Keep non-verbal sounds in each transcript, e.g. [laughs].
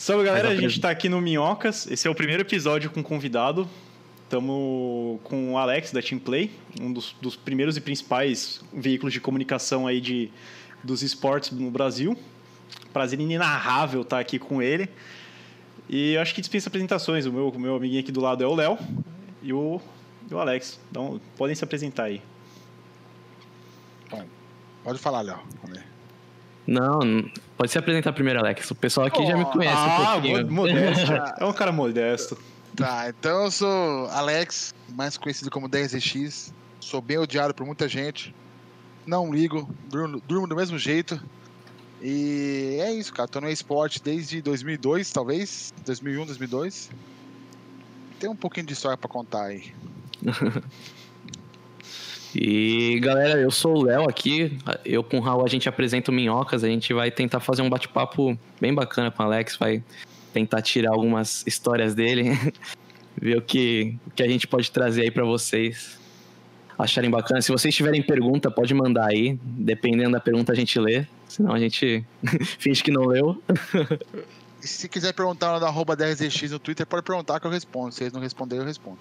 Salve galera, a gente tá aqui no Minhocas. Esse é o primeiro episódio com convidado. Estamos com o Alex da Teamplay, um dos, dos, primeiros e principais veículos de comunicação aí de, dos esportes no Brasil. Prazer inenarrável estar aqui com ele. E eu acho que dispensa apresentações. O meu, o meu amiguinho aqui do lado é o Léo e o, e o Alex. Então, podem se apresentar aí. Pode falar, Léo. Não, pode se apresentar primeiro, Alex. O pessoal aqui oh, já me conhece ah, um pouquinho. modesto. [laughs] é um cara modesto. Tá, então eu sou Alex, mais conhecido como 10x. Sou bem odiado por muita gente. Não ligo, durmo, durmo do mesmo jeito. E é isso, cara. Tô no esporte desde 2002, talvez. 2001, 2002. Tem um pouquinho de história para contar aí. [laughs] E galera, eu sou o Léo aqui. Eu com o Raul a gente apresenta o Minhocas. A gente vai tentar fazer um bate-papo bem bacana com o Alex. Vai tentar tirar algumas histórias dele. [laughs] ver o que, o que a gente pode trazer aí para vocês acharem bacana. Se vocês tiverem pergunta, pode mandar aí. Dependendo da pergunta, a gente lê. Senão a gente [laughs] finge que não leu. se quiser perguntar no arroba 10x no Twitter, pode perguntar que eu respondo. Se eles não responderem, eu respondo.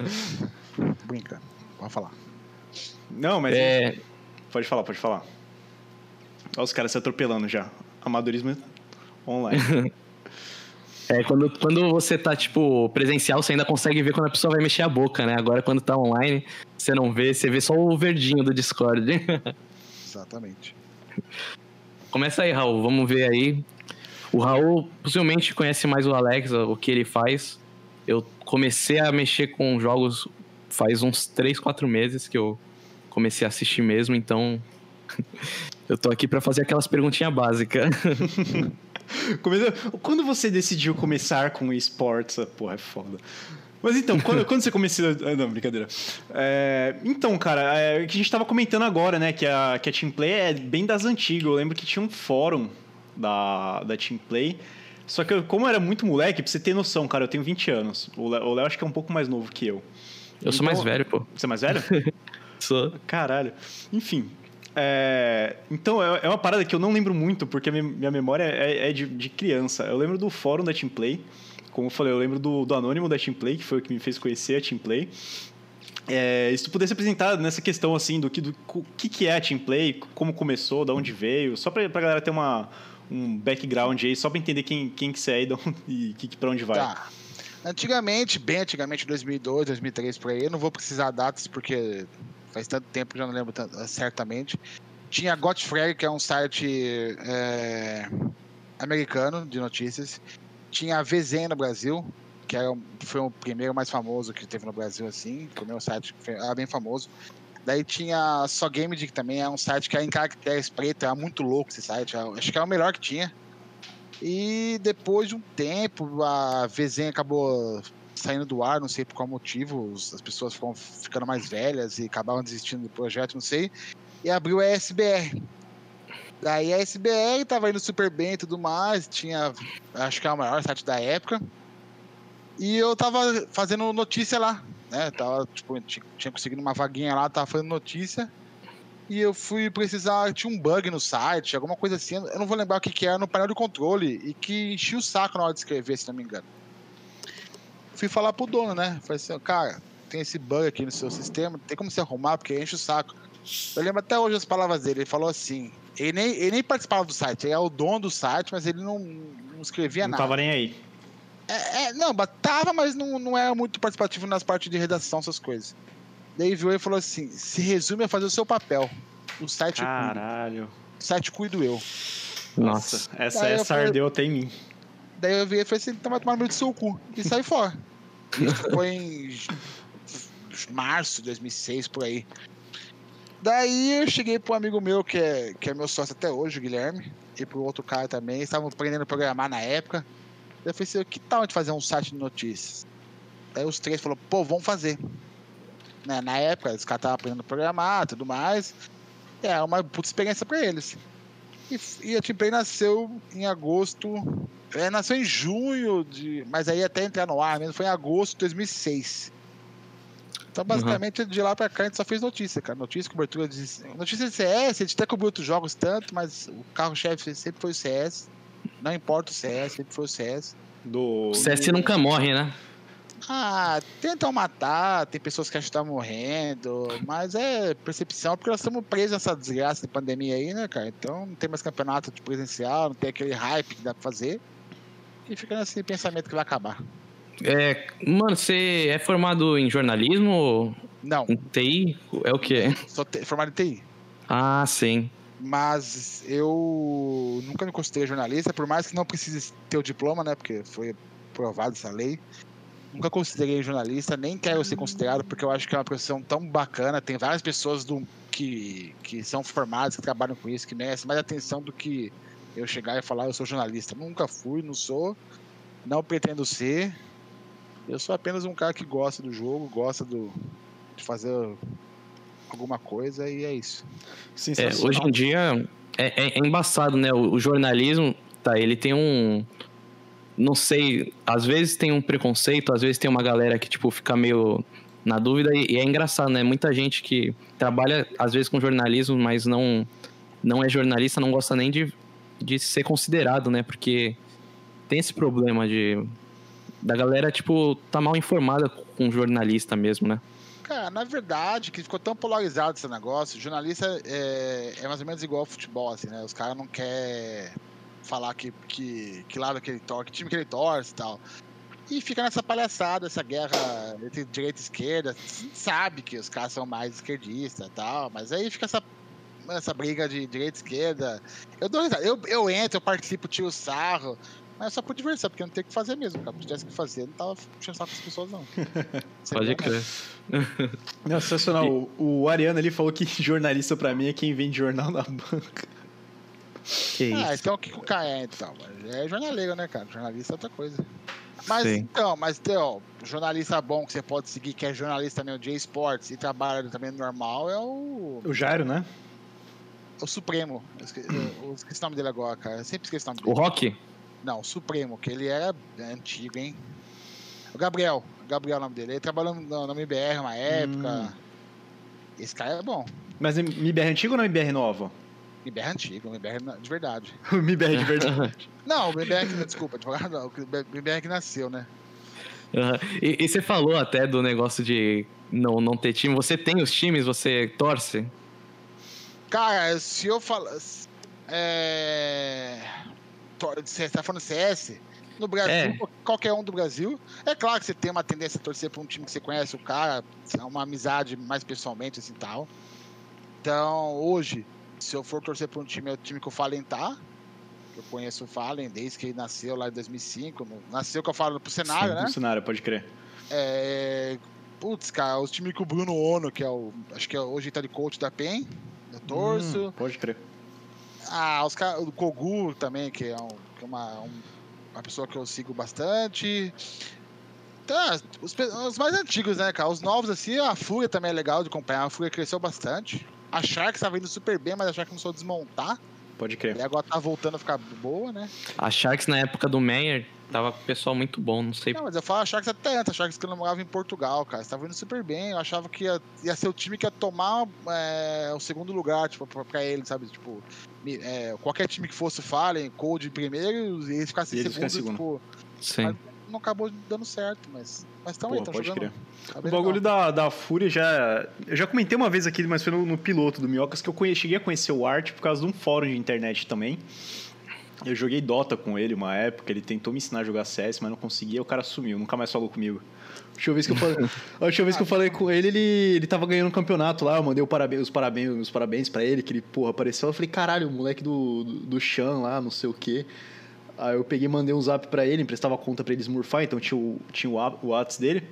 [laughs] Brinca. Pode falar. Não, mas. É... Pode falar, pode falar. Olha os caras se atropelando já. Amadorismo online. [laughs] É, quando, quando você tá, tipo, presencial, você ainda consegue ver quando a pessoa vai mexer a boca, né? Agora, quando tá online, você não vê, você vê só o verdinho do Discord. [laughs] Exatamente. Começa aí, Raul, vamos ver aí. O Raul possivelmente conhece mais o Alex, o que ele faz. Eu comecei a mexer com jogos faz uns 3, 4 meses que eu comecei a assistir mesmo, então [laughs] eu tô aqui para fazer aquelas perguntinhas básicas. [laughs] Quando você decidiu começar com esportes? Porra, é foda. Mas então, [laughs] quando, quando você começou. Ah, não, brincadeira. É, então, cara, é, que a gente tava comentando agora, né? Que a, que a Teamplay é bem das antigas. Eu lembro que tinha um fórum da, da Teamplay. Só que eu, como eu era muito moleque, pra você ter noção, cara, eu tenho 20 anos. O Léo acho que é um pouco mais novo que eu. Eu sou mais então, velho, pô. Você é mais velho? [laughs] sou. Caralho. Enfim. É, então, é, é uma parada que eu não lembro muito, porque a minha memória é, é de, de, criança. Eu lembro do fórum da Teamplay. Como eu falei, eu lembro do, do anônimo da Teamplay, que foi o que me fez conhecer a Teamplay. É, se tu pudesse apresentar nessa questão, assim, do que, do, que, que é a Teamplay, como começou, de onde veio, só pra, pra galera ter uma, um background aí, só pra entender quem, quem que você é e, onde, e que, pra onde vai. Tá. Antigamente, bem antigamente, 2002, 2003 por aí, eu não vou precisar datas porque faz tanto tempo que já não lembro tanto, certamente. Tinha Godfrey, que é um site é, americano de notícias. Tinha a VZ no Brasil, que era, foi o primeiro mais famoso que teve no Brasil, assim. O meu site, era bem famoso. Daí tinha Só Game, que também é um site que era em caracteres preto, era muito louco esse site. Acho que era o melhor que tinha. E depois de um tempo, a Vezen acabou saindo do ar, não sei por qual motivo, as pessoas foram ficando mais velhas e acabaram desistindo do projeto, não sei. E abriu a SBR. Daí a SBR tava indo super bem e tudo mais, tinha, acho que é o maior site da época. E eu tava fazendo notícia lá, né? Tava, tipo, tinha conseguido uma vaguinha lá, tava fazendo notícia e eu fui precisar. Tinha um bug no site, alguma coisa assim. Eu não vou lembrar o que, que era no painel de controle e que enchia o saco na hora de escrever, se não me engano. Fui falar pro dono, né? Falei assim, cara, tem esse bug aqui no seu sistema, tem como você arrumar, porque enche o saco. Eu lembro até hoje as palavras dele. Ele falou assim: ele nem, ele nem participava do site, ele é o dono do site, mas ele não, não escrevia não nada. Não tava nem aí. É, é, não, tava, mas não, não era muito participativo nas partes de redação, essas coisas. Daí viu e falou assim: se resume a fazer o seu papel. O site Caralho. Cuido. O site cuido eu. Nossa, essa, essa falei, ardeu até em mim. Daí eu vi e falei assim: então vai tomar no meio do seu cu. E saí fora. Isso foi em março de 2006, por aí. Daí eu cheguei pro amigo meu, que é, que é meu sócio até hoje, o Guilherme, e pro outro cara também, estavam aprendendo a programar na época. Daí eu falei assim, que tal a gente fazer um site de notícias? Daí os três falaram, pô, vamos fazer né? Na época, os caras estavam aprendendo a programar tudo mais. É uma puta experiência para eles. E, e a Teamplay nasceu em agosto. É, nasceu em junho, de, mas aí até entrar no ar mesmo foi em agosto de 2006. Então, basicamente, uhum. de lá pra cá a gente só fez notícia, cara. Notícia, cobertura de. Notícia de CS, a gente até cobriu outros jogos tanto, mas o carro-chefe sempre foi o CS. Não importa o CS, sempre foi o CS. Do. O CS nunca morre, né? Ah, tentam matar, tem pessoas que acham que tá morrendo, mas é percepção, porque nós estamos presos nessa desgraça de pandemia aí, né, cara? Então não tem mais campeonato de presencial, não tem aquele hype que dá pra fazer. E fica nesse pensamento que vai acabar. É, mano, você é formado em jornalismo? Não, Em TI? É o quê? sou formado em TI. Ah, sim. Mas eu nunca me considerei jornalista, por mais que não precise ter o diploma, né? Porque foi aprovada essa lei. Nunca considerei jornalista, nem quero ser considerado, porque eu acho que é uma profissão tão bacana. Tem várias pessoas do, que, que são formadas, que trabalham com isso, que merecem mais atenção do que eu chegar e falar eu sou jornalista. Nunca fui, não sou, não pretendo ser. Eu sou apenas um cara que gosta do jogo, gosta do, de fazer alguma coisa e é isso. É, hoje em dia é, é- é embaçado, né? O, o jornalismo, tá, ele tem um. Não sei, às vezes tem um preconceito, às vezes tem uma galera que, tipo, fica meio na dúvida, e, é engraçado, né? Muita gente que trabalha, às vezes, com jornalismo, mas não, não é jornalista, não gosta nem de, de ser considerado, né? Porque tem esse problema de. Da galera, tipo, tá mal informada com jornalista mesmo, né? Cara, na verdade, que ficou tão polarizado esse negócio, jornalista é, é mais ou menos igual ao futebol, assim, né? Os caras não querem falar que, que, que lado que ele torce, que time que ele torce e tal. E fica nessa palhaçada, essa guerra entre direita e esquerda. A gente sabe que os caras são mais esquerdistas e tal, mas aí fica essa, essa briga de direita e esquerda. Eu, dou risada. eu, eu entro, eu participo, tiro sarro, mas é só por diversão, porque eu não tenho o que fazer mesmo, cara. Se tivesse o que fazer, não tava puxando com as pessoas, não. [laughs] Pode né? crer. Não, sensacional. O, o Ariano ali falou que [laughs] jornalista pra mim é quem vende jornal na banca. Que Ah, isso. então o que, o cara é, então? É jornaleiro, né, cara? Jornalista é outra coisa. Mas Sim. então, mas então, jornalista bom que você pode seguir, que é jornalista também, o J Sports, e trabalha também no normal, é o, O Jairo, né? o Supremo. Eu esque- eu- esqueci o nome dele agora, cara. Eu sempre esqueço o nome O dele. Rock? Não, o Supremo, que ele era antigo, hein? O Gabriel. Gabriel é o nome dele. Ele trabalhou no, no MBR uma época. Hum. Esse cara é bom. Mas é MBR antigo ou não MBR nova? MBR é antigo, MBR na- de verdade. [laughs] O MBR [laughs] de verdade. Não, o que- desculpa, advogado não, o MBR que nasceu, né? Aham. E, e você falou até do negócio de não, não ter time. Você tem os times, você torce? Cara, se eu falar. É. Você tá falando CS? No Brasil, É. qualquer um do Brasil. É claro que você tem uma tendência a torcer pra um time que você conhece o cara, uma amizade mais pessoalmente, assim tal. Então, hoje, se eu for torcer pra um time, é o time que o Fallen tá. Eu conheço o Fallen desde que ele nasceu lá em 2005. no- Nasceu que eu falo pro cenário, né? No cenário, pode crer. É, Putz, cara, os times que o Bruno Ono, que é o. Acho que é, hoje tá de coach da PEN. Eu torço. Hum, pode crer. Ah, os caras. O Kogu também, que é, um- que é uma, um- uma pessoa que eu sigo bastante. Tá, os, os mais antigos, né, cara? Os novos, assim, a Fúria também é legal de acompanhar. A Fúria cresceu bastante. A Sharks tava indo super bem, mas a Sharks começou a desmontar. Pode crer. E agora tá voltando a ficar boa, né? A Sharks, na época do Meyer, tava com o pessoal muito bom, não sei. Não, mas eu falo a Sharks até antes. A Sharks que eu morava em Portugal, cara. Estava indo super bem. Eu achava que ia, ia ser o time que ia tomar é, o segundo lugar, tipo, pra, pra ele, sabe? Tipo, é, qualquer time que fosse Fallen, Cold em primeiro, e eles ficassem em segundo, tipo, Sim. Não acabou dando certo, mas mas estão aí, estão pode jogando. crer. Tá O bagulho legal. da, da Fúria já. Eu já comentei uma vez aqui, mas foi no, no piloto do Minhocas que eu conhe- cheguei a conhecer o Art por causa de um fórum de internet também. Eu joguei Dota com ele uma época, ele tentou me ensinar a jogar CS, mas não conseguia, o cara sumiu, nunca mais falou comigo. A última vez que eu falei, a última vez que eu falei com ele, ele, ele tava ganhando um campeonato lá, eu mandei o parabéns, os parabéns, os parabéns pra ele, que ele, porra, apareceu. Eu falei, caralho, o moleque do, do, do Chan lá, não sei o quê. Aí eu peguei e mandei um zap pra ele, emprestava a conta pra ele smurfar, então tinha o, tinha o, a- o Whats dele.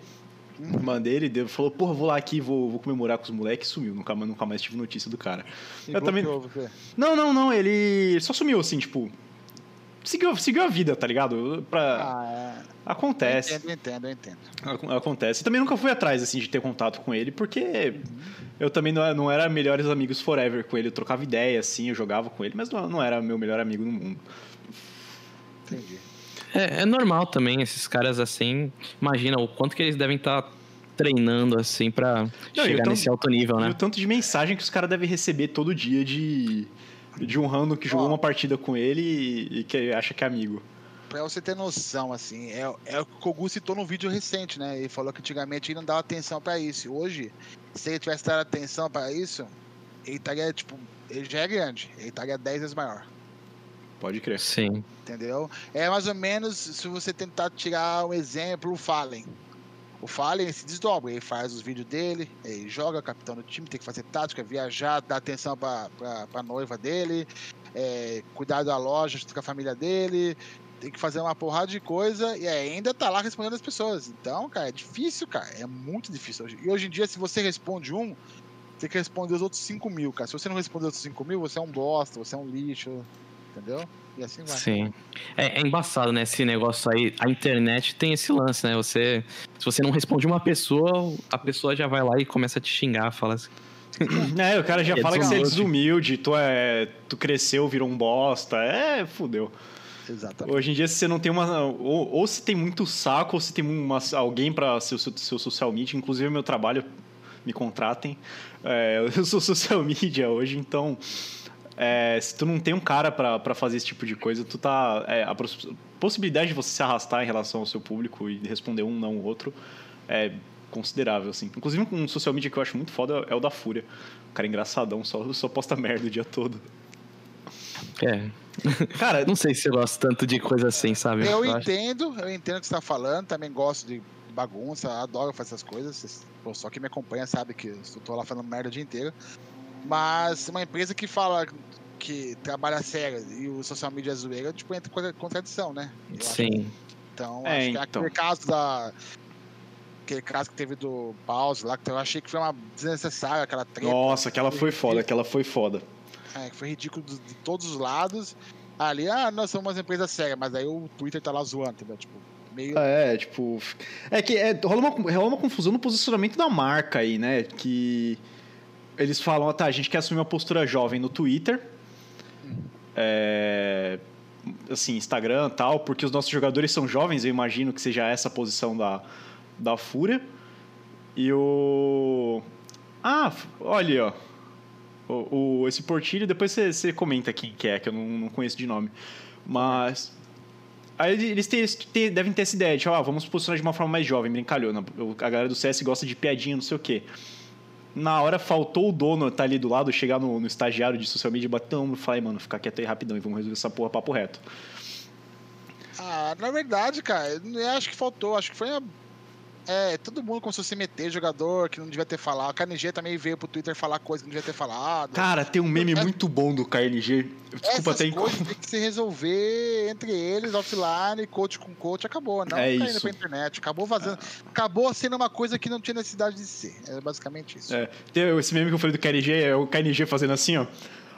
Mandei ele, deu- falou, porra, vou lá aqui, vou, vou comemorar com os moleques, sumiu. Nunca, mais- nunca mais tive notícia do cara. E eu também- você. Não, não, não, ele só sumiu, assim, tipo. Seguiu, seguiu a vida, tá ligado? Pra... Ah, é. Acontece. Eu entendo, eu entendo, eu entendo. Ac- Acontece. Também nunca fui atrás, assim, de ter contato com ele, porque eu também não era, não era melhores amigos forever com ele. Eu trocava ideia, assim, eu jogava com ele, mas não, não era meu melhor amigo no mundo. Entendi. É, é normal também, esses caras assim. Imagina o quanto que eles devem estar treinando assim e chegar tanto- nesse alto nível, E né? o tanto de mensagem que os caras devem receber todo dia de. de um random que jogou Ó. uma partida com ele e, e que acha que é amigo. Pra você ter noção, assim, é, é o que o Kogu citou num vídeo recente, né? Ele falou que antigamente ele não dava atenção pra isso. Hoje, se ele tivesse dado atenção pra isso, ele estaria, tipo, ele já é grande, ele estaria 10 vezes maior. Pode crer. Sim. Entendeu? É mais ou menos se você tentar tirar um exemplo, o Fallen. O Fallen se desdobra, ele faz os vídeos dele, ele joga, capitão do time, tem que fazer tática, viajar, dar atenção pra, pra, pra noiva dele, é, cuidar da loja junto com a família dele, tem que fazer uma porrada de coisa e ainda tá lá respondendo as pessoas. Então, cara, é difícil, cara, é muito difícil. hoje. E hoje em dia, se você responde um, você tem que responder os outros 5 mil, cara. Se você não responder os outros 5 mil, você é um bosta, você é um lixo, entendeu? E assim vai. Sim. É, é embaçado, né? Esse negócio aí. A internet tem esse lance, né? Você. Se você não responde uma pessoa, a pessoa já vai lá e começa a te xingar, fala assim. [coughs] É, o cara já É fala que você é desumilde. tu, é, tu cresceu, virou um bosta. É, fudeu. Exatamente. Hoje em dia, se você não tem uma. Ou, ou se tem muito saco, ou se tem uma, alguém pra ser o seu, seu social media. Inclusive, meu trabalho, me contratem. É, [laughs] eu sou social media hoje, então. É, se tu não tem um cara pra pra fazer esse tipo de coisa, tu tá. é, a possibilidade de você se arrastar em relação ao seu público e responder um, não o outro, é considerável, assim. Inclusive, um social media que eu acho muito foda é o da Fúria. O cara é engraçadão, só, só posta merda o dia todo. É. [laughs] Cara, Não sei se eu gosto tanto de coisa assim, sabe? Eu acho- entendo, eu entendo o que você tá falando, também gosto de bagunça, adoro fazer essas coisas. Pô, Só quem me acompanha sabe que eu tô lá falando merda o dia inteiro. Mas uma empresa que fala que trabalha sério e o social media é zoeira, tipo, entra em contra- contradição, né? Eu acho. Sim. Então, É, acho que então. aquele caso da. Aquele caso que teve do pause lá, que eu achei que foi uma desnecessária aquela treta. nossa, aquela foi foda, aquela foi foda. É, que foi ridículo de, de todos os lados. Ali, ah, nós somos uma empresa séria, mas aí o Twitter tá lá zoando, entendeu? Tipo, meio. É, tipo. É que é, rola, uma, rola uma confusão no posicionamento da marca aí, né? Que eles falam, ah, tá, a gente quer assumir uma postura jovem no Twitter. É, assim, Instagram tal, porque os nossos jogadores são jovens, eu imagino que seja essa a posição da, da Fúria. E o. Ah, olha, ó. O, o- esse Portilho, depois você, você comenta quem que é, que eu não, não conheço de nome. Mas. Aí eles têm- têm- devem ter essa ideia de, ó, vamos posicionar de uma forma mais jovem, brincalhona. A galera do CS gosta de piadinha, não sei o quê. Na hora faltou o dono tá ali do lado, chegar no, no estagiário de social media e bater o ombro e falar, "Ei, mano, fica quieto aí rapidão e vamos resolver essa porra papo reto. Ah, na verdade, cara, eu acho que faltou. Acho que foi. a- É, todo mundo começou a se meter, jogador que não devia ter falado. O KNG também veio pro Twitter falar coisa que não devia ter falado. Cara, tem um meme É- muito bom do KNG. Desculpa coisas tem que se resolver entre eles, offline, coach com coach, acabou. Não É caindo isso. pra internet. Acabou vazando. Acabou sendo uma coisa que não tinha necessidade de ser. É basicamente isso. É, tem esse meme que eu falei do KNG, é o KNG fazendo assim, ó.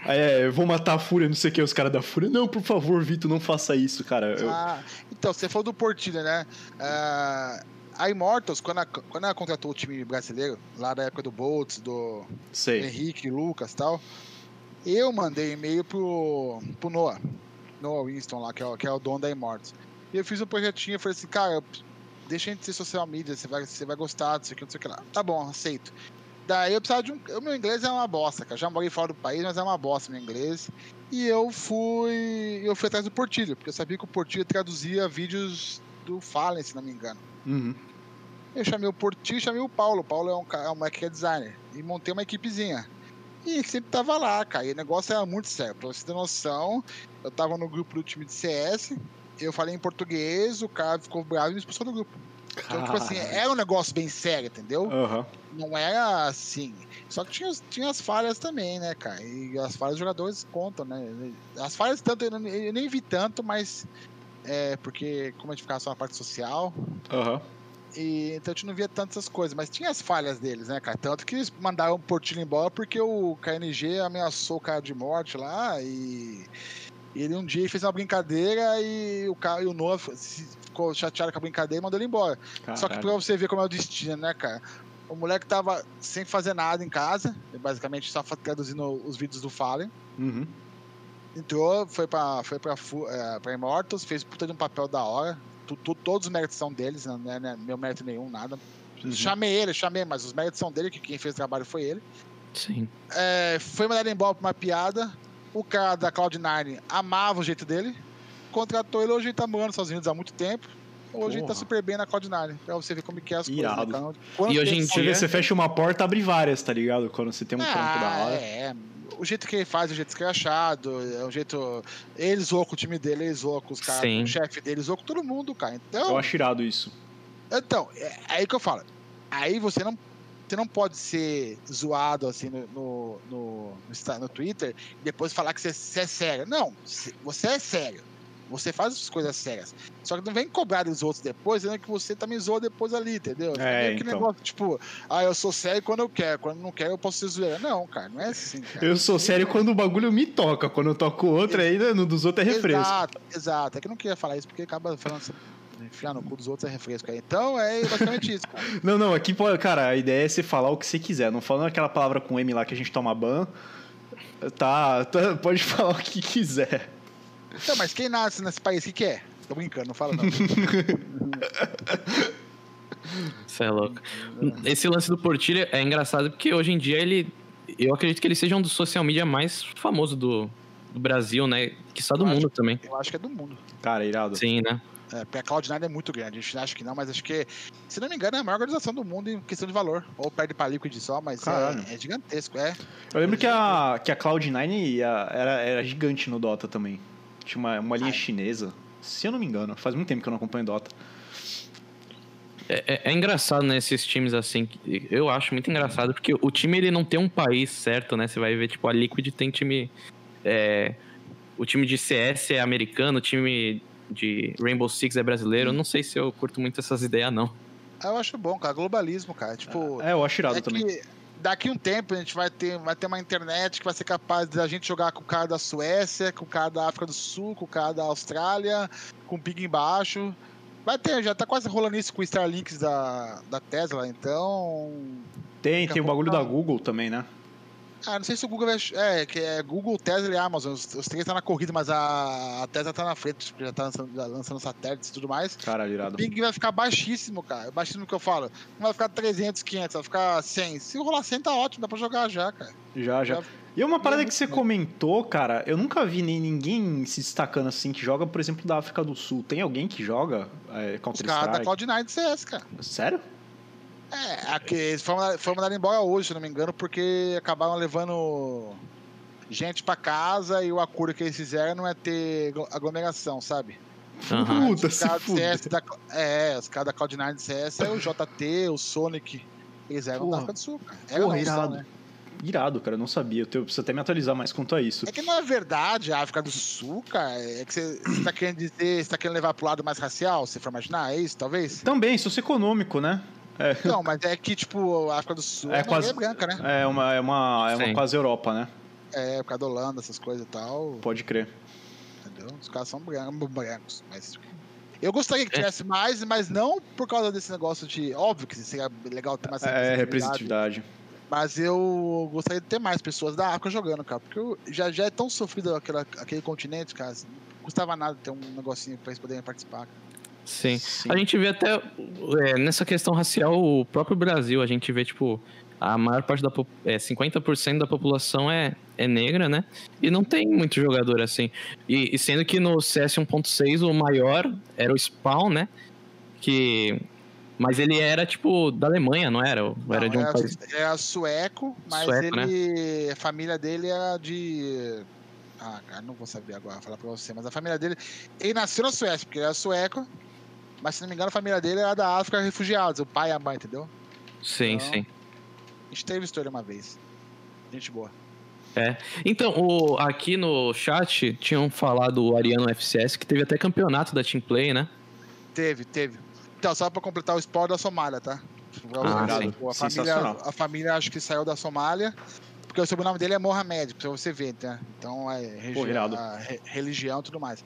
É, vou matar a Fúria, não sei o que, os caras da Fúria. Não, por favor, Vitor, não faça isso, cara. Eu- Ah, então, você falou do Portilha, né? Ah, a Immortals, quando ela, quando ela contratou o time brasileiro, lá da época do Boltz, do sei. Henrique, Lucas e tal, eu mandei e-mail pro, pro Noah, Noah Winston lá, que é, o, que é o dono da Immortals. E eu fiz um projetinho e falei assim, cara, deixa a gente ser social media, você vai, você vai gostar, não sei o que, não sei o que lá. Tá bom, aceito. Daí eu precisava de um. O meu inglês é uma bosta, cara. Já morei fora do país, mas é uma bosta meu inglês. E eu fui. Eu fui atrás do Portilho, porque eu sabia que o Portilho traduzia vídeos do Fallen, se não me engano. Uhum. Eu chamei o Portilho e chamei o Paulo. O Paulo é um, é um moleque que é designer. E montei uma equipezinha. E sempre tava lá, cara. E o negócio era muito sério. Pra você ter noção, eu tava no grupo do time de CS. Eu falei em português, o cara ficou bravo e me expulsou do grupo. Então, tipo assim, era um negócio bem sério, entendeu? Aham. Não era assim. Só que tinha, tinha as falhas também, né, cara? E as falhas dos jogadores contam, né? As falhas tanto, eu nem vi tanto, mas. É, porque como a gente ficava só na parte social, Aham. e, então a gente não via tantas coisas, mas tinha as falhas deles, né, cara? Tanto que eles mandaram o Portilho embora porque o KNG ameaçou o cara de morte lá e ele um dia fez uma brincadeira e o cara e o se- ficou chateado com a brincadeira e mandou ele embora. Só que pra você ver como é o destino, né, cara? O moleque tava sem fazer nada em casa, basicamente só traduzindo os vídeos do Fallen. Uhum. Entrou, foi pra, foi pra, eh, pra Immortals, fez puta de um papel da hora. Tu- tu- todos os méritos são deles, não é né, meu mérito nenhum, nada. Uhum. Chamei ele, chamei, mas os méritos são dele, que quem fez o trabalho foi ele. Sim. É, foi mandado embora pra uma piada. O cara da Cloud9 amava o jeito dele, contratou ele, hoje ele tá morando sozinho há muito tempo. Hoje ele tá Porra. super bem na Cloud9, pra você ver como que é as Irado. coisas. Né? E hoje em dia- você fecha uma porta, abre várias, tá ligado? Quando você tem um trampo da Ah, hora. é. O jeito que ele faz, o jeito escrachado, é o jeito. Ele zoou com o time dele, ele zoou com os caras, o chefe dele, zoou com todo mundo, cara. Então, Eu acho irado isso. então é aí que eu falo. Aí você não, você não pode ser zoado assim no, no, no, no Twitter e depois falar que você, você é sério. Não, você é sério. Você faz as coisas sérias. Só que não vem cobrar dos outros depois, dizendo que você também zoou depois ali, entendeu? Fica É, meio que então. negócio, tipo, ah, eu sou sério quando eu quero, quando não quero eu posso ser zoeira. Não, cara, não é assim, cara. Eu sou sério quando o bagulho me toca. Quando eu toco o outro, aí no dos outros é refresco. Exato, exato. É que eu não queria falar isso porque acaba falando assim, enfiar no cu dos outros é refresco aí. Então é basicamente isso, cara. [laughs] Não, não, aqui, cara, a ideia é você falar o que você quiser. Não falando aquela palavra com M lá que a gente toma ban. Tá, tá, pode [laughs] falar o que quiser. Então, mas quem nasce nesse país, o que, que é? Tô brincando, não fala não. [laughs] Você é louco. Esse lance do Portilha é engraçado porque hoje em dia ele. Eu acredito que ele seja um dos social media mais famosos do, do Brasil, né? Que só do Eu acho- mundo também. Eu acho que é do mundo. Cara, irado. Sim, né? É, porque a Cloud9 é muito grande. A gente acha que não, mas acho que, se não me engano, é a maior organização do mundo em questão de valor. Ou perde pra Liquid só, mas é, é gigantesco, é. Eu lembro que a, que a Cloud9 a- era, era gigante no Dota também. Tinha uma, uma linha Ai. chinesa. Se eu não me engano, faz muito tempo que eu não acompanho Dota. É, é- é engraçado, né, esses times assim. que- Eu acho muito engraçado, porque o time ele não tem um país certo, né? Você vai ver, tipo, a Liquid tem time. é, o time de CS é americano, o time de Rainbow Six é brasileiro. Eu não sei se eu curto muito essas ideias, não. Ah, Eu acho bom, cara. Globalismo, cara. Tipo, É, eu acho irado é também. que daqui um tempo a gente vai ter, vai ter uma internet que vai ser capaz de a gente jogar com o cara da Suécia, com o cara da África do Sul, com o cara da Austrália, com o ping embaixo. Vai ter, já tá quase rolando isso com o Starlinks da, da Tesla, então. Tem, tem o bagulho tá- da Google também, né? Ah, não sei se o Google vai. É, que é Google, Tesla e Amazon. Os, os três estão na corrida, mas a, a Tesla tá na frente, porque já tá lançando, lançando satélites e tudo mais. Caralho, O irado. ping vai ficar baixíssimo, cara. Baixíssimo que eu falo. Não vai ficar 300, 500, vai ficar 100. Se rolar 100 tá ótimo, dá pra jogar já, cara. Já, já. Já- E uma parada muito que você comentou, cara, eu nunca vi nem ninguém se destacando assim que joga, por exemplo, da África do Sul. Tem alguém que joga é, Os Counter caras da Strike? Cloud9 de CS, cara. Sério? É, aqui, eles foram, foram mandados embora hoje, se não me engano, porque acabaram levando gente pra casa e o acordo que eles fizeram não é ter aglo- aglomeração, sabe? Aham. Puta, os caras. CS da, é, os caras da Cloud9 de CS é o JT, o Sonic. Eles eram Porra. da África do Sul, cara. Eram Porra, não, irado. né? Irado, cara, eu não sabia. Eu tenho- preciso até me atualizar mais quanto a isso. É que na verdade a África do Sul, cara, é que você você tá querendo dizer, você tá querendo levar pro lado mais racial, se for imaginar, é isso, talvez? Também, socioeconômico, né? É, [laughs] Não, mas é que, tipo, a África do Sul É é, quase- maioria branca, né? é uma, é uma, é uma Sim. quase Europa, né? É, por causa da Holanda, essas coisas e tal, Pode crer. entendeu? Os caras são brancos, mas... Eu gostaria que É. tivesse mais, mas não por causa desse negócio de... Óbvio que seria legal ter mais É, representatividade. Mas eu gostaria de ter mais pessoas da África jogando, cara. Porque eu- já, já é tão sofrido aquela, aquele continente, cara. assim, Não custava nada ter um negocinho pra eles poderem participar. cara. Sim. Sim. A gente vê até é, nessa questão racial, o próprio Brasil, a gente vê, tipo, a maior parte da é, 50% da população é, é negra, né? E não tem muito jogador assim. E, e sendo que no CS 1.6 o maior era o Spawn, né? Que. Mas ele era, tipo, da Alemanha, não era? Ou era Não, de um era, país. era sueco, mas Sueco, né? ele. A família dele era de. Ah, cara, não vou saber agora falar pra você, mas a família dele. Ele nasceu na Suécia, porque ele era sueco. Mas se não me engano, a família dele era da África refugiados, o pai e a mãe, entendeu? Sim, Não. sim. A gente teve história uma vez. Gente boa. Então, o, aqui no chat tinham falado o Ariano FCS, que teve até campeonato da Team Play, né? Teve, teve. Então, só pra completar o spoiler da Somália, tá? Ah, a, Sensacional. família, a família acho que saiu da Somália, porque o sobrenome dele é Mohamed, pra você ver, né? Então é irado. a re- religião e tudo mais.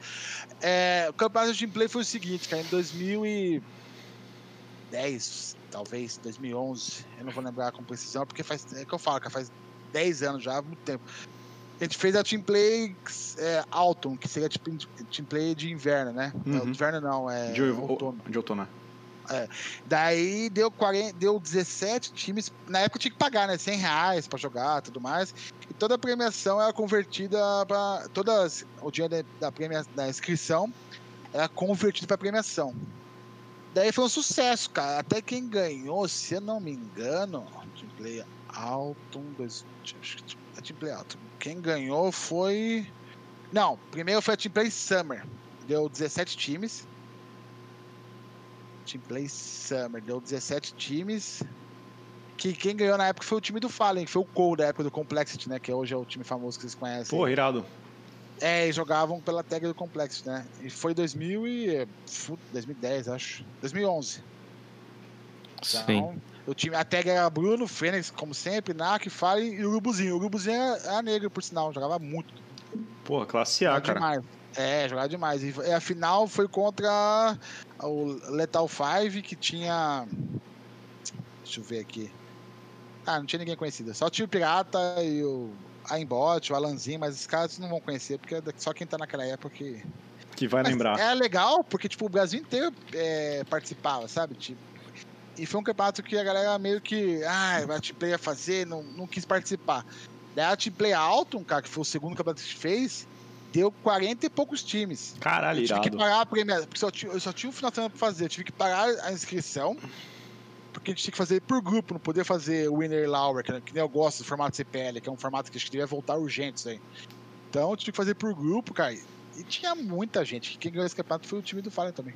É, o campeonato de Team Play foi o seguinte, cara, em 2010, talvez, 2011, eu não vou lembrar com precisão, porque faz, é que eu falo, cara, faz 10 anos já, muito tempo. A gente fez a Team Play é, Autumn, que seria tipo Team Play de inverno, né? Não, Uhum. inverno não, é De, outono. de outono. É. Daí deu, 40, deu 17 times. Na época tinha que pagar, né? 100 reais pra jogar tudo mais. E toda a premiação era convertida para. Todas, o dinheiro da, premia, da inscrição era convertido para premiação. Daí foi um sucesso, cara. Até quem ganhou, se eu não me engano, Team Play Alton, dois, Team Play Alton. Quem ganhou foi. Não, primeiro foi a Team Play Summer. Deu 17 times. Team Play Summer. Deu 17 times. Que quem ganhou na época foi o time do Fallen, que foi o Cole da época do Complexity, né? Que hoje é o time famoso que vocês conhecem. Pô, irado. É, e jogavam pela tag do Complexity, né? E foi 2000 e... 2010, acho. 2011. Sim. Então, o time, a tag era Bruno, Fênix, como sempre, Nak, Fallen e o Urubuzinho. O Urubuzinho era, negro, por sinal, jogava muito. Pô, classe A, cara. Demais. É, jogava demais. E a final foi contra o Lethal 5, que tinha. Deixa eu ver aqui. Ah, não tinha ninguém conhecido. Só tinha o Pirata e o Aimbot, o Alanzinho, mas esses caras não vão conhecer, porque é só quem tá naquela época que. Que vai mas lembrar. É legal, porque tipo, o Brasil inteiro é, participava, sabe? Tipo, e foi um campeonato que a galera meio que. Ah, vai te play a fazer, não, não quis participar. Daí a Play Alton, cara, que foi o segundo campeonato que fez, deu 40 e poucos times. Caralho, eu tive irado. que pagar a premiação, porque só tinha, eu só tinha um final de semana pra fazer. Eu tive que pagar a inscrição, porque a gente tinha que fazer por grupo, não podia fazer winner Lauer, que, que nem eu gosto do formato CPL, que é um formato que acho que devia voltar urgente isso aí. Então eu tive que fazer por grupo, cara. E tinha muita gente. Quem ganhou esse campeonato foi o time do Fallen também.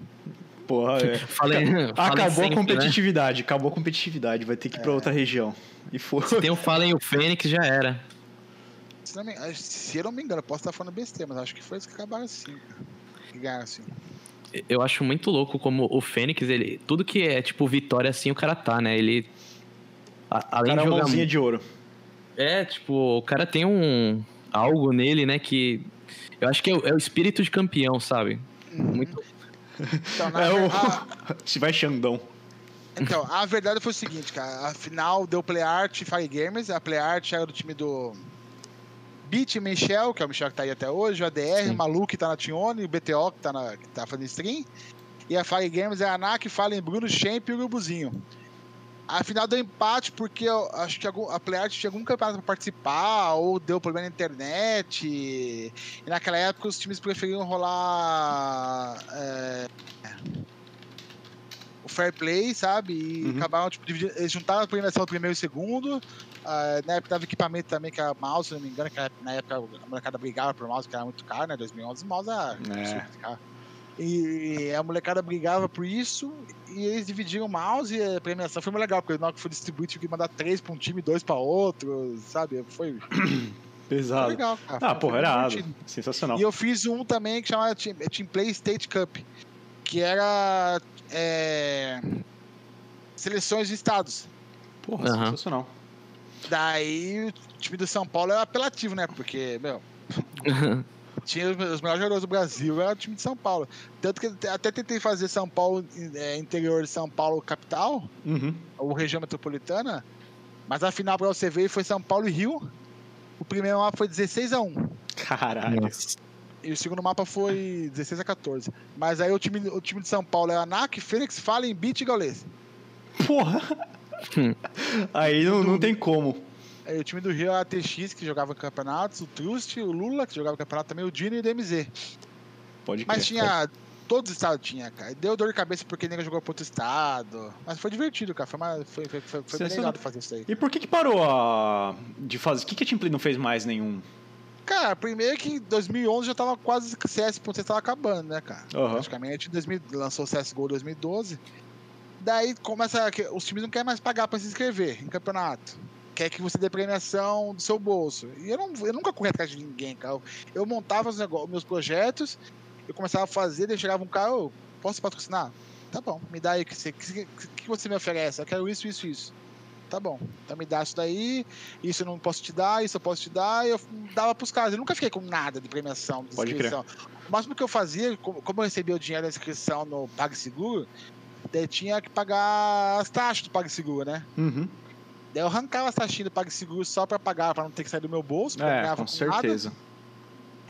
Porra, é. Falei, acabou sempre, a competitividade, né? acabou a competitividade, vai ter que ir pra é. outra região. E foi. Se tem o Fallen e o Fênix, já era. Se, me, se eu não me engano, posso estar falando besteira, mas acho que foi isso que acabaram assim. Que ganharam assim. Eu acho muito louco como o Fênix, ele. Tudo que é tipo vitória assim, o cara tá, né? Ele. A, além cara de jogar. de ouro. É, tipo, o cara tem um. algo nele, né? Que. Eu acho que é o, é o espírito de campeão, sabe? Uhum. Muito. Então, é o... a... Se [laughs] vai Xandão. Então, a verdade foi o seguinte, cara. A final deu PlayArt e Fire Gamers. A PlayArt era do time do Beat Michel, que é o Michel que tá aí até hoje, o ADR, Sim. o Malu que tá na Tione, o BTO que tá, na, que tá fazendo stream. E a Fire Games é a ANAC, Fallen Bruno, Champ e o Grubuzinho. A final deu empate porque eu acho que a PlayArt tinha algum campeonato para participar ou deu problema na internet. E naquela época os times preferiam rolar é, fair play, sabe? E uhum. acabaram, tipo, dividindo, eles juntaram a premiação do primeiro e segundo. Uh, na época tava equipamento também, que era mouse, se não me engano, que na época a molecada brigava por mouse, que era muito caro, né? 2011 o mouse era é. E a molecada brigava por isso, e eles dividiram o mouse e a premiação foi muito legal, porque na hora que foi distribuído, tive que mandar três pra um time e dois pra outro, sabe? Foi. [coughs] Pesado. Foi legal, cara. Ah, porra, era sensacional. E eu fiz um também que chamava Team, Team Play State Cup, que era é, seleções de estados. Porra, uhum. sensacional. Daí o time do São Paulo era apelativo, né? Porque, meu. [laughs] tinha os melhores jogadores do Brasil, era o time de São Paulo. Tanto que até tentei fazer São Paulo, é, interior de São Paulo, capital, uhum. ou região metropolitana, mas a final pra você ver foi São Paulo e Rio. O primeiro mapa foi 16 a 1 Caralho. Nossa. E o segundo mapa foi 16 a 14. Mas aí o time, o time de São Paulo é NAC, Fênix, Fallen, Beat e Gaules. Porra! aí não, não tem como. Aí o time do Rio é a TX, que jogava campeonatos, o Trust, o Lula, que jogava campeonato também, o Dino e o DMZ. Pode Mas tinha. Todos os estados tinha, cara. Deu dor de cabeça porque ninguém jogou pro outro estado. Mas foi divertido, cara. Foi, uma, foi, foi, foi, foi bem legal de fazer isso aí. E por que que parou a... de fazer? O que que a Team Play não fez mais nenhum? Cara, primeiro que em 2011 já tava quase CS.6 tava acabando, né, cara? Uhum. Praticamente 2000, lançou o CSGO 2012. Daí começa. Os times não querem mais pagar pra se inscrever em campeonato. Quer que você dê premiação do seu bolso. E eu, não, eu nunca corri atrás de ninguém, cara. Eu montava os negócios, meus projetos, eu começava a fazer, daí chegava um cara, oh, posso patrocinar? Tá bom, me dá aí o que, você, que, que você me oferece. Eu quero isso, isso, isso. Tá bom, então me dá isso daí, isso eu não posso te dar, isso eu posso te dar, e eu dava pros caras. Eu nunca fiquei com nada de premiação, de Pode inscrição. Crer. O máximo que eu fazia, como eu recebia o dinheiro da inscrição no PagSeguro, Daí tinha que pagar as taxas do PagSeguro, né? Uhum. Daí eu arrancava as taxinhas do PagSeguro só pra pagar, pra não ter que sair do meu bolso. É, com certeza. Nada.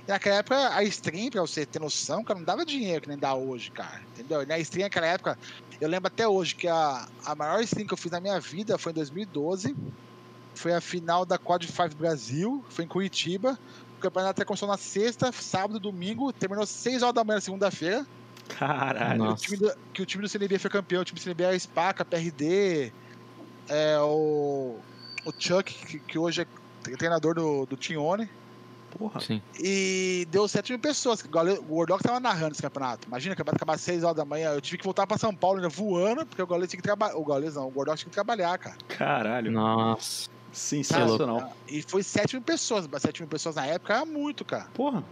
E naquela época, a stream, pra você ter noção, cara, não dava dinheiro que nem dá hoje, cara. Entendeu? E na stream, naquela época, eu lembro até hoje que a, a maior stream que eu fiz na minha vida foi em 2012. Foi a final da Quad 5 Brasil, foi em Curitiba. O campeonato começou na sexta, sábado, domingo, terminou 6 horas da manhã na segunda-feira. Caralho. Nossa. O time do- que o time do CNB foi campeão, o time do CNB é a Spaca, PRD, é, o, o Chuck, que, que hoje é treinador do, do Tione. Porra. Sim. E deu 7 mil pessoas. O Gordox tava narrando esse campeonato. Imagina, o campeonato acabar às 6 horas da manhã. Eu tive que voltar pra São Paulo ainda voando, porque o Gaules tinha que trabalhar. O Gaules não, o Gordox tinha que trabalhar, cara. Caralho. Nossa. Sensacional. E foi 7 mil pessoas. 7 mil pessoas na época era muito, cara. Porra.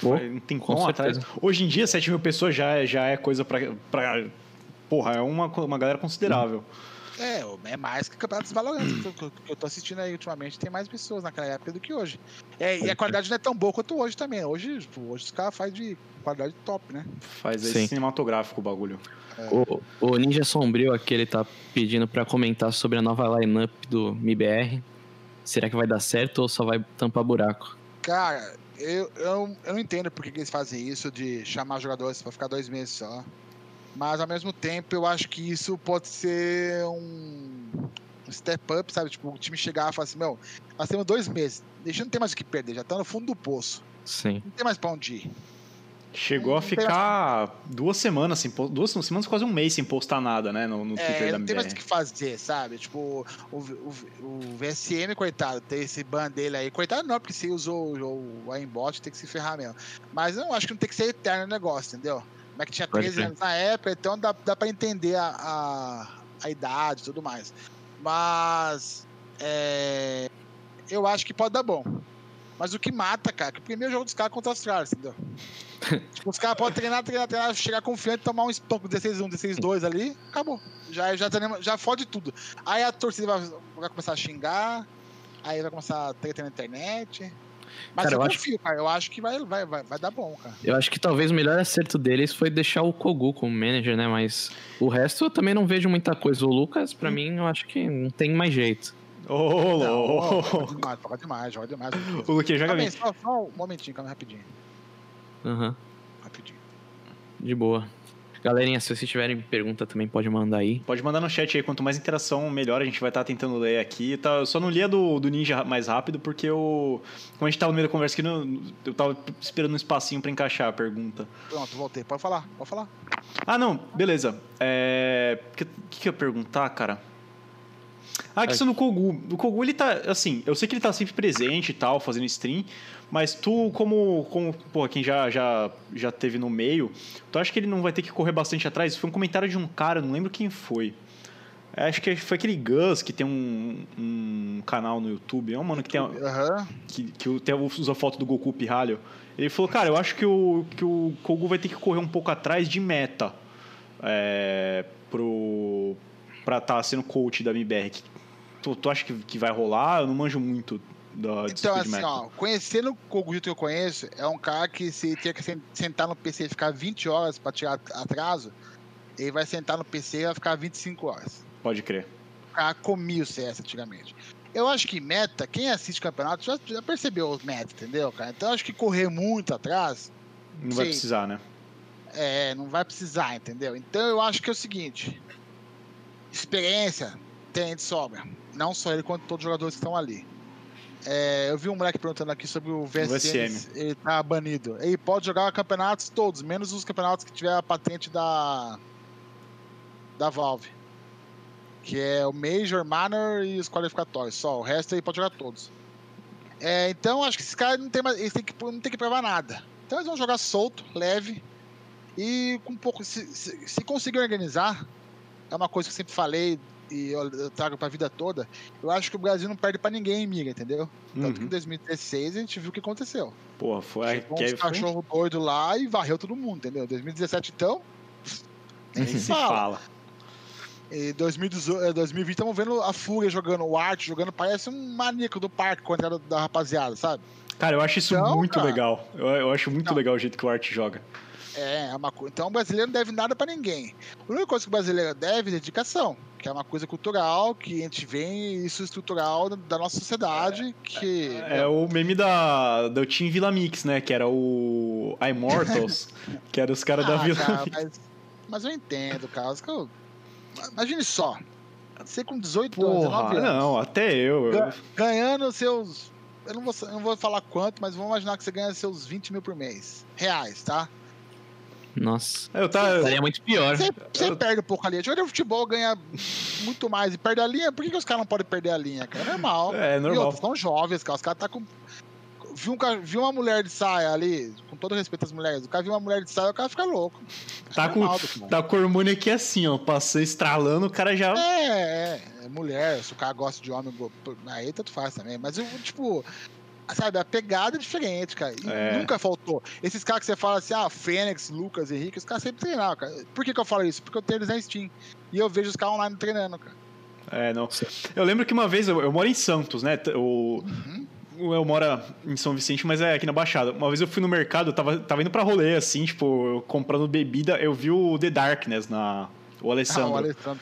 Pô, Foi um tempão com atrás. Hoje em dia, 7 mil pessoas já é, já é coisa pra, pra. Porra, é uma, uma galera considerável. É, é mais que campeonatos valorantes que, eu- que eu- que eu tô assistindo aí ultimamente. Tem mais pessoas naquela época do que hoje. É, e a qualidade não é tão boa quanto hoje também. Hoje, tipo, hoje os caras fazem de qualidade top, né? Faz aí Sim. cinematográfico o bagulho. O, o Ninja Sombrio aqui, ele tá pedindo pra comentar sobre a nova lineup do MIBR. Será que vai dar certo ou só vai tampar buraco? Cara, eu, eu, eu não entendo por que, que eles fazem isso de chamar jogadores pra ficar dois meses só. Mas ao mesmo tempo eu acho que isso pode ser um, step up, sabe? Tipo, o time chegar e falar assim, meu, nós temos dois meses, deixa não tem mais o que perder, já tá no fundo do poço. Sim. Não tem mais pra onde ir. Chegou a Não tem ficar duas semanas sem po- duas semanas, quase um mês sem postar nada, né? No, no Twitter É, da não tem mais o que fazer, sabe? Tipo, o, o, o VSM, coitado, tem esse ban dele aí. Coitado não, porque se usou o, o aimbot, tem que se ferrar mesmo. Mas eu acho que não tem que ser eterno o negócio, entendeu? Como é que tinha Pode 13 crer. anos na época, então dá, dá pra entender a, a, a idade e tudo mais. Mas é, eu acho que pode dar bom. Mas o que mata, cara, que o primeiro jogo dos caras é contra os caras, entendeu? [laughs] tipo, os caras podem treinar, treinar, treinar, chegar confiante, tomar um espanco 16-1, 16-2 ali, acabou. Já, já, já fode tudo. Aí a torcida vai, vai começar a xingar, aí vai começar a treta na internet. Mas Cara, eu eu acho- confio, cara. Eu acho que vai, vai, vai, vai dar bom, cara. Eu acho que talvez o melhor acerto deles foi deixar o Kogu como manager, né? Mas o resto eu também não vejo muita coisa. O Lucas, pra mim, eu acho que não tem mais jeito. Ô, ó, louco. joga demais, joga demais, joga demais. O Luquinha joga bem. só, só um momentinho, calma rapidinho. Aham, Rapidinho. de boa. Galerinha, se vocês tiverem pergunta também pode mandar aí. Pode mandar no chat aí, quanto mais interação, melhor. A gente vai estar tentando ler aqui. Tá, eu só não lia do, do Ninja mais rápido, porque eu. Como a gente tava no meio da conversa aqui, eu tava esperando um espacinho pra encaixar a pergunta. Pronto, voltei. Pode falar, pode falar. Ah, não, beleza. É. O que, que, que eu ia perguntar, cara? Ah, a questão do Kogu. O Kogu, ele tá. Assim, eu sei que ele tá sempre presente e tal, fazendo stream, mas tu, como. como pô, quem já, já, já teve no meio, tu acha que ele não vai ter que correr bastante atrás? Foi um comentário de um cara, não lembro quem foi. É, Acho que foi aquele Gus que tem um, um canal no YouTube. É um mano que tem. Que, que tem, usa foto do Goku Pirralho. Ele falou, cara, eu acho que o, que o Kogu vai ter que correr um pouco atrás de meta. É, pro. Pra estar sendo coach da MBR. Que- Tu, tu acha que, que vai rolar? Eu não manjo muito da Então, de assim, ó, conhecendo o Kogito que eu conheço, é um cara que se tinha que sen- sentar no PC e ficar 20 horas pra tirar atraso, ele vai sentar no PC e vai ficar 25 horas. Pode crer. O cara comia o CS antigamente. Eu acho que meta, quem assiste campeonato já, já percebeu os meta, entendeu, cara? Então eu acho que correr muito atrás, Não vai Sim. precisar, né? é, não vai precisar, entendeu? Então eu acho que é o seguinte: experiência tem de sobra. Não só ele, quanto todos os jogadores que estão ali. É, eu vi um moleque perguntando aqui sobre o VSM. VSM. Ele tá banido. Ele pode jogar campeonatos todos, menos os campeonatos que tiver a patente da. da Valve. Que é o Major, Manor e os qualificatórios. Só. O resto ele pode jogar todos. É, então acho que esses caras não tem mais. Eles têm que, não tem que provar nada. Então eles vão jogar solto, leve. E com um pouco. Se, se, se conseguir organizar, é uma coisa que eu sempre falei e eu, trago pra vida toda. Eu acho que o Brasil não perde pra ninguém, amiga, entendeu? Tanto que em Uhum. 2016 a gente viu o que aconteceu. Porra, foi. Chegou uns foi- cachorro doido lá e varreu todo mundo, entendeu? 2017 então. [laughs] Nem se fala. fala. E 2018, eh, 2020 estamos vendo a Fúria jogando, o Art jogando, parece um maníaco do parque com a entrada da rapaziada, sabe? Cara, eu acho isso Então, muito cara. legal. Eu, eu acho muito Não. legal o jeito que o Art joga. É, é uma coisa. Então o brasileiro não deve nada pra ninguém. A única coisa que o brasileiro deve é dedicação, que é uma coisa cultural, que a gente vê isso estrutural da- da nossa sociedade, que. É o meme da, do Team Vila Mix, né? Que era o Immortals, [laughs] que era os caras da Ah, Vila cara, Mix. mas, mas eu entendo. Que eu... Imagine só. Você com 18 anos, 19 Porra, anos. não, até eu. eu- Ga- ganhando seus. Eu não, vou, eu não vou falar quanto, mas vamos imaginar que você ganha seus 20 mil por mês. Reais, tá? Nossa. Eu tava. Seria muito pior. Você, Eu- perde um pouco a linha. Jogador de futebol ganha muito mais e perde a linha. Por que, que os caras não podem perder a linha, cara? É normal. É, E normal. outros, são jovens, cara. Os caras tá com. Viu, um ca- viu uma mulher de saia ali, com todo respeito às mulheres, o cara viu uma mulher de saia, o cara fica louco. Tá É com, normal, cara. tá com o hormônio aqui assim, ó. Passou estralando, o cara já. É, é, é mulher, se o cara gosta de homem, aí tanto faz também. Mas, eu, tipo, sabe, a pegada é diferente, cara. E É. nunca faltou. Esses caras que você fala assim, ah, Fênix, Lucas, Henrique, os caras sempre treinaram, cara. Por que, que eu falo isso? Porque eu tenho eles na Steam. E eu vejo os caras online treinando, cara. É, não. Eu lembro que uma vez, eu, eu moro em Santos, né? O, Uhum. eu moro em São Vicente, mas é aqui na Baixada. Uma vez eu fui no mercado, eu tava, tava indo pra rolê, assim, tipo, comprando bebida, eu vi o The Darkness na. O Ah, Alessandro. o Alessandro.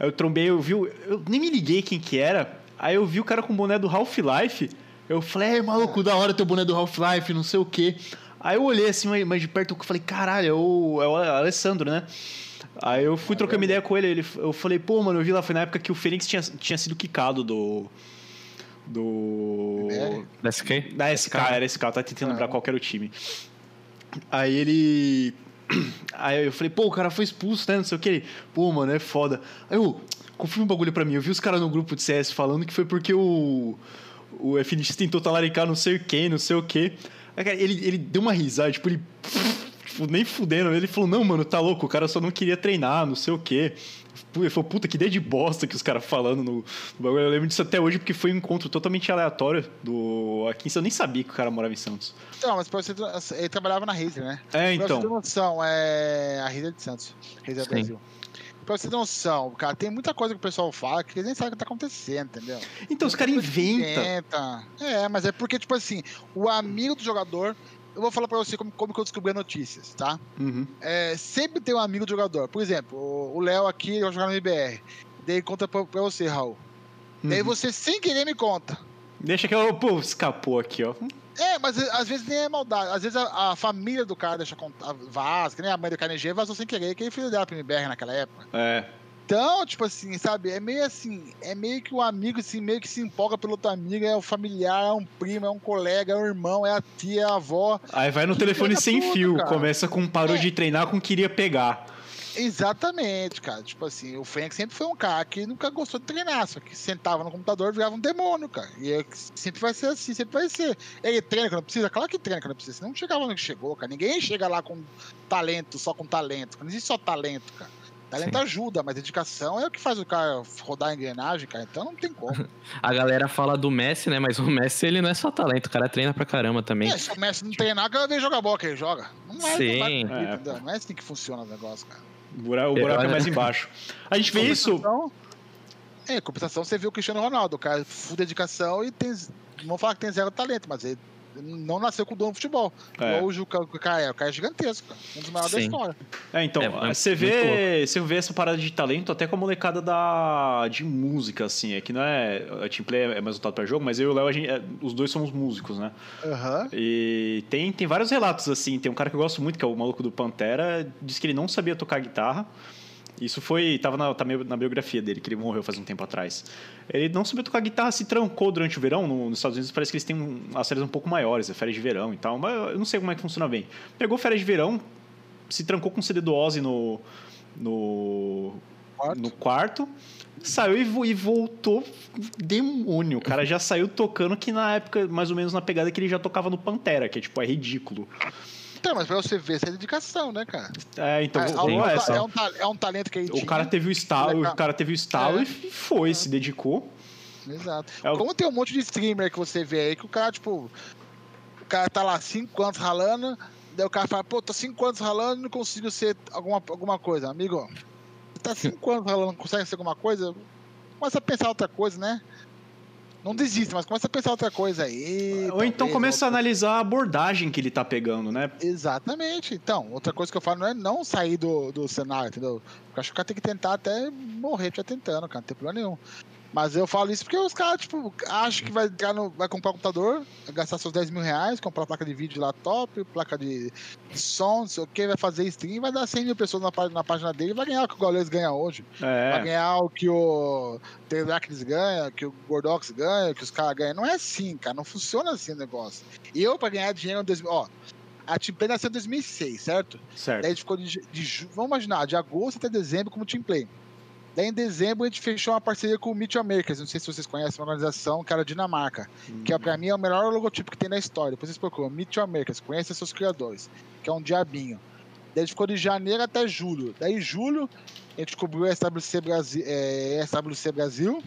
Aí eu trombei, eu vi, eu nem me liguei quem que era. Aí eu vi o cara com o boné do Half-Life. Eu falei, é maluco, da hora teu boné do Half-Life, não sei o quê. Aí eu olhei assim, mais- de perto, eu falei, caralho, é o, é o Alessandro, né? Aí eu fui trocar uma ideia com ele, ele, eu falei, pô, mano, eu vi lá, foi na época que o Fênix tinha, tinha sido quicado do. Do. Da SK? Da SK, era SK, eu tava tentando lembrar Ah. qual era o time. Aí ele. [clears throat] Aí eu falei, pô, o cara foi expulso, né? Não sei o que. Ele, pô, mano, é foda. Aí eu, confirma um bagulho pra mim. Eu vi os caras no grupo de CS falando que foi porque o. O FNX tentou talaricar não sei quem, não sei o que. Aí, cara, ele, ele deu uma risada, tipo, ele. Tipo, nem fudendo. Ele falou, não, mano, tá louco, o cara só não queria treinar, não sei o quê. Ele falou, puta, que ideia de bosta que os caras falando no, no bagulho. Eu lembro disso até hoje porque foi um encontro totalmente aleatório do aqui em Santos. Eu nem sabia que o cara morava em Santos. Então, mas pra você. Ele trabalhava na Razer, né? É, Pra você ter então. noção, é. A Razer de Santos. Razer Sim. Brasil. Pra você ter noção, cara, tem muita coisa que o pessoal fala que eles nem sabem o que tá acontecendo, entendeu? Então os caras inventam. Inventa. É, mas é porque, tipo assim, o amigo do jogador. Eu vou falar pra você como, como que eu descobri as notícias, tá? Uhum. É, sempre tem um amigo do jogador. Por exemplo, o Léo aqui ele vai jogar no MBR. Daí conta pra, pra você, Raul. Daí Uhum. você, sem querer, me conta. Deixa que eu. Pô, escapou aqui, ó. É, mas eh, às vezes nem é maldade. Às vezes a, a família do cara deixa contar, vaza, que nem a mãe do KNG vazou sem querer, que é filho dela pro MBR naquela época. É. Então, tipo assim, sabe, é meio assim, é meio que o amigo assim, meio que se empolga pelo outro amigo, é o familiar, é um primo, é um colega, é o irmão, é a tia, é a avó. Aí vai no telefone sem fio. cara. Começa com parou É. de treinar com queria pegar. Exatamente, cara. Tipo assim, o Frank sempre foi um cara que nunca gostou de treinar, só que sentava no computador e virava um demônio, cara. E é- sempre vai ser assim, sempre vai ser. Ele treina quando precisa? Claro que treina quando precisa. Senão não chegava onde chegou, cara. Ninguém chega lá com talento, só com talento. Não existe só talento, cara. Talento Sim. ajuda, mas dedicação é o que faz o cara rodar a engrenagem, cara. Então não tem como. [laughs] A galera fala do Messi, né? Mas o Messi, ele não é só talento, o cara treina pra caramba também. É, se o Messi não treinar, cada vez joga bola que ele joga. Não é, Sim. não, vai, É. não é assim que funciona o negócio, cara. O buraco, o buraco é mais embaixo. A gente vê isso. É, em compensação você viu o Cristiano Ronaldo, o cara é full dedicação e tem. Não vou falar que tem zero talento, mas ele não nasceu com o dono do futebol. É. Igual o Juca, o cara é. O cara é gigantesco, cara. Um dos maiores da Sim. história. É, então, É, é você vê, você vê essa parada de talento até com a molecada da, de música, assim. É que não é. A Team Play é mais voltado pra jogo, mas eu e o Léo, gente- é, os dois somos músicos, né? Aham. E tem, tem vários relatos, assim. Tem um cara que eu gosto muito, que é o maluco do Pantera, diz que ele não sabia tocar guitarra. Isso foi. Tava na, tá meio na biografia dele, que ele morreu faz um tempo atrás. Ele não sabia tocar guitarra, se trancou durante o verão. No- nos Estados Unidos parece que eles têm um- as férias um pouco maiores, é férias de verão e tal. Mas eu não sei como é que funciona bem. Pegou férias de verão, se trancou com o CD do Ozzy no. no. Quarto. no quarto. Saiu e, e voltou demônio. O cara já saiu tocando que na época, mais ou menos na pegada que ele já tocava no Pantera, que é tipo, é ridículo. Então, mas pra você ver, isso é dedicação, né, cara? É, então, é, vamos é, um, essa. é, um, ta- é um talento que ele O tinha. cara teve o estalo, o cara teve o estalo É. e foi, se dedicou. Exato. É Como tem um monte de streamer que você vê aí que o cara, tipo. O cara tá lá cinco anos ralando, daí o cara fala, pô, tô cinco anos ralando e não consigo ser alguma, alguma coisa. Amigo, você tá cinco anos ralando, não consegue ser alguma coisa? Começa a pensar outra coisa, né? Não desiste, mas começa a pensar outra coisa aí. Ou então talvez, começa a outra- analisar a abordagem que ele tá pegando, né? Exatamente. Então, outra coisa que eu falo não é não sair do, do cenário, entendeu? Eu acho que o cara tem que tentar até morrer já tentando, cara. Não tem problema nenhum. Mas eu falo isso porque os caras, tipo, acham que vai, no, vai comprar um computador, vai gastar seus 10 mil reais, comprar placa de vídeo lá top, placa de, som, não sei o que, vai fazer stream, vai dar 100 mil pessoas na, na página dele vai ganhar o que o Gaules ganha hoje. Vai É. ganhar o que o Terracles ganha, que o Gordox ganha, que os caras ganham. Não é assim, cara. Não funciona assim o negócio. Eu, pra ganhar dinheiro em 2000. Ó, a Team Play nasceu em 2006, certo? Daí a Certo. gente ficou de, de Vamos imaginar, de agosto até dezembro como Team Play. Daí em dezembro a gente fechou uma parceria com o Meet Americas. Não sei se vocês conhecem, uma organização que era Dinamarca. Que é, pra mim é o melhor logotipo que tem na história. Depois vocês procuram. Meet Americas, conheça seus criadores. Que é um diabinho. Daí a gente ficou de janeiro até julho. Daí em julho a gente cobriu a SWC Brasil. É, SWC Brasil.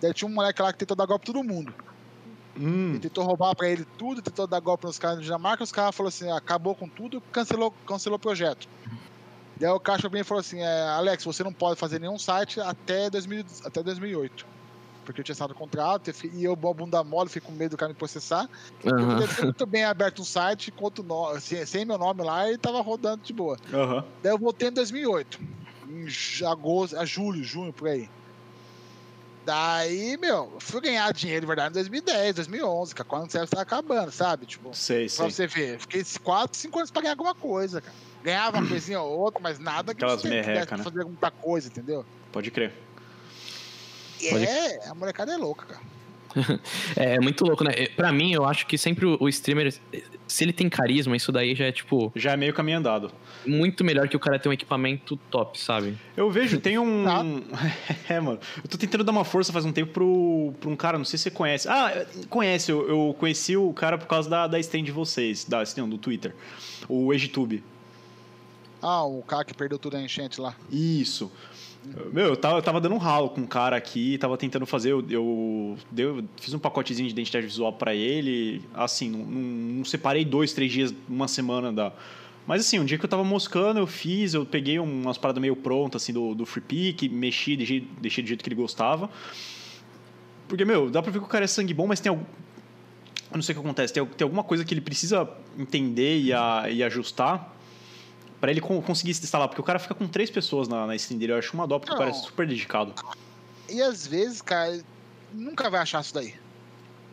Daí tinha um moleque lá que tentou dar golpe todo mundo. Hum, tentou roubar pra ele tudo, tentou dar golpe nos caras da Dinamarca, os caras falaram assim, acabou com tudo, cancelou, cancelou o projeto. Daí o Caixa bem falou assim, é, Alex, você não pode fazer nenhum site até, 2000, até 2008. Porque eu tinha assinado o contrato eu e eu, bom bunda mole, fiquei com medo do cara me processar. Eu Aham. poderia ter muito bem aberto um site com outro nome, sem, sem meu nome lá e tava rodando de boa. aham. Daí eu voltei em 2008. Em agosto, a julho, junho, por aí. Daí, meu, eu fui ganhar dinheiro de verdade em 2010, 2011, cara, quando o serviço tava acabando, sabe? Tipo, Sei, pra sei. você ver, fiquei 4, 5 anos pra ganhar alguma coisa, cara. Ganhava uma coisinha ou outra, mas nada que Aquelas você pudesse merreca, né? fazer muita coisa, entendeu? Pode crer. Pode- é, a molecada é louca, cara. [laughs] É, é muito louco, né? Pra mim, eu acho que sempre o, o streamer, se ele tem carisma, isso daí já é, tipo, Já é meio caminho andado. muito melhor que o cara ter um equipamento top, sabe? Eu vejo, tem um. Tá. [laughs] é, mano. Eu tô tentando dar uma força faz um tempo pro, pro um cara, não sei se você conhece. Ah, conhece, eu, eu conheci o cara por causa da, da stream de vocês, da stream do Twitter. O Egitube. Ah, o cara que perdeu tudo a enchente lá. Isso. Meu, eu tava, eu tava dando um ralo com um cara aqui, tava tentando fazer. Eu, eu, deu- fiz um pacotezinho de identidade visual pra ele. Assim, não, não- não separei dois, três dias, uma semana da. Mas assim, um dia que eu tava moscando, eu fiz, eu peguei umas paradas meio prontas, assim, do, do Free Pick, mexi, deixei, deixei do jeito que ele gostava. Porque, meu, dá pra ver que o cara é sangue bom, mas tem algum. Eu não sei o que acontece, tem, tem alguma coisa que ele precisa entender e, a- e ajustar pra ele con- conseguir se instalar. Porque o cara fica com três pessoas na, na stream dele. Eu acho uma dó, porque o cara é Não. super dedicado. E às vezes, cara, nunca vai achar isso daí.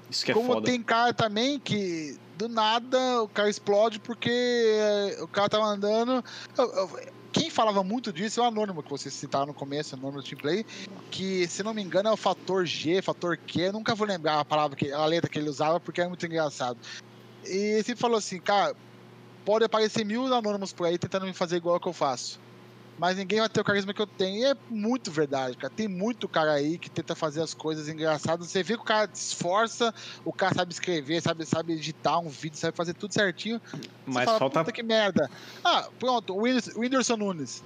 Isso que é Como foda. tem cara também que do nada o cara explode porque eh, o cara tava andando. eu- eu- quem falava muito disso é o Anônimo, que vocês citaram no começo, Anônimo do Team Play, que se não me engano é o fator G, fator Q, eu nunca vou lembrar a palavra, que, a letra que ele usava porque é muito engraçado. E ele sempre falou assim, cara, pode aparecer mil anônimos por aí tentando me fazer igual ao que eu faço. Mas ninguém vai ter o carisma que eu tenho. E é muito verdade, cara. Tem muito cara aí que tenta fazer as coisas engraçadas. Você vê que o cara se esforça, o cara sabe escrever, sabe, sabe editar um vídeo, sabe fazer tudo certinho. Mas fala, falta. Puta que merda. Ah, pronto, o Whindersson Nunes.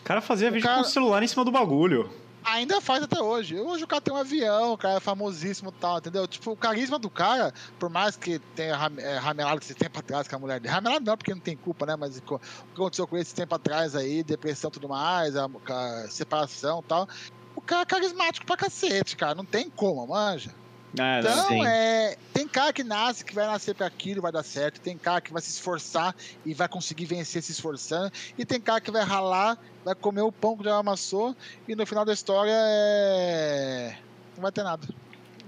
O cara fazia o vídeo cara- com o celular em cima do bagulho. Ainda faz até hoje. Hoje o cara tem um avião, o cara é famosíssimo e tal, entendeu? Tipo, o carisma do cara, por mais que tenha ram- é, ramelado esse tempo atrás com a mulher dele. Ramelado não, porque não tem culpa, né? Mas o que aconteceu com ele esse tempo atrás aí, depressão e tudo mais, a, a separação e tal. O cara é carismático pra cacete, cara. Não tem como, manja. É, né? Então, Sim. é, tem cara que nasce, que vai nascer para aquilo, vai dar certo. Tem cara que vai se esforçar e vai conseguir vencer se esforçando. E tem cara que vai ralar, vai comer o pão que já amassou e no final da história é... não vai ter nada.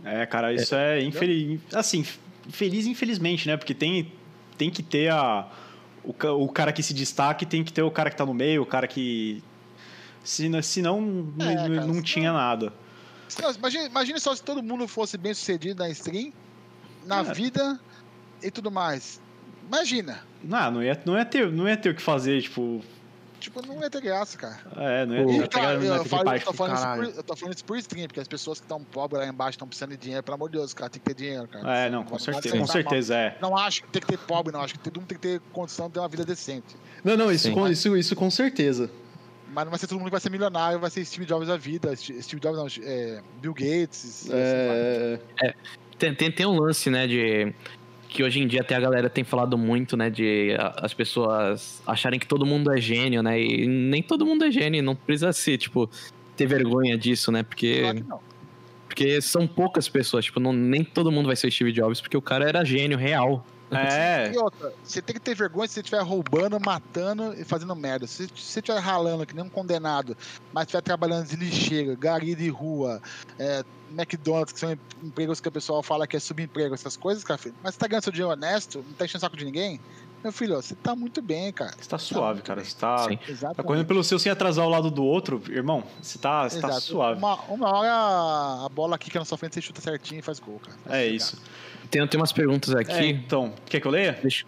É, cara, isso é, infeliz. Assim, feliz infelizmente, né? Porque tem, tem que ter a. O, o cara que se destaque tem que ter o cara que tá no meio, o cara que. Se, não- senão não, É, não- cara, não tinha nada. Não, imagine só se todo mundo fosse bem sucedido na stream, na É. vida e tudo mais. Imagina. Não, não ia, não ia, ter, não ia ter o que fazer, tipo. Tipo, não ia ter graça, cara. É, não ia, não E, ter, não ia eu, ter falo, parte, eu, tô falando isso caralho. por, eu tô falando isso por stream, porque as pessoas que estão pobres lá embaixo estão precisando de dinheiro, pelo amor de Deus, cara, tem que ter dinheiro, cara. É, não, com pode certeza, com mal. certeza, é. Não acho que tem que ter pobre, não. Acho que todo mundo tem que ter condição de ter uma vida decente. Não, não, isso, Sim. com, isso, isso com certeza. Mas não vai ser todo mundo que vai ser milionário, vai ser Steve Jobs da vida. Steve Jobs não, é, Bill Gates. assim vai. É, Tem, tem, tem um lance, né, de. Que hoje em dia até a galera tem falado muito, né? De a- as pessoas acharem que todo mundo é gênio, né? E nem todo mundo é gênio, não precisa ser, tipo, ter vergonha disso, né? Porque. Claro que não. Porque são poucas pessoas, tipo, não, nem todo mundo vai ser Steve Jobs, porque o cara era gênio real. É. E outra, você tem que ter vergonha se você estiver roubando, matando e fazendo merda. Se você estiver ralando que nem um condenado, mas estiver trabalhando de lixeira, gari de rua, é, McDonald's, que são empregos que o pessoal fala que é subemprego, essas coisas, cara, filho, mas você tá ganhando seu dinheiro honesto, não tá enchendo o saco de ninguém, meu filho, ó, você tá muito bem, cara. Você tá suave, cara. Você tá, tá correndo pelo seu sem atrasar o lado do outro, irmão. Você tá, você tá suave. Uma, uma hora a bola aqui que é na sua frente você chuta certinho e faz gol, cara. Faz É jogar. isso. Tem, tem umas perguntas aqui. É, então, quer que eu leia? Deixa...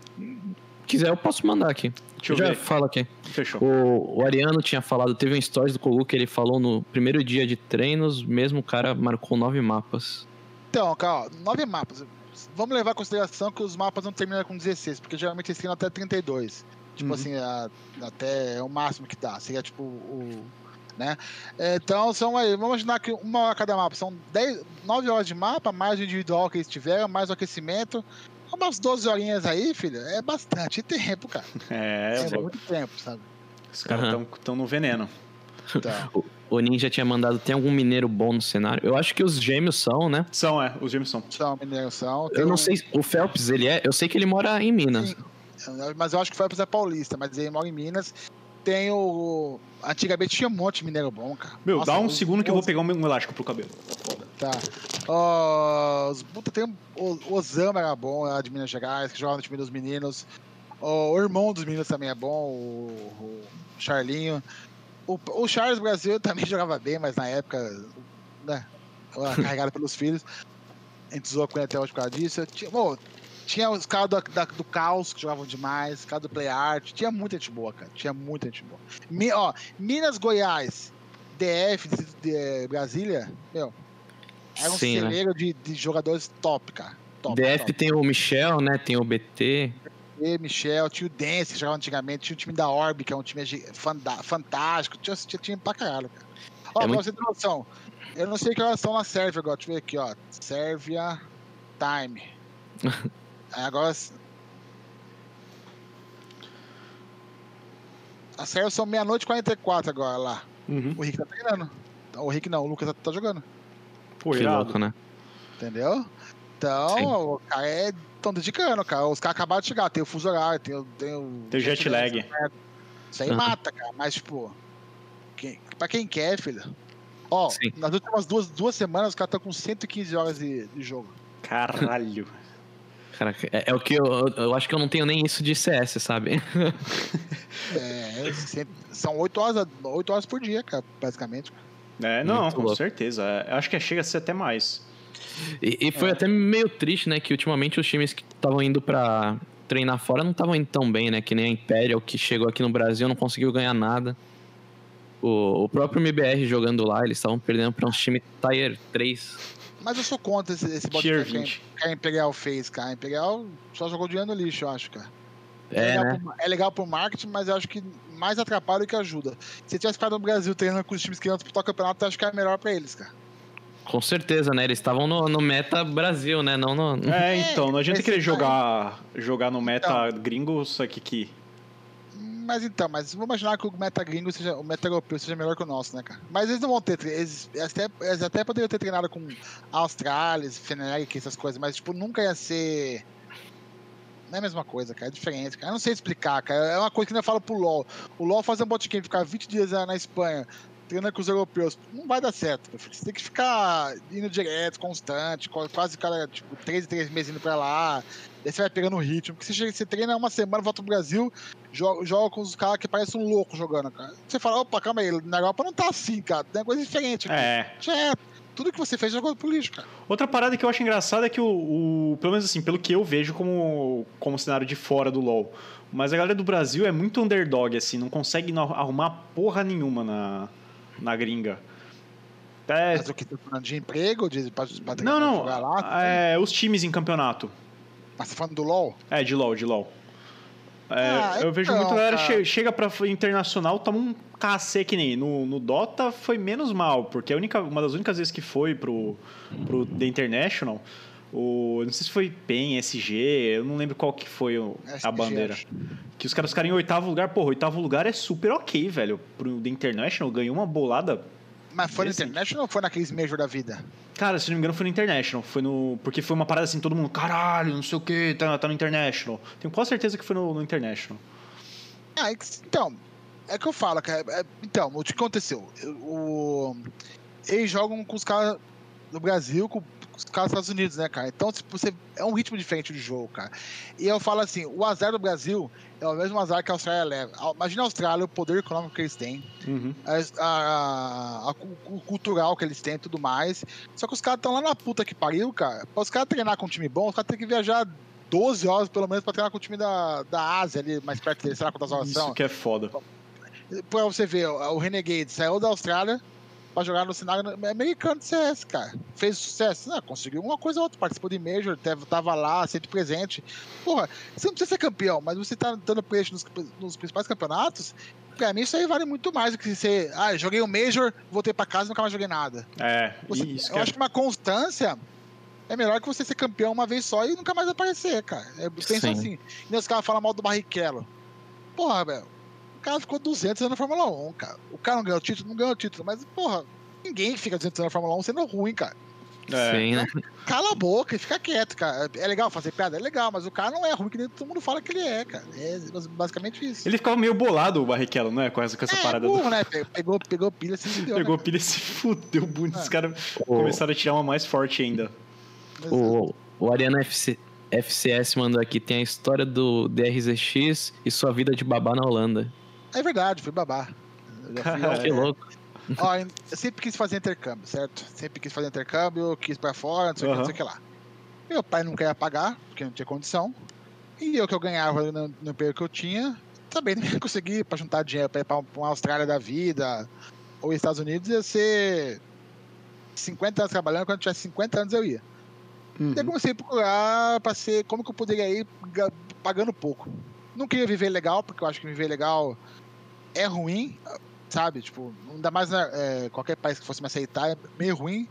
quiser, eu posso mandar aqui. Deixa eu já ver. falo aqui. Fechou. O, o Ariano tinha falado, teve um stories do Kogu que ele falou no primeiro dia de treinos, mesmo o cara marcou nove mapas. Então, cara, ó, nove mapas. Vamos levar em consideração que os mapas não terminam com 16, porque geralmente eles terminam até 32. Tipo Uhum. assim, a- até é o máximo que dá. Seria tipo o. Né? Então, são aí, vamos imaginar que uma hora cada mapa. São 10, 9 horas de mapa, mais o individual que eles tiveram, mais o aquecimento. Umas 12 horinhas aí, filho, é bastante tempo, cara. [laughs] É, É, louco. muito tempo, sabe? Os caras estão no veneno. [laughs] Tá. O Ninja tinha mandado, tem algum mineiro bom no cenário? Eu acho que os gêmeos são, né? São, é, os gêmeos são. São mineração. tem Eu não um- sei, o Phelps, ele é, eu sei que ele mora em Minas. Sim. Mas eu acho que foi pra Paulista, mas ele mora em Minas. Tem o. Antigamente tinha um monte de mineiro bom, cara. Meu, Nossa, dá um segundo que eu vou pegar um elástico pro cabelo. Foda. Tá. Os puta, tem o, Osama era bom, era de Minas Gerais, que jogava no time dos meninos. O irmão dos meninos também é bom, o, o Charlinho. O, o Charles Brasil [laughs] também jogava bem, mas na época, né, carregado pelos filhos. A gente zoou com ele até hoje por causa disso. Tinha, bom, tinha os caras do, da- do Caos que jogavam demais, os caras do Play Art. Tinha muita gente boa, cara. Tinha muita gente boa. Mi- ó, Minas Goiás, DF de, de Brasília, meu, era um Sim, né? celeiro de, de jogadores top, cara. Top, DF top. tem o Michel, né? Tem o BT. E Michel, tinha o Dance, que jogava antigamente, tinha o time da Orb, que é um time fantástico, tinha, tinha time pra caralho, cara. Ó, É pra muito- você ter noção, eu não sei que horas são na Sérvia agora, deixa eu ver aqui, ó. Sérvia Time. [laughs] Agora. A Sérvia são meia-noite e 44 agora lá. Uhum. O Rick tá treinando. O Rick não, o Lucas tá, tá jogando. Pô, que irado. louco, né? Entendeu? Então, Sim. o cara é. Estão dedicando, cara. Os caras acabaram de chegar, tem o fuso horário, tem o. Tem o, Tem o jet lag. Isso aí Aham. mata, cara. Mas, tipo. Quem, pra quem quer, filho. Ó, Sim. nas últimas duas, duas semanas, os caras estão com 115 horas de, de jogo. Caralho. Caraca, é, é o que eu, eu acho que eu não tenho nem isso de CS, sabe? [laughs] É, cento- são 8 horas, 8 horas por dia, cara, basicamente. É, não, Muito com louco. certeza. É, acho que chega a ser até mais. E, e foi É. até meio triste, né? Que ultimamente os times que estavam indo pra treinar fora não estavam indo tão bem, né? Que nem a Imperial, que chegou aqui no Brasil não conseguiu ganhar nada. O, o próprio MBR jogando lá, eles estavam perdendo pra uns times Tier 3. Mas eu sou contra esse, esse bot que a- 20. que a Imperial fez, cara. A Imperial só jogou dinheiro no lixo, eu acho, cara. É, legal né? pro, é legal pro marketing, mas eu acho que mais atrapalha do que ajuda. Se tivesse ficado no Brasil treinando com os times que iam disputar o campeonato, eu acho que é melhor pra eles, cara. Com certeza, né? Eles estavam no, no meta Brasil, né? Não no. É, então, não adianta querer jogar, jogar no meta gringo, só que que. Mas então, mas vamos imaginar que o meta gringo seja, o meta europeu seja melhor que o nosso, né, cara? Mas eles não vão ter, eles, eles até, eles até poderiam ter treinado com Australis, Fnatic, essas coisas, mas tipo, nunca ia ser. Não é a mesma coisa, cara, é diferente, cara. Eu não sei explicar, cara. É uma coisa que eu falo pro LoL. O LoL fazer um botcamp, ficar 20 dias na Espanha, treinando com os europeus, não vai dar certo, meu filho. Você tem que ficar indo direto, constante, co- quase cada, tipo, 3 em 3 meses indo pra lá. Daí você vai pegando o ritmo. Porque você, chega, você treina uma semana, volta pro Brasil, joga, joga com os caras que parecem um louco jogando, cara. Você fala, opa, calma aí, na Europa não tá assim, cara. Tem uma coisa diferente aqui. É. Já é. Tudo que você fez jogou pro lixo, cara. Outra parada que eu acho engraçada é que o, o- Pelo menos assim, pelo que eu vejo como, como cenário de fora do LoL. Mas a galera do Brasil é muito underdog, assim, não consegue arrumar porra nenhuma na, na gringa. É, Mas o que tá falando de emprego, de pra, pra não, não. jogar lá. É, os times em campeonato. Mas você tá falando do LOL? É, de LoL, de LoL. É, Ah, eu vejo então, muita galera che- chega pra internacional, toma um cacete que nem. No, no Dota foi menos mal, porque a única, uma das únicas vezes que foi pro, pro The International, o, não sei se foi PEN, SG, eu não lembro qual que foi o- a bandeira. acho. Que os caras ficaram em oitavo lugar. Porra, oitavo lugar é super ok, velho. Pro The International ganhou uma bolada Mas foi no. International ou foi naqueles Major da vida? Cara, se não me engano, foi no International. Foi no. Porque foi uma parada assim, todo mundo, caralho, não sei o que, tá, tá no International. Tenho quase certeza que foi no, no International. Ah, é então, é que eu falo, cara. é- então, o que aconteceu? O, eles jogam com os caras do Brasil, com os caras dos Estados Unidos, né, cara? Então, tipo, você, é um ritmo diferente de jogo, cara. E eu falo assim, o azar do Brasil é o mesmo azar que a Austrália leva. Imagina a Austrália, o poder econômico que eles têm, Uhum. a, a- a cu- cultural que eles têm e tudo mais. Só que os caras estão lá na puta que pariu, cara. Pra os caras treinar com um time bom, os caras têm que viajar 12 horas, pelo menos, pra treinar com o time da, da Ásia ali, mais perto deles, sei lá quantas horas são. Isso que é foda. Pra você ver, o o Renegade saiu da Austrália pra jogar no cenário americano de CS, cara. Fez sucesso? Não, conseguiu uma coisa ou outra. Participou de Major, teve- tava lá, sempre presente. Porra, você não precisa ser campeão, mas você tá dando peixe nos, nos principais campeonatos. Pra mim, isso aí vale muito mais do que você. Ah, joguei o Major, voltei pra casa e nunca mais joguei nada. É, Você- isso eu que é. acho que uma constância é melhor que você ser campeão uma vez só e nunca mais aparecer, cara. Eu penso Sim. assim. E os caras falam mal do Barrichello. Porra, velho. O cara ficou 200 anos na Fórmula 1, cara. O cara não ganhou o título, não ganhou o título. Mas, porra, ninguém fica 200 anos na Fórmula 1 sendo ruim, cara. É. Sim, né? Cala a boca e fica quieto, cara. É legal fazer piada? É legal, mas o cara não é ruim, que nem todo mundo fala que ele é, cara. É basicamente isso. Ele ficava meio bolado, o Barrichello, não é? Com essa, com essa é, parada. do- burro, né? Pe- Pegou, pegou pilha, se fudeu, Pegou né? pilha e se fudeu muito. Os É. caras O, começaram a tirar uma mais forte ainda. o, o Ariana FC, FCS mandou aqui, tem a história do DRZX e sua vida de babá na Holanda. É verdade, fui babá. Eu já fui, [laughs] Que louco. Ó, eu sempre quis fazer intercâmbio, certo? Sempre quis fazer intercâmbio, quis pra fora, não sei o que, não sei o que lá. Meu pai não queria pagar, porque não tinha condição. E eu que eu ganhava no, no emprego que eu tinha, também não ia conseguir pra juntar dinheiro pra ir pra, uma Austrália da vida ou Estados Unidos, ia ser 50 anos trabalhando, quando eu tivesse 50 anos eu ia. Uhum. Daí eu comecei a procurar pra ser como que eu poderia ir ga- pagando pouco. Não queria viver legal, porque eu acho que viver legal é ruim, sabe? Tipo, ainda mais na- é, qualquer país que fosse me aceitar é meio ruim.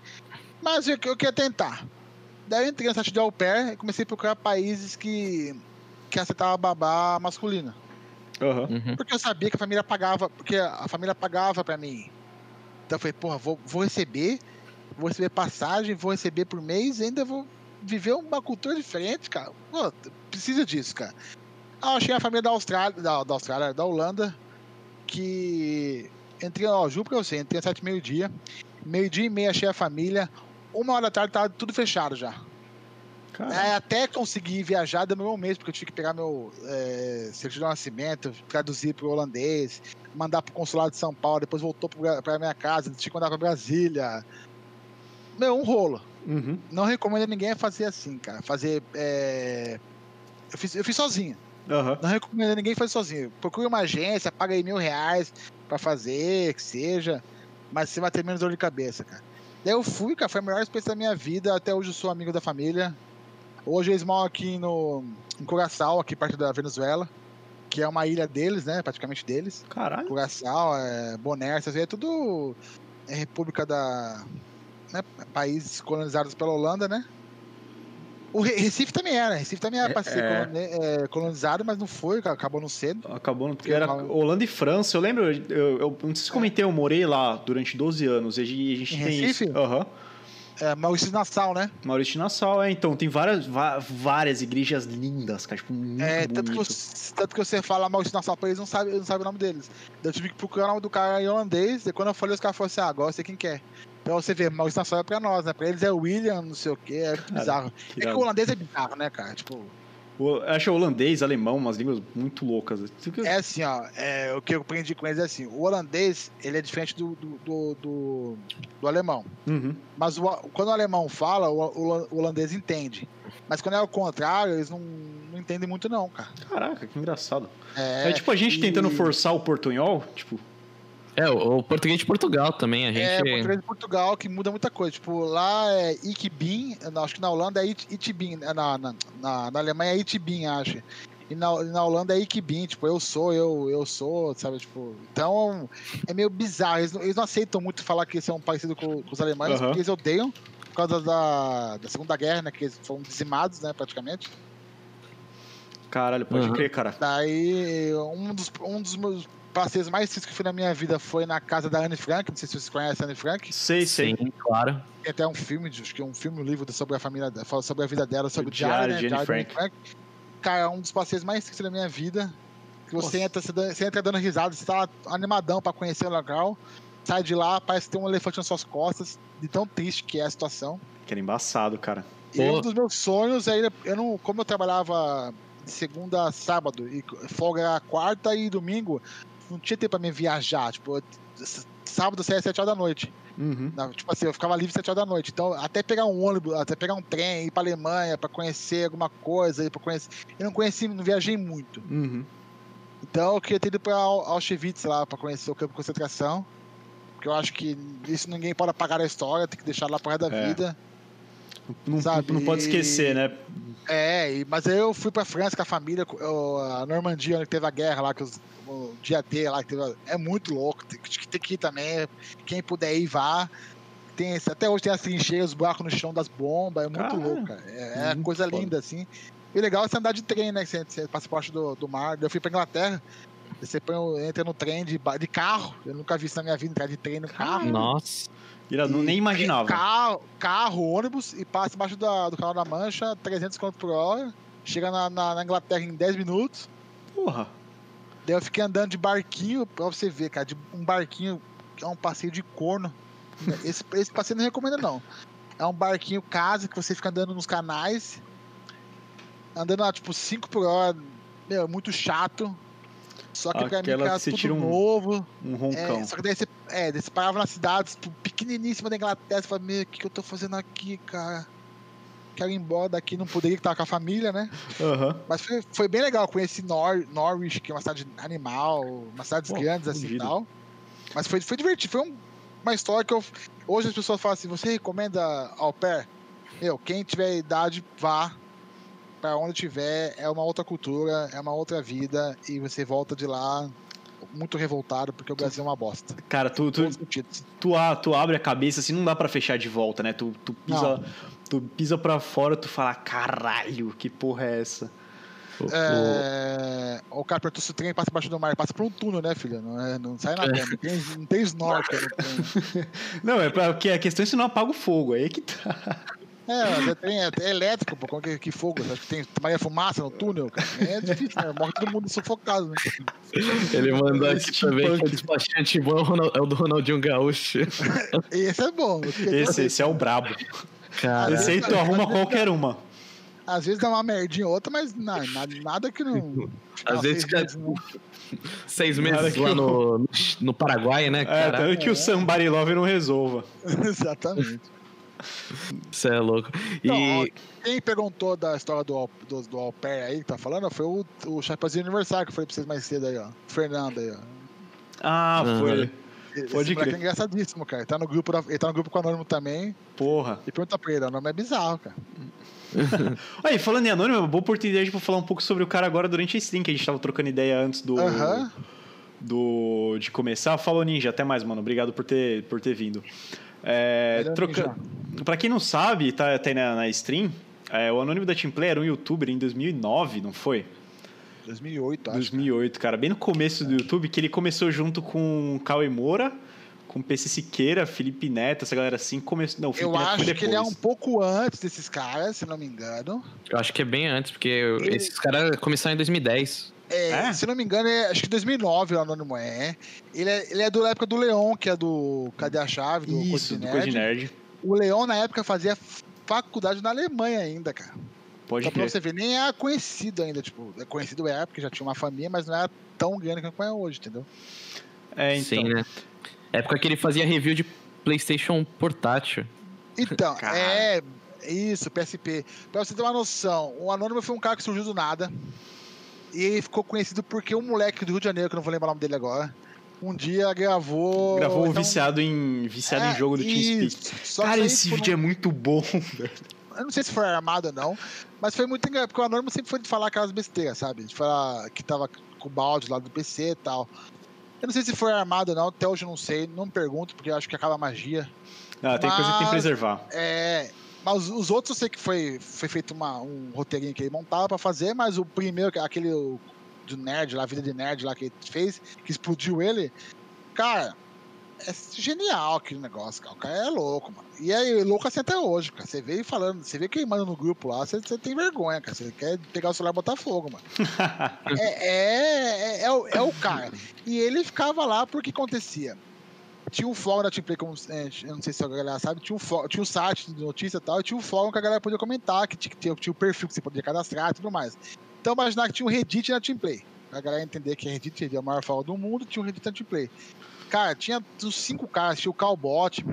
Mas eu, eu queria tentar. Daí eu entrei no site de au pair e comecei a procurar países que, que aceitavam babá masculina. Uhum. Porque eu sabia que a família pagava, porque a família pagava pra mim. Então eu falei, porra, vou, vou receber, vou receber passagem, vou receber por mês e ainda vou viver uma cultura diferente, cara. Pô, precisa disso, cara. Ah, achei a família da Austrália, da, da Austrália, da Holanda, que entrei, ó, juro pra você, entrei às sete meio-dia, meio-dia e meia achei a família, uma hora da tarde tava tudo fechado já. É, até conseguir viajar demorou um mês, porque eu tive que pegar meu é, certidão de nascimento, traduzir pro holandês, mandar pro consulado de São Paulo, depois voltou pra minha casa, tinha que mandar pra Brasília. Meu, um rolo. uhum. Não recomendo a ninguém fazer assim, cara. Fazer. é, Eu, fiz, eu fiz sozinho. Aham. Não recomendo ninguém fazer sozinho. Procure uma agência, paga aí mil reais pra fazer, que seja. Mas você vai ter menos dor de cabeça, cara. Daí eu fui, cara, foi a melhor experiência da minha vida. Até hoje eu sou amigo da família. Hoje eles moram aqui no, em Curaçao, aqui perto da Venezuela. Que é uma ilha deles, né? Praticamente deles. Caralho. Curaçao, é, Bonaire, essas é tudo é república da. Né, países colonizados pela Holanda, né? O Re- Recife também era, Recife também era É, pra ser é. é, colonizado, mas não foi, acabou no cedo. Acabou no... Porque Era Holanda e França. Eu lembro, eu, eu não sei se comentei, eu morei lá durante 12 anos. E a gente, Em tem Recife? isso. Aham. É, Maurício Nassau, né? Maurício Nassau, é. Então, tem várias, várias igrejas lindas, cara. Tipo, muito É, tanto que, você, tanto que você fala Maurício Nassau pra eles, não sabe, não sabem o nome deles. Eu tive que procurar o nome do cara em holandês, e quando eu falei, os caras falaram assim, ah, agora sei quem quer. Então você vê, Maurício Nassau é pra nós, né? Pra eles é William, não sei o quê, é bizarro. É que o holandês é bizarro, né, cara? Tipo, eu acho holandês, alemão, umas línguas muito loucas. É assim, ó, é, o que eu aprendi com eles é assim, o holandês, ele é diferente do, do, do, do- do alemão. Uhum. Mas o- quando o alemão fala, o, o- o holandês entende. Mas quando é o contrário, eles não, não entendem muito não, cara. Caraca, que engraçado. É, É, tipo a gente e- tentando forçar o portunhol, tipo... É, o, o português de Portugal também, a gente. É, português de Portugal que muda muita coisa. Tipo, lá é Ikbin, acho que na Holanda é It- Itbin, na, na, na, na Alemanha é Itbin, acho. E na, na Holanda é Ikbin, tipo, eu sou, eu, eu sou, sabe? Tipo, então é meio bizarro. Eles não, eles não aceitam muito falar que eles são parecidos com, com os alemães, Aham. porque eles odeiam por causa da, da Segunda Guerra, né? Que eles foram dizimados, né, praticamente. Caralho, pode Uhum. crer, cara. Daí, um dos, um dos meus passeios mais tristes que eu fui na minha vida foi na casa da Anne Frank. Não sei se vocês conhecem a Anne Frank. Sei, sei. Sim, claro. Tem até um filme, acho que é um filme, um livro sobre a família, fala sobre a vida dela, sobre O o diário, né? diário de Anne Diário da Anne Frank. Cara, é um dos passeios mais tristes da minha vida. Que você entra, você, entra dando risada, você tá animadão pra conhecer o local. Sai de lá, parece ter um elefante nas suas costas, de tão triste que é a situação. Que era embaçado, cara. E Pô. um dos meus sonhos é eu não, como eu trabalhava de segunda a sábado e folga era quarta e domingo, não tinha tempo pra mim viajar, tipo, sábado saía às sete horas da noite. Uhum. Tipo assim, eu ficava livre às 7 horas da noite. Então, até pegar um ônibus, até pegar um trem, ir pra Alemanha pra conhecer alguma coisa, pra conhecer. Eu não conheci, não viajei muito. Uhum. Então, eu queria ter ido pra Au- Auschwitz lá pra conhecer o campo de concentração. Porque eu acho que isso ninguém pode apagar a história, tem que deixar lá pro resto da É. vida. Não, Sabe, não pode esquecer, né? É, mas eu fui pra França com a família, a Normandia, onde teve a guerra lá, que os, o dia D lá, que teve, é muito louco, tem, que- tem que ir também, quem puder ir, vá. Tem, esse- até hoje tem as trincheiras, os buracos no chão das bombas, é muito Cara, louco, cara. É, é muito coisa foda. linda, assim. E o legal é você andar de trem, né, que você, você passa por do, do mar. Eu fui pra Inglaterra, você põe, entra no trem de, de carro, eu nunca vi isso na minha vida, entrar de trem no carro. Nossa. E- nem imaginava. Carro, carro, ônibus e passa embaixo da- do canal da Mancha, 300 km por hora. Chega na, na- na Inglaterra em 10 minutos. Porra. Daí eu fiquei andando de barquinho, pra você ver, cara. De um barquinho que é um passeio de corno. Esse, esse passeio não recomendo, não. É um barquinho casa que você fica andando nos canais. Andando a tipo 5 por hora. Meu, é muito chato. Só que pra mim Aquela era que você tudo tira um novo. Um roncão. É, só que daí você, é, daí você parava nas cidades tipo, pequeniníssima da Inglaterra, você fala, meu, o que, que eu tô fazendo aqui, cara? Quero ir embora daqui, não poderia estar com a família, né? Aham. Mas foi, foi bem legal, conheci Nor Norwich, que é uma cidade animal, umas cidades Pô, grandes assim e tal. Mas foi, foi divertido, foi um- uma história que eu. Hoje as pessoas falam assim, você recomenda au pair? Meu, quem tiver idade, vá. Pra onde tiver, é uma outra cultura, é uma outra vida, e você volta de lá muito revoltado, porque o Brasil é uma bosta. Cara, tu, tu, tu, tu abre a cabeça assim, não dá pra fechar de volta, né? Tu, tu pisa. Tu pisa pra fora, tu fala, caralho, que porra é essa? É... O cara perguntou se o trem passa embaixo do mar. Passa por um túnel, né, filho? Não, é- não sai nada. Não tem, não tem snorkel. [laughs] Não, é porque a questão é se não apaga o fogo, aí que tá. É, mas é, trem, é, é elétrico, pô. Como que, que fogo? Acha que tem Maria Fumaça no túnel? Cara? É difícil, né? Morre todo mundo sufocado, né? Ele mandou aqui Steampunk. também que o despachante bom é o é o do Ronaldinho Gaúcho. [laughs] Esse é bom. Esse, esse é o brabo. Cara, Esse aí tu arruma qualquer uma. Às vezes dá uma merdinha ou outra, mas na- nada, nada que não. Às vezes, meses, não. seis meses que lá no, no, Paraguai, né, É, cara? tanto que o Somebody Love não resolva. [laughs] Exatamente. Você é louco. E Não, ó, Quem perguntou da história do, do, do au pair aí que tá falando foi o, o Chapeuzinho Aniversário que eu falei pra vocês mais cedo aí, ó. Fernando aí, ó. Ah, Aham. foi. Esse Pode crer. é engraçadíssimo, cara. Ele tá no grupo, da- ele tá no grupo com o Anônimo também. Porra. E pergunta pra ele, o nome é bizarro, cara. [laughs] Aí, falando em anônimo, é uma boa oportunidade pra falar um pouco sobre o cara agora durante a stream, que a gente tava trocando ideia antes do. Aham. do de começar. Falou, Ninja. Até mais, mano. Obrigado por ter, por ter vindo. É, troca... Pra quem não sabe, tá, aí na, na stream, é, o Anônimo da Teamplay era um youtuber em 2009, não foi? 2008, acho. 2008, cara. Bem no começo do YouTube, que ele começou junto com Cauê Moura, com PC Siqueira, Felipe Neto, essa galera assim. Começou... Não, Eu Neto foi acho que ele é um pouco antes desses caras, se não me engano. eu acho que é bem antes, porque esses caras começaram em 2010. É, É? Se não me engano, é, acho que 2009 o Anônimo é. Ele é. Ele é da época do Leon, que é do Cadê a Chave? Do Isso, do Coisa de Nerd. O Leon, na época, fazia faculdade na Alemanha ainda, cara. Pode Só pra você ver, nem era conhecido ainda, tipo, é conhecido é porque já tinha uma família, mas não era tão grande quanto é hoje, entendeu? É, então. Sim, né? Época que ele fazia review de PlayStation portátil. Então, é. Isso, PSP. Pra você ter uma noção, o Anônimo foi um cara que surgiu do nada. E ele ficou conhecido porque um moleque do Rio de Janeiro, que eu não vou lembrar o nome dele agora, um dia gravou. Gravou o então, viciado em viciado é, em jogo do. Só que Cara, esse vídeo é muito bom. [laughs] Eu não sei se foi armado ou não, mas foi muito engraçado, porque o Anônimo sempre foi de falar aquelas besteiras, sabe? De falar que tava com o balde lá do PC e tal. Eu não sei se foi armado ou não, até hoje eu não sei, não pergunto, porque eu acho que acaba a magia. Ah, tem coisa que tem que Mas- preservar. É, mas os outros eu sei que foi, foi feito uma, um roteirinho que ele montava pra fazer, mas o primeiro, aquele do nerd lá, a vida de nerd lá que ele fez, que explodiu ele. Cara, é genial aquele negócio, cara. O cara é louco, mano. E é louco assim até hoje, cara. Você vê falando, você vê queimando no grupo lá, você, você tem vergonha, cara. Você quer pegar o celular e botar fogo, mano. [laughs] é, é, é, é, o, é o cara. E ele ficava lá porque acontecia. Tinha um fórum da Teamplay, como é, eu não sei se a galera sabe, tinha um, fórum, tinha um site de notícia e tal, e tinha um fórum que a galera podia comentar, que tinha, tinha, o perfil que você podia cadastrar e tudo mais. Então imaginar que tinha um Reddit na Teamplay. A galera entender que Reddit é o maior fórum do mundo, tinha um Reddit na Teamplay. Cara, tinha os cinco caras, tinha o Calbot,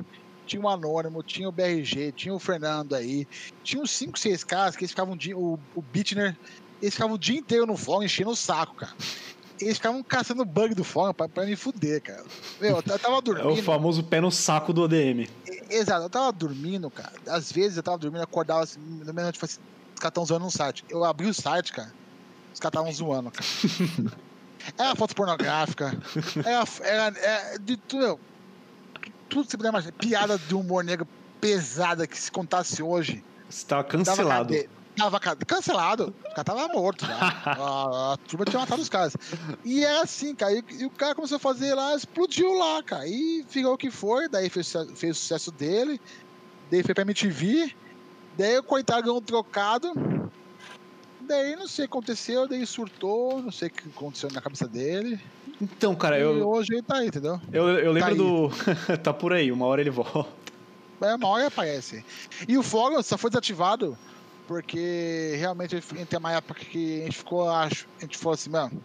tinha o Anônimo, tinha o BRG, tinha o Fernando aí, tinha uns cinco, seis caras que eles ficavam, o, o Bitner, eles ficavam o dia inteiro no fórum enchendo o saco, cara. Eles ficavam caçando bug do fórum pra, pra me fuder, cara. Meu, eu tava dormindo. [laughs] É o famoso pé no saco do ODM. Exato, eu tava dormindo, cara. Às vezes eu tava dormindo, acordava assim, no meio tipo assim, os caras tão zoando um site. Eu abri o site, cara, os caras estavam zoando, cara. [laughs] Era foto pornográfica. Era, era, era de tudo. Tudo que você puder imaginar. Piada de humor negro pesada que se contasse hoje. Você tava cancelado. Tava, tava cancelado. O cara tava morto já. a, a, turma tinha matado os caras. E é assim, cara. E, e, o cara começou a fazer lá, explodiu lá, cara. E ficou o que foi. Daí fez, fez o sucesso dele. Daí foi pra MTV. Daí o coitado ganhou um trocado. Daí não sei o que aconteceu, daí surtou, não sei o que aconteceu na cabeça dele. Então, cara, e eu. hoje ele tá aí, entendeu? Eu, eu lembro tá do. [laughs] tá por aí, uma hora ele volta. É, uma hora aparece. E o fórum só foi desativado porque realmente tem uma época que a gente ficou, acho, a gente falou assim, mano,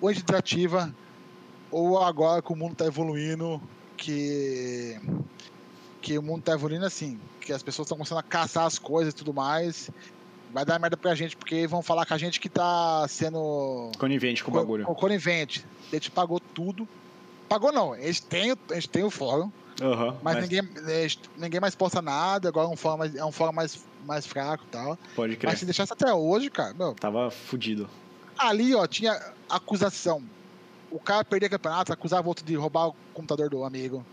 ou a gente desativa, ou agora que o mundo tá evoluindo, que. Que o mundo tá evoluindo assim, que as pessoas estão começando a caçar as coisas e tudo mais vai dar merda pra gente, porque vão falar com a gente que tá sendo. Conivente com o bagulho. Conivente. A gente pagou tudo. Pagou não, a gente tem, a gente tem o fórum. Uhum, mas, mas... Ninguém, ninguém mais posta nada, agora é um fórum mais, é um fórum mais, mais fraco e tal. Pode crer. Mas se deixasse até hoje, cara, meu. Tava fudido. Ali, ó, tinha acusação o cara perdia campeonato, acusava outro de roubar o computador do amigo,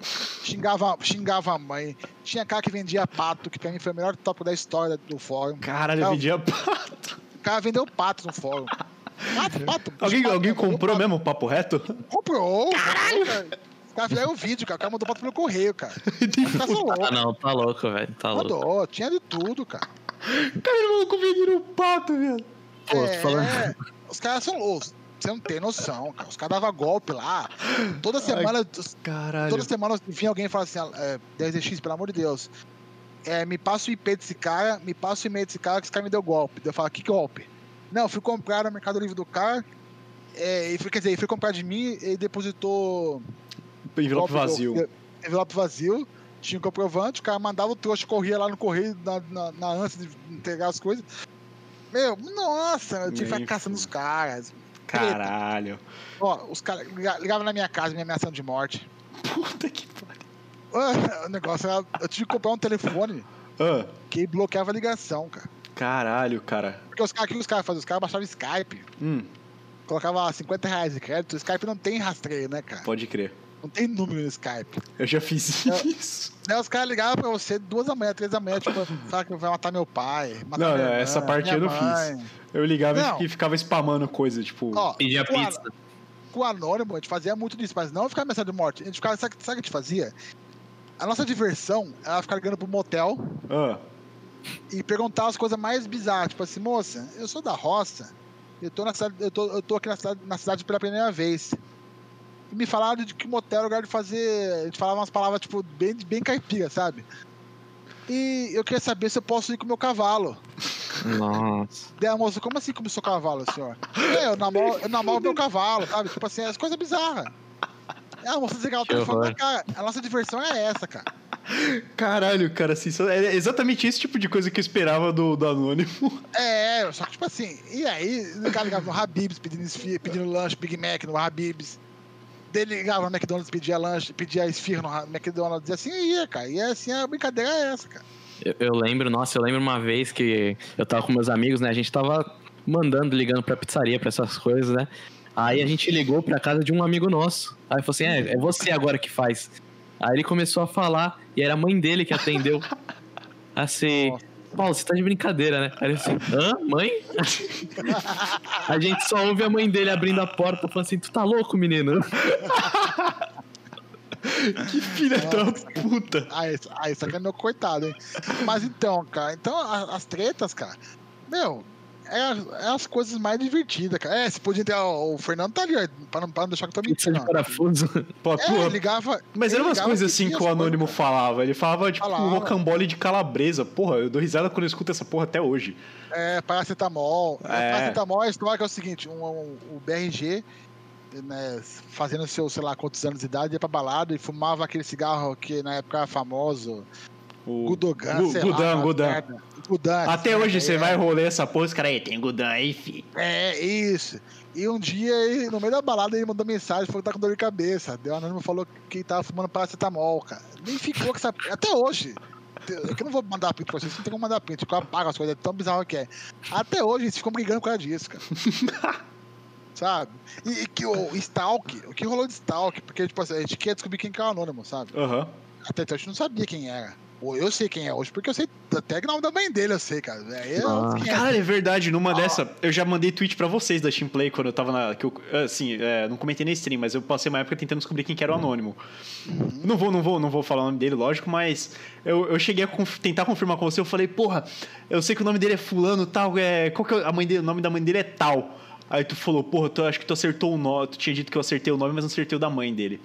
xingava, xingava a mãe. Tinha cara que vendia pato, que pra mim foi o melhor tópico da história do fórum. Caralho, cara, vendia pato. O cara vendeu pato no fórum. Pato, pato. Alguém, pato, alguém comprou pato. mesmo o papo reto? Comprou. Caralho! Cara. Os caras fizeram um vídeo, cara. O cara mandou pato pelo correio, cara. [laughs] ah, não, tá louco, velho. Tá mandou, louco. tinha de tudo, cara. Cara, ele mandou vendendo pato, velho. Pô, é, falando... Os caras são loucos. Você não tem noção, cara. Os caras davam golpe lá. Toda semana. Ai, caralho. Toda semana vinha alguém e falava assim: é, 10x, pelo amor de Deus. É, me passa o IP desse cara, me passa o e-mail desse cara que esse cara me deu golpe. Eu falo, que golpe? Não, fui comprar no Mercado Livre do cara. É, e quer dizer, ele foi comprar de mim e depositou. Envelope vazio. Envelope vazio. Tinha um comprovante, o cara mandava o trouxa, corria lá no correio na, na, na ânsia de entregar as coisas. Meu, nossa, eu tinha que ficar caçando os caras. Caralho. Ó, os caras ligavam na minha casa me ameaçando de morte. Puta que pariu. O negócio era. Eu tive que comprar um telefone ah. que bloqueava a ligação, cara. Caralho, cara. Porque os caras, o que os caras faziam? Os caras baixavam Skype. Hum. Colocava 50 reais de crédito. O Skype não tem rastreio, né, cara? Pode crer. Não tem número no Skype. Eu já fiz eu, isso. Né, os caras ligavam pra você duas da manhã, três da manhã, tipo, sabe que vai matar meu pai. Matar não, não, essa parte eu não mãe. fiz. Eu ligava não. e ficava spamando coisa, tipo. Ó, pedia pizza. Com o anônimo, a gente fazia muito disso, mas não ficar mensagem de morte. A gente ficava, sabe, sabe o que a gente fazia? A nossa diversão era ficar ligando pro motel ah. e perguntar as coisas mais bizarras. Tipo assim, moça, eu sou da roça, eu tô, na cidade, eu tô, eu tô aqui na cidade, na cidade pela primeira vez e me falaram de que motel era lugar de fazer. A gente falava umas palavras, tipo, bem, bem caipira, sabe? E eu queria saber se eu posso ir com o meu cavalo. Nossa. Daí a moça, como assim com o seu cavalo, senhor? É, eu namoro, eu namoro meu cavalo, sabe? Tipo assim, as coisas bizarras. É, a moça desligava o telefone da cara. A nossa diversão é essa, cara. Caralho, cara, assim, é exatamente esse tipo de coisa que eu esperava do, do Anônimo. É, só que tipo assim, e aí, o cara ligava no Habibs pedindo, pedindo lanche, Big Mac no Habibs dele ligava no McDonald's, pedia lanche, pedia esfirra no McDonald's, e assim ia, cara. E assim a brincadeira é essa, cara. Eu, eu, lembro, nossa, eu lembro uma vez que eu tava com meus amigos, né? A gente tava mandando, ligando pra pizzaria, pra essas coisas, né? Aí a gente ligou pra casa de um amigo nosso. Aí falou assim: é, é você agora que faz. Aí ele começou a falar, e era a mãe dele que atendeu. [laughs] Assim. Paulo, você tá de brincadeira, né? Aí ele assim, hã? Mãe? [laughs] a gente só ouve a mãe dele abrindo a porta falando assim, tu tá louco, menino? [laughs] Que filha da puta. Aí, aí sacaneou, coitado, hein? Mas então, cara, então as tretas, cara, meu, é, as- é as coisas mais divertidas, cara. É, você podia ter. O, o Fernando tá ali, ó, pra não, pra não deixar que eu tô de mentindo. ó. parafuso. [laughs] Pô, É, ele ligava. Mas eram umas coisas assim que o Anônimo coisas, falava. Ele falava, tipo, Falava. rocambole de calabresa. Porra, eu dou risada quando eu escuto essa porra até hoje. É, paracetamol. É. Paracetamol, a história que é o seguinte: um, um- o BRG, né, fazendo seus, sei lá, quantos anos de idade, ia pra balada e fumava aquele cigarro que na época era famoso. O Gudogan, Gu- Gudan, lá. Gudan. Gudan. Até essa hoje merda você aí, vai é. rolê essa porra, os caras aí, tem Gudan aí, fi. É, isso. E um dia, ele- no meio da balada, ele mandou mensagem, falou que tá com dor de cabeça. Deu anônimo falou que tava fumando paracetamol, cara. Nem ficou com essa. Até hoje. É que eu não vou mandar print pra vocês, não tem como mandar print, porque eu apago as coisas, é tão bizarro que é. Até hoje eles ficam brigando por causa disso, cara. [laughs] sabe? E, e que o Stalk, o que rolou de Stalk, porque tipo, assim, a gente quer descobrir quem que é o anônimo, sabe? Aham. Até então a gente não sabia quem era. Ou eu sei quem é hoje, porque eu sei até que o nome da mãe dele, eu sei, cara. É, eu, Ah. é. Caralho, é verdade. Numa Ah. dessa, eu já mandei tweet pra vocês da Team Play quando eu tava na. Que eu, assim, é, não comentei na stream, mas eu passei uma época tentando descobrir quem que era o anônimo. Não vou, não vou, não vou falar o nome dele, lógico, mas eu, eu cheguei a conf- tentar confirmar com você. Eu falei, porra, eu sei que o nome dele é Fulano tal. É, qual que é a mãe dele? O nome da mãe dele é tal. Aí tu falou, porra, tu, acho que tu acertou o nome. Tu tinha dito que eu acertei o nome, mas não acertei o da mãe dele.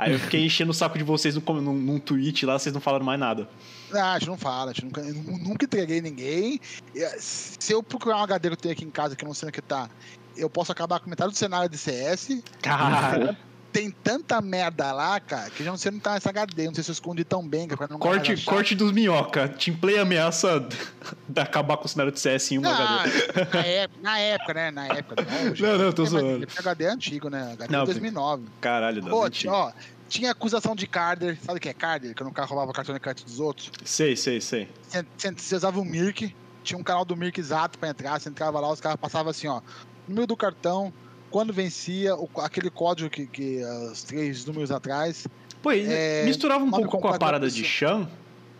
Aí eu fiquei enchendo o saco de vocês num, num, num tweet lá, vocês não falaram mais nada. Não, a gente não fala, a gente nunca, nunca entreguei ninguém. Eh, Se eu procurar um HD que eu tenho aqui em casa, que eu não sei onde que tá, eu posso acabar com metade do cenário de CS. Cara, Tem tanta merda lá, cara, que eu já não sei onde tá esse HD. Não sei se eu escondi tão bem, cara, não corte, corte dos minhoca. Team Play ameaça [laughs] de acabar com o cenário de CS em um Não, HD. na, época, na época, né? Na época. Não, hoje- Não, não, tô É, zoando. HD é antigo, né? HD Não, é 2009. Caralho, das Pô, ó, tinha acusação de Carder. Sabe o que é Carder? Quando o cara roubava cartão de crédito dos outros. Sei, sei, sei. Você, usava o Mirk, tinha um canal do Mirk exato pra entrar, você entrava lá, os caras passavam assim, ó, número do cartão, quando vencia, o- aquele código que, que os três números atrás. Pô, É, misturava um pouco com a parada de. Chan,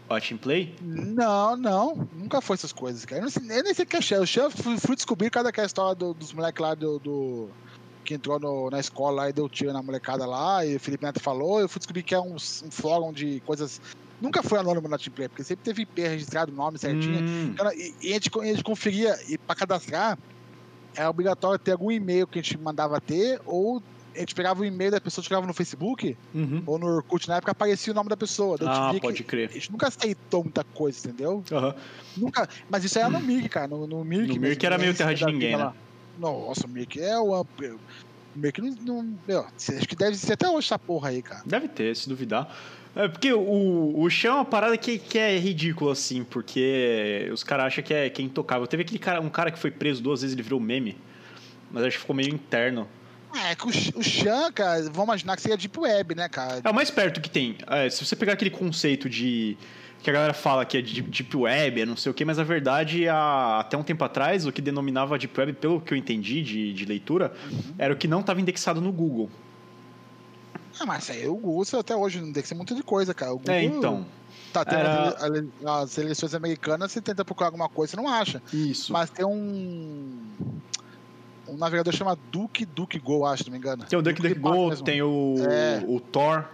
a Team Play. Não, não, nunca foi essas coisas, cara. Eu, não eu nem sei o que é Xan. O eu fui, fui descobrir cada que é história do- dos moleques lá do, do- que entrou no- na escola lá e deu tiro na molecada lá, e o Felipe Neto falou, eu fui descobrir que é um, um fórum de coisas. Nunca foi anônimo na Team Play, porque sempre teve IP registrado, nome certinho. Hum, Cara, e, e a, gente, a gente conferia, e para cadastrar, era obrigatório ter algum e-mail que a gente mandava ter, ou a gente pegava o e-mail da pessoa, jogava no Facebook, uhum. ou no Orkut, na época aparecia o nome da pessoa. gente Ah, pode crer. a gente nunca aceitou muita coisa, entendeu? Aham. Nunca. Mas isso era no Mirk, cara. No, no Mirk. No Mirk era né? meio terra de ninguém, né? lá. Nossa, o Mirk é o. O Mirk não. não meu, acho que deve ser até hoje essa porra aí, cara. Deve ter, se duvidar. É porque o, o Chan é uma parada que, que é ridícula, assim, porque os caras acham que é, que é intocável. Teve aquele cara, um cara que foi preso duas vezes, ele virou meme. Mas acho que ficou meio interno. É que o, Chan, cara, vamos imaginar que seria Deep Web, né, cara? É o mais perto que tem. É, se você pegar aquele conceito de. Que a galera fala que é de Deep Web, é não sei o quê, mas na verdade, há- até um tempo atrás, o que denominava Deep Web, pelo que eu entendi de, de leitura, era o que não estava indexado no Google. Ah, mas isso aí o Google até hoje não ser muita de coisa, cara. O Google É, então. tá tendo era- as, ele- as eleições americanas, você tenta procurar alguma coisa, você não acha. Isso. Mas tem um. Um navegador chamado Duke Duke Go, acho, se não me engano. Tem o DuckDuckGo, mesmo. tem o, É. o Thor.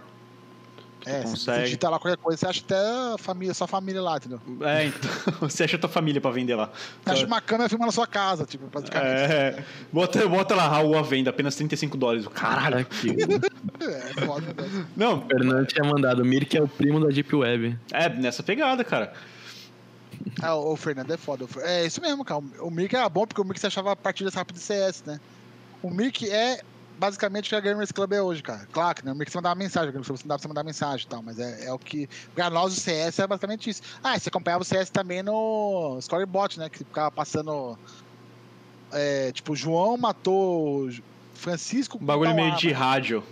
Que tu É, se você consegue. digitar lá qualquer coisa, você acha até a família, sua família lá, entendeu? É, então. [laughs] Você acha tua família pra vender lá. Você acha uma câmera filmando na sua casa, tipo, praticamente. É, bota, bota lá, Raul à venda, apenas 35 dólares. Caralho. Aqui. [laughs] É, foda, né? Não, O Fernando tinha mandado. O Mirk é o primo da Deep Web. é nessa pegada, cara. Ah, o Fernando é foda. É isso mesmo, cara. O Mirk era bom porque o Mirk você achava partidas rápidas de CS, né? O Mirk é basicamente o que a Gamers Club é hoje, cara. Claro que né? o Mirk você mandava mensagem, o você não dá pra você mandar mensagem e tal, mas é, é o que. Pra nós o CS é basicamente isso. Ah, você acompanhava o CS também no Scorebot, né? Que ficava passando. É, tipo, João matou Francisco. Um bagulho meio de rádio.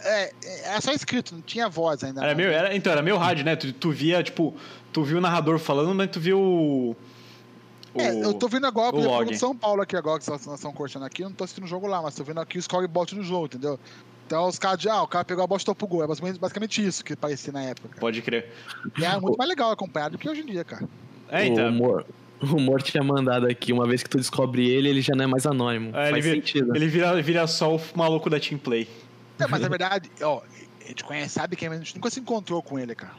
É, é, era só escrito, não tinha voz ainda. Era não. meio, era, então, era meio rádio, né? Tu, tu via, tipo, tu viu o narrador falando, mas tu viu o. o- É, eu tô vendo agora, por o exemplo, São Paulo aqui agora, que nós estão cortando aqui, eu não tô assistindo o jogo lá, mas tô vendo aqui o scorebot no jogo, entendeu? Então os caras de, ah, o cara pegou a bola e chutou pro gol. É basicamente, basicamente isso que parecia na época. Cara. Pode crer. E é muito mais legal acompanhado do que hoje em dia, cara. É, O então. humor, o humor tinha mandado aqui, uma vez que tu descobre ele, ele já não é mais anônimo. É, ele, Faz vira, sentido. ele vira, vira só o maluco da Team Play. É, mas na verdade, ó, a gente conhece, sabe quem, mas a gente nunca se encontrou com ele, cara.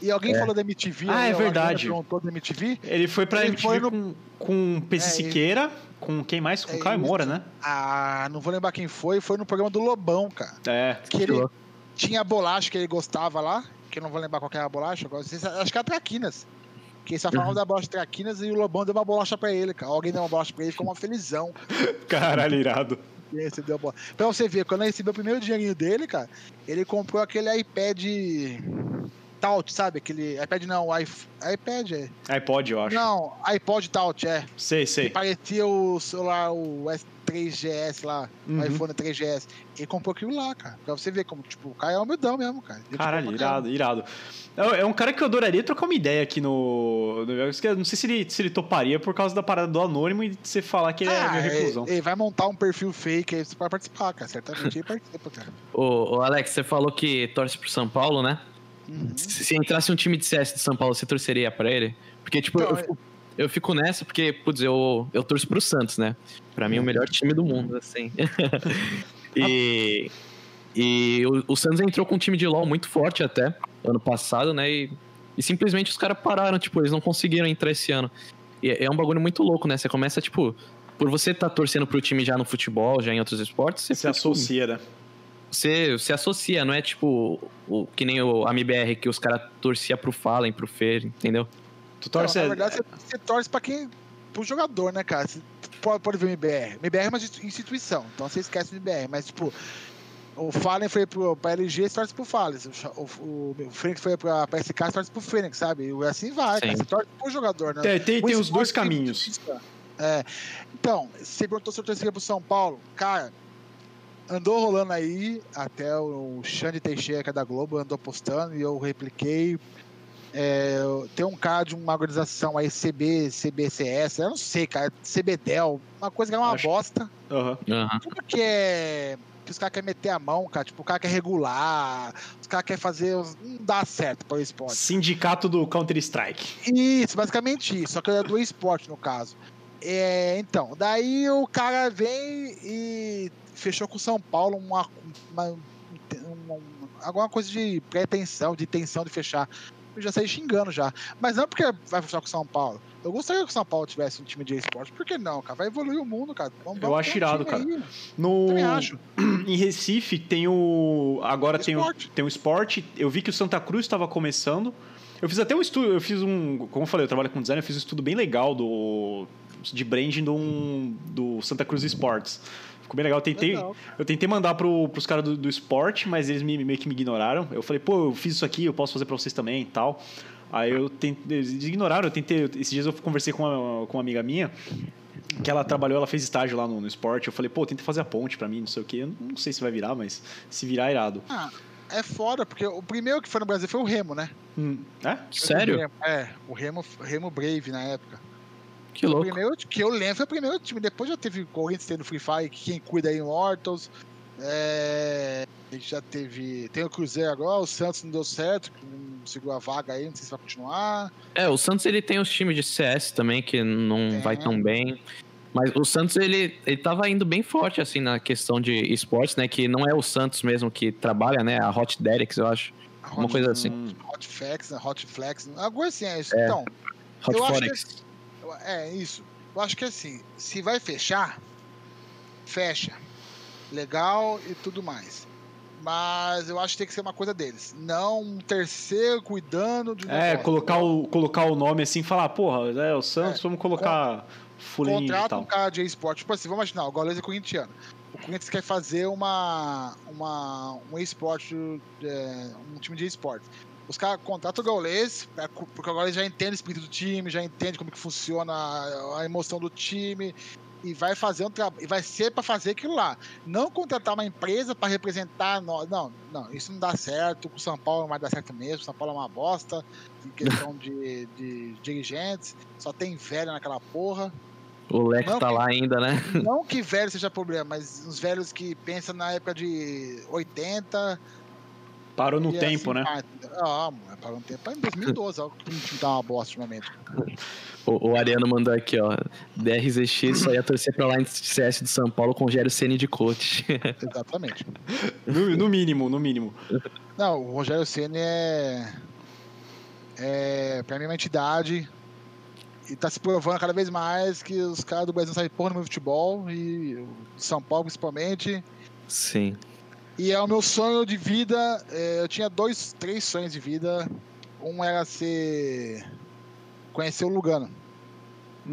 E alguém É. falou da MTV, Ah, aí é verdade. Da MTV. Ele foi pra Ele MTV foi no- com, com PC É, Siqueira, com quem mais? Com É o Caio. Moura, né? Ah, não vou lembrar quem foi, foi no programa do Lobão, cara. É. Que ele louco. tinha a bolacha que ele gostava lá, que eu não vou lembrar qual que era a bolacha, acho que era Traquinas. Que ele só falava da bolacha Traquinas e o Lobão deu uma bolacha pra ele, cara. Alguém deu uma bolacha pra ele, ficou uma felizão. [laughs] Caralho, irado. Deu a bola. Pra você ver, quando ele recebeu o primeiro dinheirinho dele, cara, ele comprou aquele iPad Touch, sabe? Aquele iPad não, iP- iPad é. iPod, eu acho. Não, iPod Touch, é. Sei, Que sei. parecia o celular, o S3GS lá, Uhum. o iPhone 3GS. Ele comprou aquilo lá, cara. Pra você ver como, tipo, o cara é humildão mesmo, cara. Ele Caralho, irado, irado. É é um cara que eu adoraria trocar uma ideia aqui no. eu Não sei se ele, se ele toparia por causa da parada do anônimo e de você falar que ele é Ah, meio ele, reclusão. ele vai montar um perfil fake aí pra participar, cara. Certamente ele [laughs] participa, cara. Ô, ô, Alex, você falou que torce pro São Paulo, né? Uhum. Se, se entrasse um time de CS de São Paulo, você torceria pra ele? Porque, tipo, Então, eu, fico, eu fico nessa porque, putz, eu, eu torço pro Santos, né? Pra mim, o melhor time do mundo, assim. [laughs] e e o, o Santos entrou com um time de LoL muito forte até, ano passado, né? E, e simplesmente os caras pararam, tipo, eles não conseguiram entrar esse ano. E é, é um bagulho muito louco, né? Você começa, tipo, por você estar tá torcendo pro time já no futebol, já em outros esportes, você Se fica, tipo, associa, né? Você se associa, não é tipo o, que nem o AMBR que os caras torcia pro Fallen, pro Fer, entendeu? Tu torce. Não, na verdade, você, você torce pra quem. pro jogador, né, cara? Você pode, pode ver o MBR. O MBR é uma instituição, então você esquece o MBR. Mas, tipo, o Fallen foi pro, pra LG, você torce pro Fallen. O, o, o Fênix foi pra, pra SK, você torce pro Fênix, sabe? E assim vai, cara. Você torce pro jogador, né? Tem, tem, O tem os dois tem caminhos. É. Então, você perguntou se eu torceria pro São Paulo. Cara, andou rolando aí, até o Xande Teixeira, que é da Globo, andou postando e eu repliquei. É, tem um cara de uma organização aí, CB, CBCS, eu não sei, cara, CBDEL, uma coisa que é uma Acho- bosta. Aham. Aham. Tudo que é. Que os caras querem meter a mão, cara. Tipo, o cara quer regular, os caras querem fazer. Não dá certo para o esporte. Sindicato do Counter-Strike. Isso, basicamente isso. Só que é do esporte, no caso. É, então, daí o cara vem e fechou com o São Paulo uma, uma- uma- alguma coisa de pretensão, de intenção de fechar. Eu já saí xingando já. Mas não porque vai fechar com o São Paulo. Eu gostaria que o São Paulo tivesse um time de esporte. Por que não, cara? Vai evoluir o mundo, cara. Vamos, Eu acho um irado, time cara. aí. No, Também acho. [clears throat] em Recife tem o. Agora tem o, tem o esporte. Eu vi que o Santa Cruz estava começando. Eu fiz até um estudo, eu fiz um. Como eu falei, eu trabalho com design, eu fiz um estudo bem legal do. De branding do, do Santa Cruz Esportes. Ficou bem legal. Eu tentei, Legal. eu tentei mandar pro, pros caras do, do esporte, mas eles me- meio que me ignoraram. Eu falei, pô, eu fiz isso aqui, eu posso fazer pra vocês também e tal. Aí eu tentei, eles ignoraram, eu tentei. Esses dias eu conversei com uma, com uma amiga minha que ela trabalhou, ela fez estágio lá no, no esporte. Eu falei, pô, tenta fazer a ponte pra mim, não sei o quê. Eu não sei se vai virar, mas se virar, é irado. Ah, é foda, porque o primeiro que foi no Brasil foi o Remo, né? Hum, é? Sério? O Remo, é, o Remo, Remo Brave na época. Que O louco. primeiro que eu lembro foi o primeiro time. Depois já teve Corinthians tendo Free Fire, que quem cuida aí Immortals. É, a gente já teve. Tem o Cruzeiro agora, o Santos não deu certo, que não segurou a vaga aí, não sei se vai continuar. É, o Santos ele tem os times de CS também que não Tem. vai tão bem. Mas o Santos ele, ele tava indo bem forte assim na questão de esportes, né? Que não é o Santos mesmo que trabalha, né? A Hot Derricks, eu acho. A Uma Hot, coisa assim. Hot Flex, né? Hot Flex, algo assim é isso. É. Então, Hot Eu acho Forex. É, isso. Eu acho que assim, se vai fechar, fecha. Legal e tudo mais. Mas eu acho que tem que ser uma coisa deles. Não um terceiro cuidando de. É, negócio, colocar o, colocar o nome assim e falar, porra, é o Santos, É, vamos colocar fulaninho e Contrata tal. um cara de esporte. Tipo assim, vamos imaginar, o Gaules é corintiano. O Corinthians quer fazer uma, uma, um esporte, é, um time de esporte. Os caras contratam o Gaules, pra- porque o Gaules já entende o espírito do time, já entende como que funciona a, emoção do time e vai fazer um trabalho, e vai ser para fazer aquilo lá. Não contratar uma empresa para representar nós. Não, não, isso não dá certo. Com o São Paulo não vai dar certo mesmo. O São Paulo é uma bosta em questão de, de dirigentes. Só tem velho naquela porra. O Leco Não, tá que- lá ainda, né? Não que velho seja problema, mas os velhos que pensam na época de 80, Parou no E tempo, assim né? Ah, mano, parou no tempo. É em 2012, olha que o time tá uma bosta ultimamente. O, o Ariano mandou aqui, ó. DRZX só ia torcer pra lá em CS de São Paulo com o Rogério Ceni de coach. [laughs] [laughs] Exatamente. No, no mínimo, no mínimo. Não, o Rogério Ceni é. É, pra mim, é uma entidade. E tá se provando cada vez mais que os caras do Brasil não sabem porra no meu futebol. E São Paulo, principalmente. Sim. E é o meu sonho de vida. é, eu tinha dois, três sonhos de vida. Um era ser. conhecer o Lugano.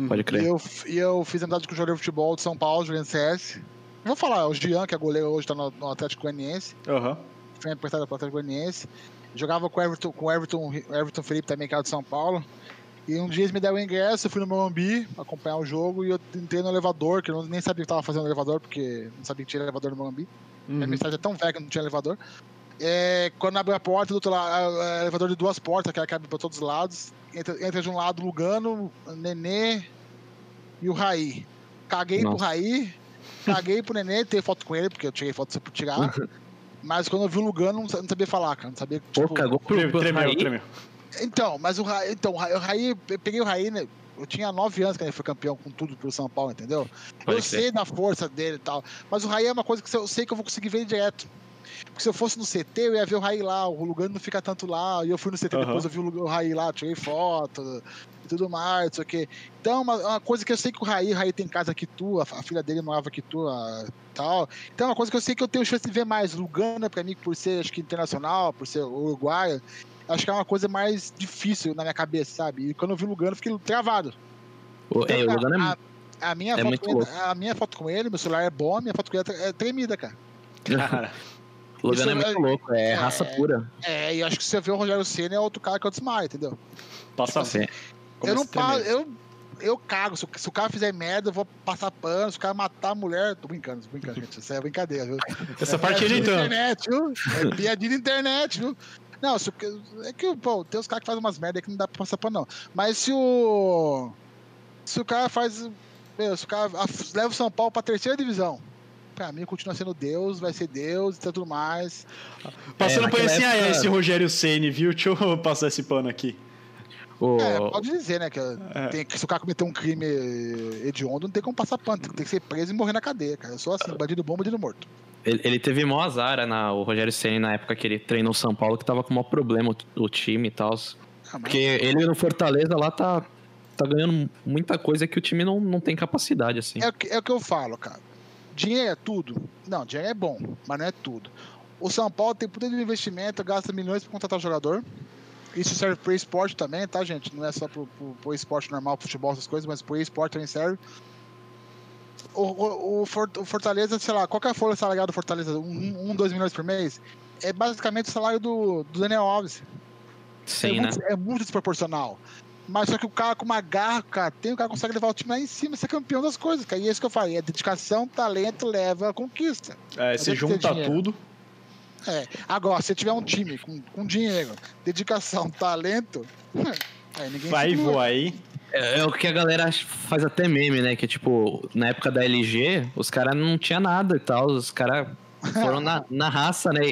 Pode E crer. eu, e eu fiz amizade com o jogador de futebol de São Paulo, jogando CS. Vou falar, o Jean, que é goleiro hoje, tá no, no Atlético Goianiense. Aham. Foi emprestado pro Atlético Goianiense. Jogava com o Everton, com o Everton, Everton Felipe também, que era de São Paulo. E um dia eles me deram o ingresso, eu fui no Morumbi acompanhar o jogo e eu entrei no elevador, que eu nem sabia que tava fazendo no elevador, porque não sabia que tinha elevador no Morumbi. Uhum. Minha mensagem é tão velha que não tinha elevador. É, quando abre a porta, do outro lado, é, é, elevador de duas portas, que abre para todos os lados. Entra, entra de um lado o Lugano, o Nenê e o Raí. Caguei Nossa. pro Raí, caguei pro Nenê, tenho foto com ele, porque eu tirei foto só pra tirar. [laughs] Mas quando eu vi o Lugano, não sa- não sabia falar, cara. Não sabia. Pô, Tipo, cagou pro Tremeu, tremeu, então, mas o Raí, então, o Raí- eu peguei o Raí, né? Eu tinha nove anos quando ele foi campeão com tudo pelo São Paulo, entendeu? Pode eu crer. sei da força dele e tal. Mas o Raí é uma coisa que eu sei que eu vou conseguir ver direto. Porque se eu fosse no CT, eu ia ver o Raí lá, o Lugano não fica tanto lá. E eu fui no CT Aham. depois, eu vi o Raí lá, tirei foto e tudo mais, não sei o quê. Então, uma, uma coisa que eu sei que o Raí, o Raí tem casa aqui tu, a, a filha dele morava aqui tu, a- tal. Então, é uma coisa que eu sei que eu tenho chance de ver mais. Lugano, pra mim, por ser, acho que internacional, por ser uruguaio, acho que é uma coisa mais difícil na minha cabeça, sabe? E quando eu vi o Lugano, eu fiquei travado. O, é, o Então, Lugano é a, a minha é foto muito com ele, louco. a minha foto com ele, meu celular é bom, a minha foto com ele é tremida, cara. Cara, [laughs] O Lugano é Isso muito é- louco, é, é- raça pura. É, e acho que se você vê o Rogério Senna é outro cara que eu desmaio, entendeu? passa Sim. eu começa não pago, eu, eu cago. Se, o- se o cara fizer merda, eu vou passar pano. Se o cara matar a mulher, tô brincando, tô brincando, gente. Isso é brincadeira, viu? Essa é parte ele de então. internet, viu? É piadinha de internet, viu? Não, se, o- é que, pô, tem os caras que fazem umas merda aí que não dá pra passar pano, não. Mas se o. Se o cara faz. Meu, se o cara leva o São Paulo pra terceira divisão. Pra mim, continua sendo Deus, vai ser Deus e tudo mais. Passando É, por é época- esse Rogério Ceni, viu? Deixa eu [laughs] passar esse pano aqui. O, É, pode dizer, né? Que, É. tem, que se o cara cometer um crime hediondo, não tem como passar pano. Tem, tem que ser preso e morrer na cadeia, cara. Eu sou assim, bandido bom, bandido morto. Ele, ele teve mó azar, na, o Rogério Ceni na época que ele treinou o São Paulo, que tava com o maior problema o, o time e tal. Ah, Porque ele no Fortaleza lá tá, tá ganhando muita coisa que o time não, não tem capacidade, assim. É, o que- é o que eu falo, cara. Dinheiro é tudo? Não, dinheiro é bom, mas não é tudo. O São Paulo tem poder de investimento, gasta milhões para contratar jogador. Isso serve pro esporte também, tá, gente? Não é só pro, pro, pro esporte normal, futebol, essas coisas, mas pro esporte também serve. O, o, o For- o Fortaleza, sei lá, qual que é a folha salarial do Fortaleza? Um, um, dois milhões por mês? É basicamente o salário do, do Daniel Alves. Sim, é, né? muito, é muito desproporcional. Mas só que o cara com uma garra, cara, tem, o cara consegue levar o time lá em cima ser campeão das coisas, cara. E é isso que eu falei, é dedicação, talento, leva a conquista. É, você junta tudo. É. Agora, se tiver um time com, com dinheiro, dedicação, talento, [laughs] aí ninguém Vai voar aí. É, é o que a galera faz até meme, né? Que tipo, na época da LG, os caras não tinha nada e tal. Os caras foram na, [laughs] na raça, né?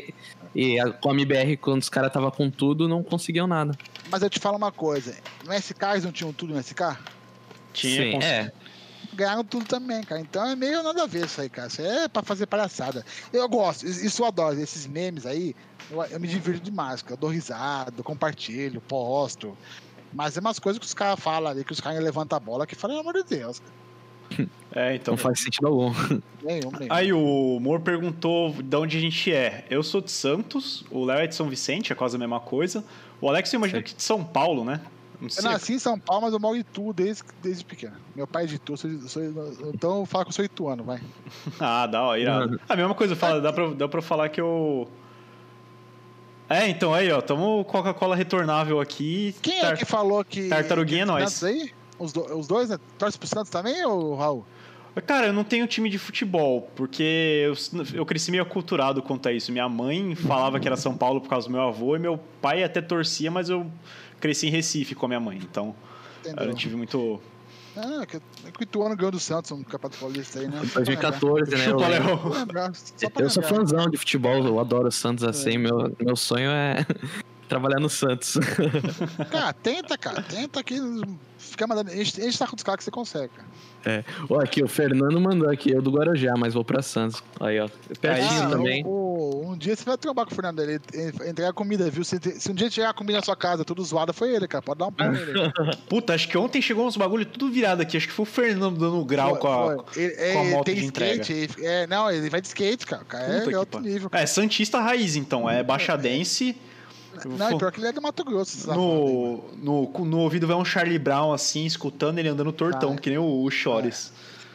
E, a- com a MBR, quando os caras tava com tudo, não conseguiam nada. Mas eu te falo uma coisa, no SK eles não tinham tudo no SK? Tinha Sim, é. Ganharam tudo também, cara. Então é meio nada a ver isso aí, cara. Isso é pra fazer palhaçada. Eu gosto, isso eu adoro. Esses memes aí, eu, eu me divirto demais, cara. Eu dou risada, compartilho, posto. Mas é umas coisas que os caras falam ali, que os caras levantam a bola, que falam, pelo amor de Deus. [laughs] É, então. Não faz sentido algum. Nenhum, nenhum. Aí o Mor perguntou de onde a gente é. Eu sou de Santos, o Léo é de São Vicente, é quase a mesma coisa. O Alex eu imagino Sei. que de São Paulo, né? Não Eu nasci em São Paulo, mas eu moro em Itu desde, desde pequeno. Meu pai é de Itu, eu sou, sou- então eu falo que eu sou ituano, vai. [laughs] Ah, dá, ó, irado. Uhum. A mesma coisa, fala, dá, pra, dá pra falar que eu. É, então aí, ó, tamo Coca-Cola retornável aqui. Quem é que falou que. Tartaruguinha é que nós. Aí? Os, do- os dois, né? Torce pro Santos também, ou Raul? Cara, eu não tenho time de futebol, porque eu, eu cresci meio aculturado quanto a isso. Minha mãe falava que era São Paulo por causa do meu avô, e meu pai até torcia, mas eu cresci em Recife com a minha mãe, então eu Entendeu? não tive muito. Ah, que, é que o Ituano ganhou do Santos no Campeonato Paulista aí, né? 2014, né? eu Chupa. Léo. Só Eu sou fãzão de futebol, eu adoro o Santos assim. Meu, meu sonho é [laughs] trabalhar no Santos. Cara, tenta, cara. Tenta que fica mandando. A gente, a gente tá com os caras que você consegue, cara. Ó, aqui, o Fernando mandou aqui, eu do Guarujá, mas vou pra Santos. Aí, ó. Pertinho Ah, também. o- o- um dia você vai trombar com o Fernando. Ele, ele entregar comida, viu? Se, se um dia chegar comida na sua casa, tudo zoada, foi ele, cara. Pode dar um pau nele. [laughs] Puta, acho que ontem chegou uns bagulho tudo virado aqui. Acho que foi o Fernando dando grau Foi- com a. foi. Ele, com a ele moto tem de entrega. skate. ele- é, não, ele vai de skate, cara. Cara é, é outro nível. É, Santista raiz, então. É baixadense. Não, e pior que ele é do Mato Grosso. safado, No, no, no ouvido vai um Charlie Brown, assim, escutando ele andando tortão, Ah, que nem o, o Chores.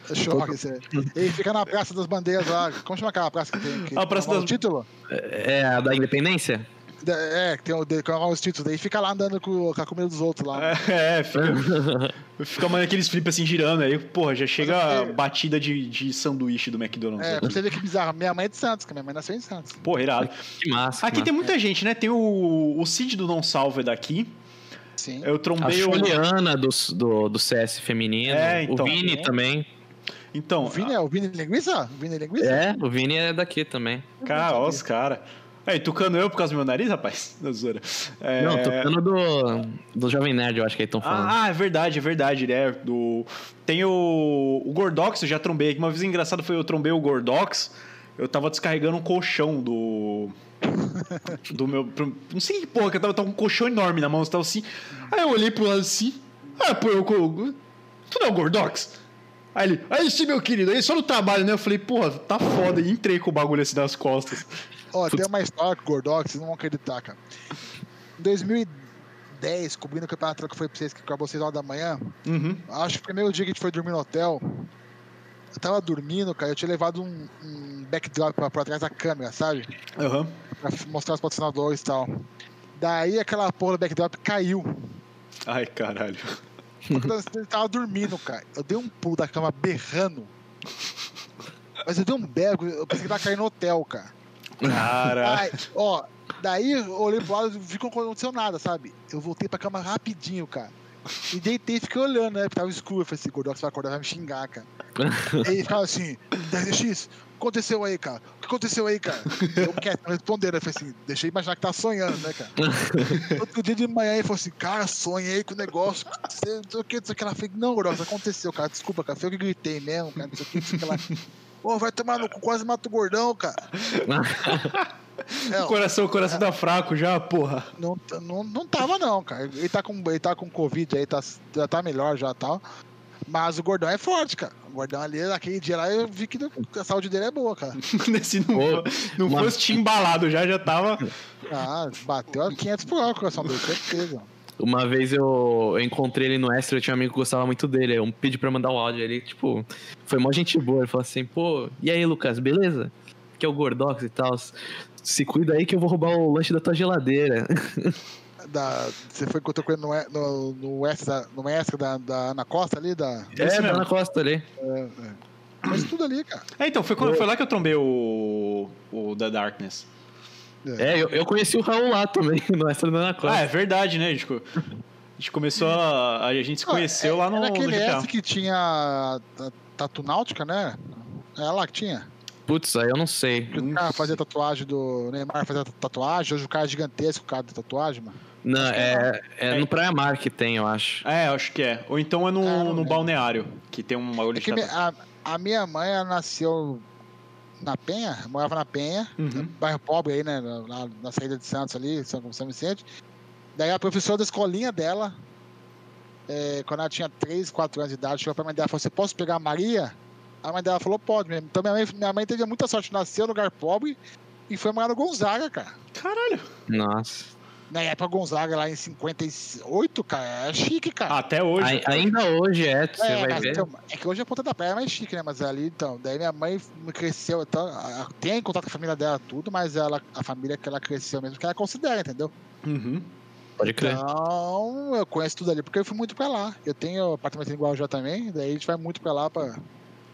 É aí. Ele fica na Praça das Bandeiras lá. Como chama aquela praça que tem? Que A Praça o das- título? É a da Independência? É, que tem é os títulos. Daí fica lá andando com, com a comida dos outros lá. É, fica, fica mais aqueles flips assim girando. Aí, porra, já chega a é- batida de, de sanduíche do McDonald's. É, né? pra você ver que bizarro. Minha mãe é de Santos, que minha mãe nasceu em Santos. Porra, irado. Que massa. Aqui que tem massa. muita gente, né? Tem o, o Cid do Não Salve é daqui. Sim. Eu A trombei o. Juliana do, do, do CS feminino. É, então. o Vini também. Então, O Vini é o Vini Linguiça? O Vini Linguiça? É, o Vini é daqui também. cara, ó os caras. Aí, tucano eu por causa do meu nariz, rapaz? [laughs] Da zoeira. É... Não, falando do, do Jovem Nerd, eu acho que eles estão falando. Ah, é verdade, é verdade, né? Do... Tem o, o Gordox, eu já trombei aqui. Uma vez engraçado foi eu trombei o Gordox. Eu tava descarregando um colchão do. [laughs] Do meu. Não sei que porra, que eu tava, tava com um colchão enorme na mão, você tava assim. Aí eu olhei pro lado assim. Ah, pô, eu. Tu não é o Gordox? Aí ele, aí sim, meu querido, aí só no trabalho, né? Eu falei, porra, tá foda. E entrei com o bagulho assim nas costas. Ó, tem uma história com o Gordox, vocês não vão acreditar, cara. Em 2010, cobrindo o campeonato que foi pra vocês, que acabou 6 horas da manhã, Uhum. acho que o primeiro dia que a gente foi dormir no hotel, eu tava dormindo, cara, eu tinha levado um, um backdrop pra, pra trás da câmera, sabe? Aham. Pra mostrar os patrocinadores e tal. Daí aquela porra do backdrop caiu. Ai, caralho. Eu tava dormindo, cara. Eu dei um pulo da cama berrando. Mas eu dei um berro, eu pensei que tava caindo no hotel, cara. Cara. Ai, ó, daí eu olhei pro lado e vi que não aconteceu nada, sabe? Eu voltei pra cama rapidinho, cara. E deitei e fiquei olhando, né? Porque tava escuro. Eu falei assim, Gordox vai acordar, vai me xingar, cara. Aí ele ficava assim, 10x, o que aconteceu aí, cara? O que aconteceu aí, cara? Eu quieto, não respondendo. Eu falei assim, deixei imaginar que tá sonhando, né, cara? Outro dia de manhã ele falou assim, cara, sonhei com o negócio. Não sei o que, não sei o que. Ela falei, não, Gordox, aconteceu, cara. Desculpa, cara. Foi eu que gritei mesmo, cara. Não sei o que, não sei o que lá. Pô, vai tomar no cu, quase mata o gordão, cara. [laughs] É, O coração, o coração tá fraco já, porra. Não, não, não tava, não, cara. Ele tá com, ele tá com Covid aí, tá, já tá melhor já tal. Mas o gordão é forte, cara. O gordão ali, naquele dia lá, eu vi que a saúde dele é boa, cara. [laughs] Se não, Ô, não uma- fosse te embalado já, já tava. Ah, bateu a 500 por hora o coração dele, certeza. Uma vez eu, eu encontrei ele no Extra, eu tinha um amigo que gostava muito dele. Eu pedi pra mandar o áudio. Ele, tipo, foi mó gente boa. Ele falou assim: pô, e aí, Lucas, beleza? Que é o Gordox e tal. Se cuida aí que eu vou roubar o lanche da tua geladeira. [laughs] Da, você foi encontrou com ele no, no, no extra, no extra da, da Ana Costa ali, da. É, mesmo. tá na costa ali. Mas tudo ali, cara. É, então, foi, quando, foi lá que eu trombei o. o The Darkness. É, eu, eu conheci o Raul lá também, no Extra da Ana Ah, é verdade, né? A gente, co- a gente começou a. A gente se conheceu Ah, lá no, Era no aquele GTA. extra que tinha Tatu Náutica, né? É lá que tinha. Putz, aí eu não sei. O cara fazia tatuagem do. Neymar fazia tatuagem, hoje o cara é gigantesco, o cara da tatuagem, mano. Não, que é, é no Praia Mar que tem, eu acho. É, acho que é. Ou então é no, não no balneário, que tem um bagulho É de a, a minha mãe ela nasceu na Penha, morava na Penha, Uhum. bairro pobre aí, né? Na, na saída de Santos ali, São, São Vicente. Daí a professora da escolinha dela, é, quando ela tinha 3, 4 anos de idade, chegou pra mãe dela e falou: Você posso pegar a Maria? A mãe dela falou: Pode mesmo. Então minha mãe, minha mãe teve muita sorte, nasceu no lugar pobre e foi morar no Gonzaga, cara. Caralho. Nossa. Na época Gonzaga lá em 58, cara, é chique, cara. Até hoje. Ai- ainda hoje é, você É, vai mas, ver. então, é que hoje a Ponta da Praia é mais chique, né? Mas ali, então, daí minha mãe me cresceu, então, a- a- tem contato com a família dela, tudo, mas ela, a família que ela cresceu mesmo, que ela considera, entendeu? Uhum. Pode crer. Então, eu conheço tudo ali, porque eu fui muito pra lá. Eu tenho apartamento em Guarujá também, daí a gente vai muito pra lá pra,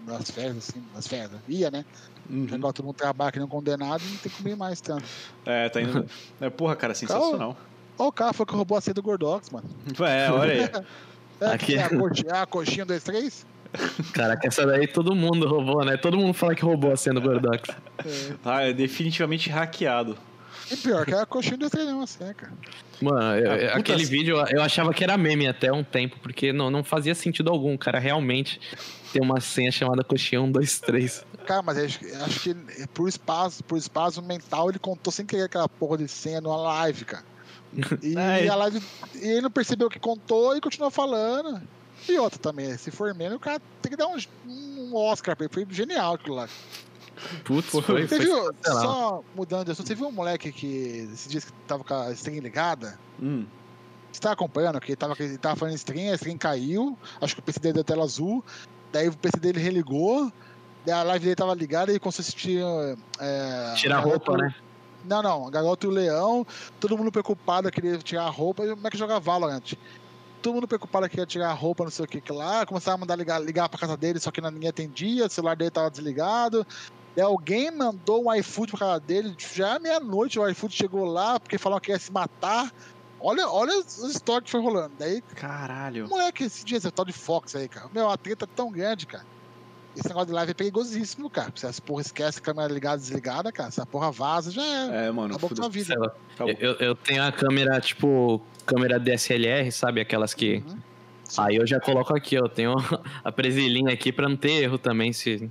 nas férias, assim, nas férias. Ia, né? Uhum. Agora todo mundo trabalha que não condenado, não tem como ir mais tanto. É, tá indo. [laughs] É, porra, cara, sensacional. Ó, o cara foi que roubou a ceia do Gordox, mano. [laughs] É, olha aí. [laughs] É, Aqui- é a, coxinha, é a coxinha 2, 3? Caraca, essa daí todo mundo roubou, né? Todo mundo fala que roubou a cena do Gordox. Ah, é definitivamente hackeado. E pior que é a coxinha 2, 3 não, assim, é, cara. Mano, eu- puta, aquele assim- vídeo eu achava que era meme até um tempo, porque não, não fazia sentido algum, cara. Realmente tem uma senha chamada coxinha 1, 2, 3. Cara, mas acho, acho que por espaço, por espaço mental ele contou sem querer aquela porra de senha numa live, cara. E [laughs] É. a live. E ele não percebeu que contou e continuou falando. E outra também, se for menos, o cara tem que dar um, um Oscar pra ele. Foi genial aquilo lá. Putz, foi, Você viu, só mudando de assunto, você viu um moleque que esses dias que tava com a string ligada? Hum. Você tá acompanhando? Que ele tava, ele tava falando string, a string caiu, acho que o PC dele deu tela azul, daí o PC dele religou, a live dele tava ligada e começou a assistir. É, Tirar a roupa, né? Não, não, Garoto e o Leão, todo mundo preocupado, queria tirar a roupa, e como é que joga Valorant? Todo mundo preocupado que ia tirar a roupa, não sei o que, que lá, começava a mandar ligar, ligar pra casa dele, só que ninguém atendia, o celular dele tava desligado. Daí alguém mandou um iFood pra casa dele, já é meia-noite o iFood chegou lá, porque falou que ia se matar. Olha, olha as histórias que foi rolando. Daí, Caralho. moleque, esse dia, esse tal de Fox aí, cara. Meu, a treta é tão grande, cara. Esse negócio de live é perigosíssimo, cara. Se essa porra esquece a câmera ligada desligada, cara, essa porra vaza, já é. É, mano. Acabou com a vida. Eu, eu tenho a câmera, tipo, câmera DSLR, sabe? Aquelas que. Uhum. Aí eu já coloco aqui, eu tenho [laughs] a presilhinha aqui pra não ter erro também, se.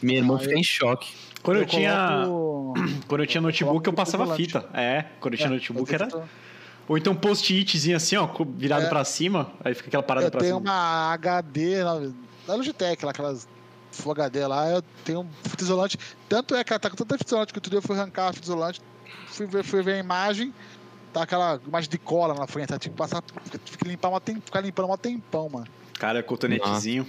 Minha irmã Ah, fica eu- em choque. Quando eu, tinha. coloco- [clears throat] Quando eu tinha notebook, eu coloco passava fita. É, quando eu tinha É, notebook eu era. tenho- Ou então post-itzinho assim, ó, virado É. pra cima, aí fica aquela parada Eu pra tenho cima. uma HD na, da Logitech, lá, aquelas Full HD lá, eu tenho um fita isolante. Tanto é que ela tá com tanta fita isolante que outro dia eu fui arrancar a fita isolante, fui ver, fui ver a imagem, tá aquela imagem de cola na frente, tá? Tipo, passar, tive que limpar uma tem, ficar limpando um tempão, mano. Cara, cotonetezinho.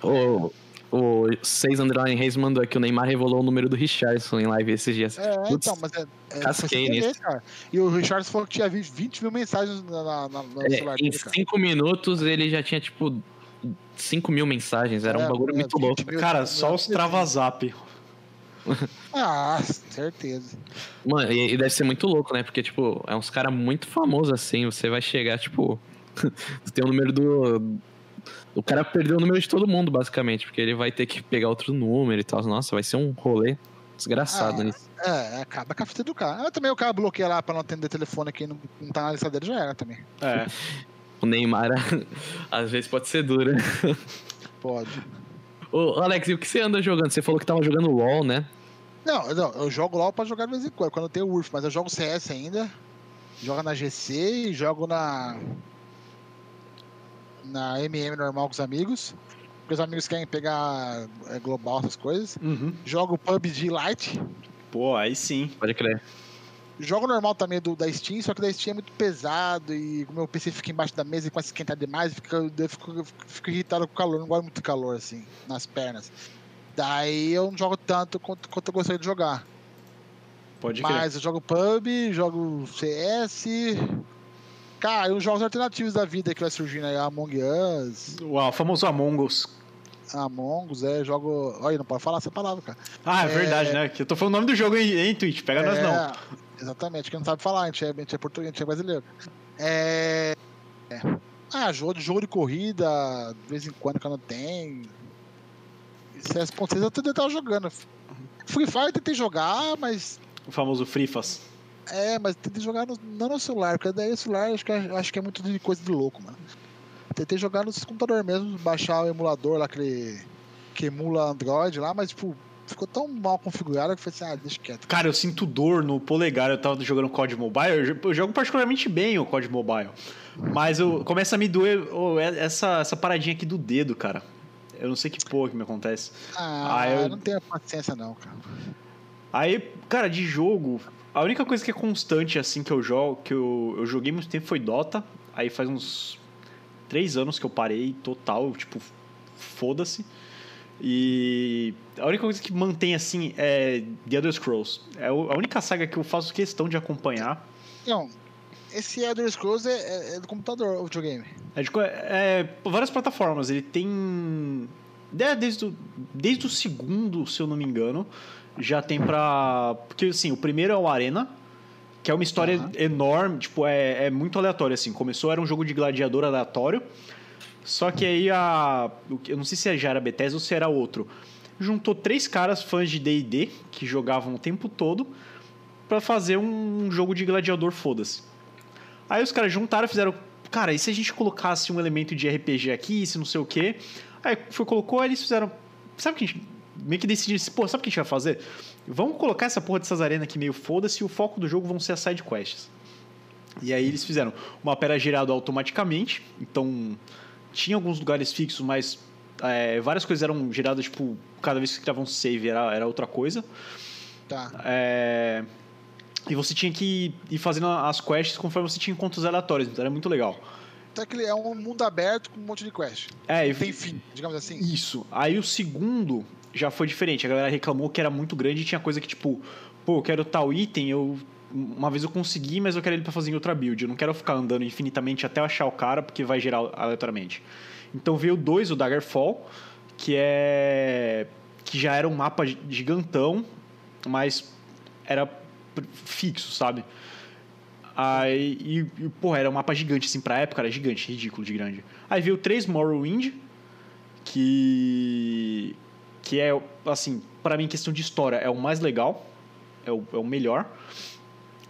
O, o 6 Underline Reis mandou aqui, o Neymar revelou o número do Richardson em live esses dias. É, Putz, então, mas é. é casquei nisso. cara. E o Richard falou que tinha 20, 20 mil mensagens na, na, na- no É, celular em dele, cara. 5 minutos ele já tinha, tipo, 5 mil mensagens. Era um É, bagulho é, muito 20 louco. mil, Cara, 20 só mil, os travazap. [laughs] Ah, certeza. Mano, e, e deve ser muito louco, né? Porque, tipo, é uns caras muito famosos assim. Você vai chegar, tipo. [laughs] você tem o número do. O cara perdeu o número de todo mundo, basicamente. Porque ele vai ter que pegar outro número e tal. Nossa, vai ser um rolê desgraçado Ah, nisso. É, acaba com a fita do cara. Ah, também o cara bloqueia lá pra não atender telefone aqui não, não tá na lista dele, já era também. É. [laughs] O Neymar, [laughs] às vezes, pode ser duro. [laughs] Pode. Ô, Alex, e o que você anda jogando? Você falou que tava jogando LOL, né? Não, não, eu jogo LOL pra jogar de vez em quando, quando eu tenho URF, mas eu jogo CS ainda. Jogo na GC e jogo na. Na MM normal com os amigos. Porque os amigos querem pegar é, global, essas coisas. Uhum. Jogo PUBG Lite. Pô, aí sim. Pode crer. Jogo normal também do, da Steam, só que da Steam é muito pesado e o meu PC fica embaixo da mesa e começa a esquentar demais, fica, eu fico, eu fico- fico irritado com o calor, não gosto muito de calor assim, nas pernas. Daí eu não jogo tanto quanto, quanto eu gostaria de jogar. Pode crer. Mas eu jogo PUB, jogo CS. Cara, e os jogos alternativos da vida que vai surgindo aí, Among Us, O famoso Among Us. Among Us, é, jogo. Olha, não pode falar essa palavra, cara. Ah, é, É. verdade, né? Que eu tô falando o nome do jogo em, em Twitch, pega nós não. É, Exatamente, que não sabe falar, a gente é, a gente é português, a gente é brasileiro. É. é. Ah, jogo de, jogo de corrida, de vez em quando, quando tem. CS.6 eu também tava jogando. Free Fire eu tentei jogar, mas. O famoso Frifas. É, mas tentei jogar no, não no celular, porque daí o celular acho que, é- acho que é muito de coisa de louco, mano. Tentei jogar no computador mesmo, baixar o emulador lá, aquele. que emula Android lá, mas tipo, ficou tão mal configurado que eu falei assim, ah, deixa quieto. Cara, eu sinto dor no polegar. Eu tava jogando COD Mobile. Eu jo- eu jogo particularmente bem o COD Mobile. Mas eu começa a me doer oh, essa, essa paradinha aqui do dedo, cara. Eu não sei que porra que me acontece. Ah, Ah, eu- eu não tenho paciência não, cara. Aí, cara, de jogo, a única coisa que é constante assim que eu jogo, que eu, eu joguei muito tempo foi Dota. Aí faz uns três anos que eu parei total, tipo, foda-se. E a única coisa que mantém assim é The Elder Scrolls. É a única saga que eu faço questão de acompanhar. Não, esse Elder Scrolls é, é- é do computador, o videogame. É, de co- é, várias plataformas. Ele tem. de- Desde o, desde o segundo, se eu não me engano, já tem pra. Porque assim, o primeiro é o Arena, que é uma história Aham. enorme, tipo, é, é muito aleatório, assim. Começou, era um jogo de gladiador aleatório. Só que aí a. Eu não sei se já era Bethesda ou se era outro. Juntou três caras fãs de DD que jogavam o tempo todo para fazer um jogo de gladiador foda-se. Aí os caras juntaram e fizeram. Cara, e se a gente colocasse um elemento de RPG aqui, se não sei o quê? Aí foi, colocou, aí eles fizeram. Sabe o que a gente. Meio que decidiram, pô, sabe o que a gente vai fazer? Vamos colocar essa porra dessas arenas aqui meio foda-se e o foco do jogo vão ser as side quests. E aí eles fizeram. O mapa era gerado automaticamente, então tinha alguns lugares fixos, mas é, várias coisas eram geradas, tipo, cada vez que criava um save era, era outra coisa. Tá. É, e você tinha que ir fazendo as quests conforme você tinha encontros aleatórios, então era muito legal. Então aquele é um mundo aberto com um monte de quest. É, e- tem fim, digamos assim. Isso. Aí o segundo já foi diferente. A galera reclamou que era muito grande e tinha coisa que, tipo, pô, eu quero tal item, eu. Uma vez eu consegui, mas eu quero ele pra fazer em outra build. Eu não quero ficar andando infinitamente até achar o cara, porque vai gerar aleatoriamente. Então veio dois, o Daggerfall, que é. que já era um mapa gigantão, mas era fixo, sabe? Aí, e, e, porra, era um mapa gigante, assim, pra época era gigante, ridículo de grande. Aí veio três Morrowind, que que é assim para mim questão de história é o mais legal é o, é o melhor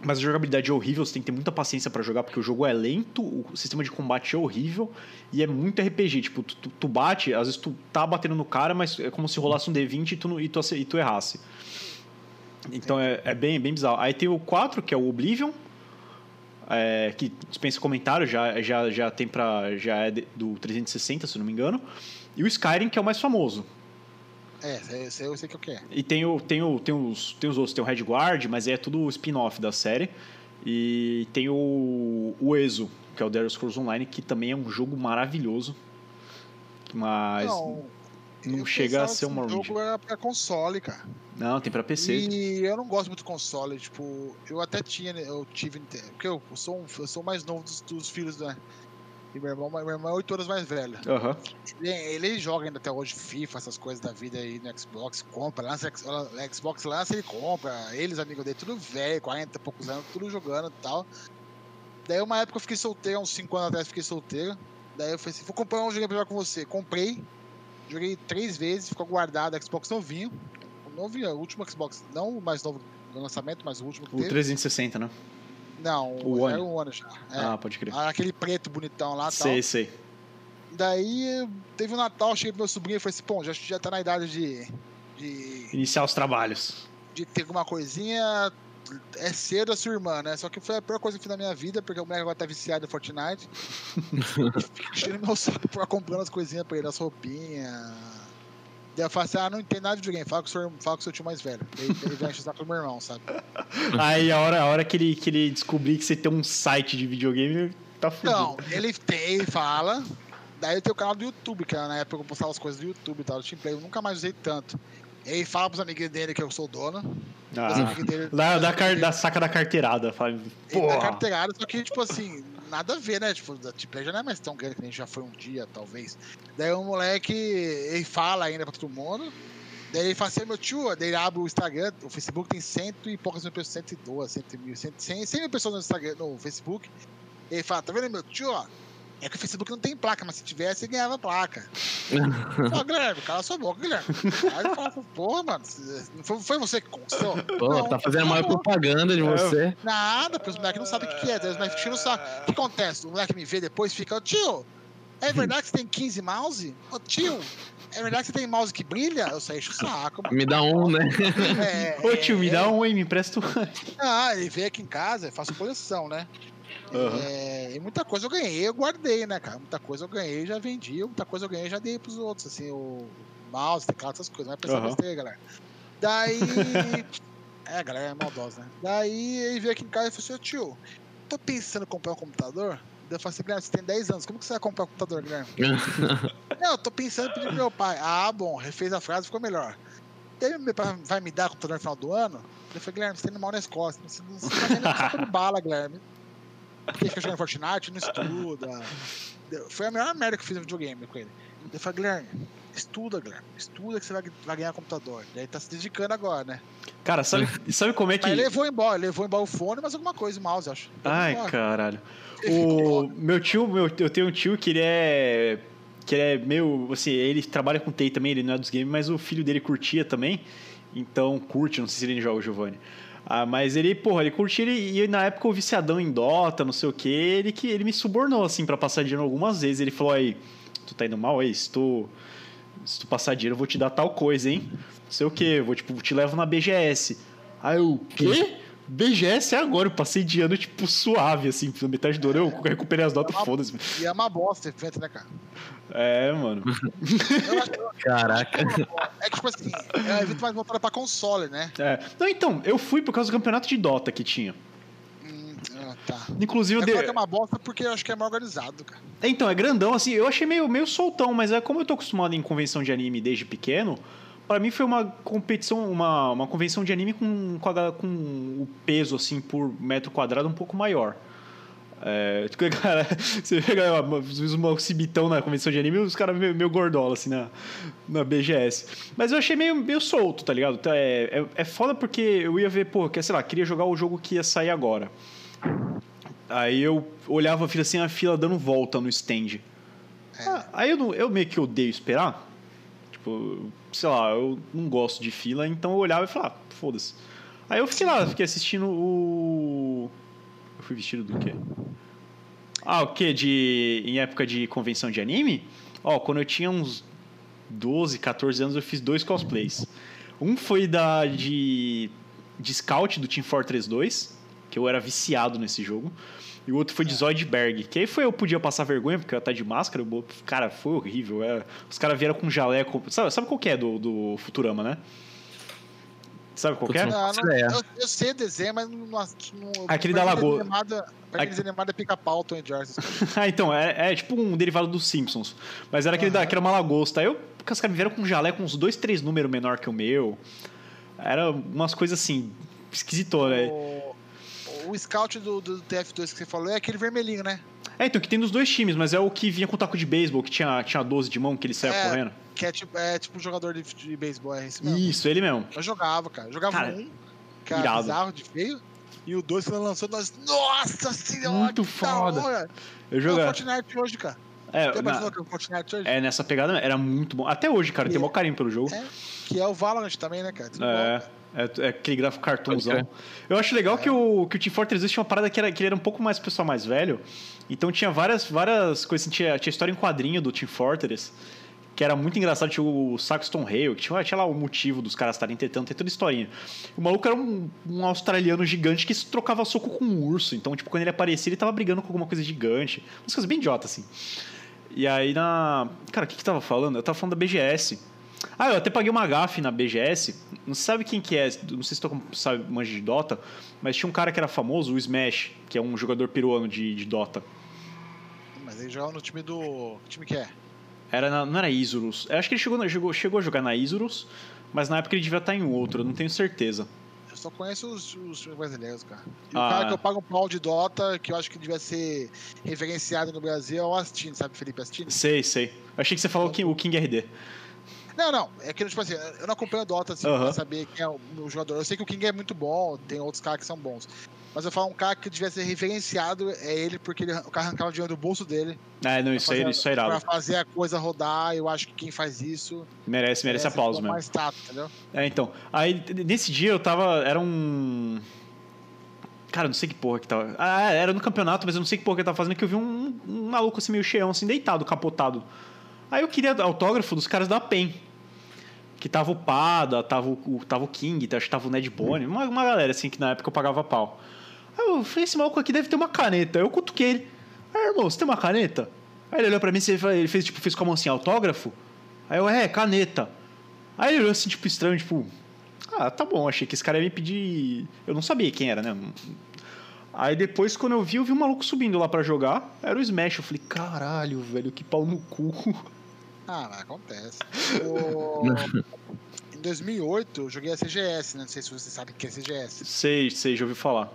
mas a jogabilidade é horrível você tem que ter muita paciência pra jogar porque o jogo é lento o sistema de combate é horrível e é muito RPG tipo tu, tu- bate às vezes tu tá batendo no cara mas é como se rolasse um D20 e tu, e tu, e tu errasse então é, é bem bem bizarro aí tem o 4 que é o Oblivion é, que dispensa comentário, já, já, já tem pra. já é do 360, se não me engano. E o Skyrim, que é o mais famoso. É, esse eu sei que eu quero. E tem, o, tem, o, tem, os, tem os outros, tem o Red Guard, mas é tudo spin-off da série. E tem o, o ESO, que é o Elder Scrolls Online, que também é um jogo maravilhoso. Mas não, eu chega a ser um esse Morrowind. jogo era pra console, cara. tem pra PC. E eu não gosto muito de console, tipo, eu até tinha, eu tive, porque eu sou, um, eu sou o mais novo dos, dos filhos, né? E meu irmão, meu irmão é oito anos mais velho. Aham. Ele, ele joga ainda até hoje FIFA, essas coisas da vida aí no Xbox, compra, lança Xbox lança, ele compra. Eles, amigos dele, tudo velho, 40 e poucos anos, tudo jogando e tal. Daí uma época eu fiquei solteiro, uns 5 anos atrás fiquei solteiro. Daí eu falei assim, vou comprar um jogo pra jogar com você. Comprei, joguei três vezes, ficou guardado, Xbox novinho. O novinho, o último Xbox, não o mais novo do lançamento, mas o último que O teve. 360, né? Não, o era One. o One já. É. Ah, pode crer. Aquele preto bonitão lá e tal. sei, sei. Daí teve o Natal, cheguei pro meu sobrinho e falei assim, pô, já, já tá na idade de, de, Iniciar os trabalhos. de ter alguma coisinha. É cedo a sua irmã, né? Só que foi a pior coisa que eu fiz na minha vida, porque o moleque agora tá viciado em Fortnite. [laughs] Enchendo meu saco pra comprando as coisinhas pra ele, as roupinhas. Daí eu falei assim, ah, não entendo nada de videogame, fala com o seu, fala com o seu tio mais velho. Daí ele vai encher o meu irmão, sabe? [laughs] Aí a hora, a hora que, ele, que ele descobrir que você tem um site de videogame, tá fudido. Não, ele tem, ele fala. Daí eu tenho o canal do YouTube, que era na época eu postava as coisas do YouTube e tal, do Team Play, eu nunca mais usei tanto. Ele fala pros amiguinhos dele que eu sou dono. Ah, dele- da, da, car, da saca da carteirada. Fala, porra. carteirada, só que, tipo assim, nada a ver, né? Tipo, da T-Play já não é mais tão grande que nem já foi um dia, talvez. Daí o moleque, ele fala ainda pra todo mundo. Daí ele fala assim, meu tio, daí ele abre o Instagram, o Facebook tem cento e poucas mil pessoas, 102, 100 mil, 100, 100, 100 mil pessoas no, Instagram, no Facebook. Ele fala, tá vendo, meu tio, ó? É que o Facebook não tem placa, mas se tivesse, ele ganhava placa. [laughs] Ó, Guilherme, cala sua boca, Guilherme. Aí ele fala, porra, mano, foi, foi você que conquistou? Pô, Não, tá fazendo maior propaganda de você. Nada, porque os moleques não sabem o que, que é. Os moleques ficam no saco. O que acontece? O moleque me vê depois e fica, "Ô, tio, é verdade que você tem 15 mouse? Ô tio, é verdade que você tem mouse que brilha? Eu saí enche o saco. mano. Me dá um, né? É, Ô tio, me é, dá um aí, me empresta um. Ah, ele veio aqui em casa, eu faço coleção, né? Aham. É, e muita coisa eu ganhei, eu guardei, né, cara? Muita coisa eu ganhei, já vendi, muita coisa eu ganhei, já dei pros outros, assim, o mouse, teclado, essas coisas. Não é pensar Aham. besteira, galera. Daí. [laughs] é, galera é maldosa, né? Daí ele veio aqui em casa e falou assim: "Ô, tio, tô pensando em comprar um computador. Daí eu falei assim, Guilherme, você tem 10 anos, como que você vai comprar um computador, Guilherme? [laughs] Não, eu tô pensando em pedir pro meu pai. Ah, bom, refez a frase, ficou melhor. Daí meu pai vai me dar o computador no final do ano? Eu falei, Guilherme, você tá indo mal na escola, você não você tá nem só de bala, Guilherme. Porque fica jogando Fortnite, não estuda. Foi a melhor merda que eu fiz no videogame com ele. Eu falei, Guilherme, estuda, Guilherme. Estuda que você vai, vai ganhar computador. Daí tá se dedicando agora, né? Cara, sabe, sabe como é que. Mas ele levou embora, ele levou embora o fone, mas alguma coisa, o mouse, eu acho. Levou Ai, embora. caralho. Ele O meu tio, meu, eu tenho um tio que ele é que é meio. Assim, ele trabalha com TI também, ele não é dos games, mas o filho dele curtia também. Então, curte, não sei se ele joga o Giovanni. Ah, mas ele, porra, ele curtia e na época o viciadão em Dota, não sei o que, ele que ele me subornou, assim, para passar dinheiro algumas vezes. Ele falou aí, tu tá indo mal aí? Se tu, se tu passar dinheiro, eu vou te dar tal coisa, hein? Não sei o que, vou, tipo, te levo na BGS. Aí eu, quê? BGS é agora, eu passei de ano, tipo, suave, assim, na metade do ano eu recuperei as notas, foda-se. E é uma bosta evento, né, cara? É, mano. Caraca. É que, tipo assim, é um evento mais voltado pra console, né? É. Não, então, eu fui por causa do campeonato de Dota que tinha. Hum, ah, tá. Inclusive, eu Eu dei... é uma bosta porque eu acho que é mais organizado, cara. Então, é grandão, assim, eu achei meio, meio soltão, mas é como eu tô acostumado em convenção de anime desde pequeno, pra mim foi uma competição, uma, uma convenção de anime com, com, a- com o peso, assim, por metro quadrado um pouco maior. É, [laughs] cara, você às vezes um cibitão na convenção de anime e os caras meio, meio gordola, assim, na, na BGS. Mas eu achei meio, meio solto, tá ligado? É, é, é foda porque eu ia ver, pô, que, sei lá, queria jogar o jogo que ia sair agora. Aí eu olhava a fila assim, a fila dando volta no stand. Ah, aí eu, eu meio que odeio esperar. Tipo, sei lá, eu não gosto de fila, então eu olhava e falava, ah, foda-se. Aí eu fiquei lá, fiquei assistindo o. Eu fui vestido do quê? Ah, o quê? De. Em época de convenção de anime? Ó, quando eu tinha uns 12, 14 anos, eu fiz dois cosplays. Um foi da de, de Scout do Team Fortress 2, que eu era viciado nesse jogo. E o outro foi de Zoidberg, que aí foi eu podia passar vergonha, porque eu ia estar de máscara. eu- Cara, foi horrível. é. Os caras vieram com jaleco. Sabe, sabe qual que é do, do Futurama, né? Sabe qual que é? Ah, não- ideia. eu, eu sei desenho, mas não. não Aquele da Lagoa. pra desenho animado é pica-pau, e essas coisas. [laughs] ah, então, é, é tipo um derivado dos Simpsons. Mas era aquele da, que era uma lagosta. Aí eu, os caras vieram com um jaleco uns dois, três números menor que o meu. Era umas coisas assim, esquisitonas, né? O, scout do, do TF2 que você falou é aquele vermelhinho, né? É, então, que tem dos dois times, mas é o que vinha com o taco de beisebol, que tinha, tinha 12 de mão, que ele saia É. correndo. Que é tipo, é tipo um jogador de, de beisebol, é esse mesmo. Isso, ele mesmo. Eu jogava, cara. Eu jogava Cara, um, que era irado. bizarro de feio. E o dois que ela lançou, nós. Nossa senhora! Muito foda. hora. Eu É jogava. Fortnite hoje, cara. É, Tem na- que é o Fortnite hoje? é, nessa pegada era muito bom. Até hoje, cara, tenho E- maior carinho pelo jogo. É, que é o Valorant também, né, cara? Tudo É, bom. É, é aquele gráfico cartoonzão. Pode Eu acho legal que, o, que o Team Fortress 2 tinha uma parada que, era, que ele era um pouco mais pessoal mais velho. Então tinha várias, várias coisas assim. Tinha, tinha história em quadrinho do Team Fortress, que era muito engraçado. Tinha o Saxton Hale, que tinha, tinha lá o motivo dos caras estarem tentando, tem toda a historinha. O maluco era um, um australiano gigante que trocava soco com um urso. Então, tipo, quando ele aparecia, ele tava brigando com alguma coisa gigante. Umas coisas bem idiota, assim. E aí na. Cara, o que que tava falando? Eu tava falando da BGS. Ah, eu até paguei uma gafe na BGS. Não sabe quem que é, não sei se tu sabe, manja de Dota, mas tinha um cara que era famoso, o Smash, que é um jogador peruano de, de Dota. Mas ele joga no time do. Que time que é? Era na- não era Isurus. Eu acho que ele chegou, chegou, chegou a jogar na Isurus, mas na época ele devia estar em outro, eu não tenho certeza. Eu só conheço os, os times brasileiros, cara. E Ah. o cara que eu pago um pau de Dota, que eu acho que devia ser referenciado no Brasil, é o Astini, sabe, Felipe Astini? Sei, sei. Achei que você falou que- o King RD. Não, não. É que, tipo assim, eu não acompanho Dota assim, Aham. pra saber quem é o, o jogador. Eu sei que o King é muito bom, tem outros caras que são bons. Mas eu falo um cara que devia ser referenciado, é ele, porque ele, o cara arrancava o dinheiro do bolso dele. Ah, não, isso aí, isso é Pra fazer a coisa rodar, eu acho que quem faz isso. Merece, merece é, aplauso mesmo. mais tato, entendeu? É, então. Aí, nesse dia eu tava. Era um. Cara, não sei que porra que tava. Ah, era no campeonato, mas eu não sei que porra que eu tava fazendo, que eu vi um, um maluco assim, meio cheião, assim, deitado, capotado. Aí eu queria autógrafo dos caras da PEN. Que tava o Pada, tava o, tava o King, acho que tava o Ned Bone, uma, uma galera assim que na época eu pagava pau. Aí eu falei, esse maluco aqui deve ter uma caneta. Eu cutuquei ele. Ah, irmão, você tem uma caneta? Aí ele olhou pra mim ele fez, tipo, fez com a mão assim, autógrafo? Aí eu, é, caneta. Aí ele olhou assim, tipo, estranho, tipo, ah, tá bom, achei que esse cara ia me pedir. Eu não sabia quem era, né? Aí depois, quando eu vi, eu vi um maluco subindo lá pra jogar. Era o Smash. Eu falei, caralho, velho, que pau no cu. [laughs] Ah, mas acontece. [laughs] O- em 2008, eu joguei a CGS, né? Não sei se você sabe o que é CGS. Sei, sei, já ouvi falar.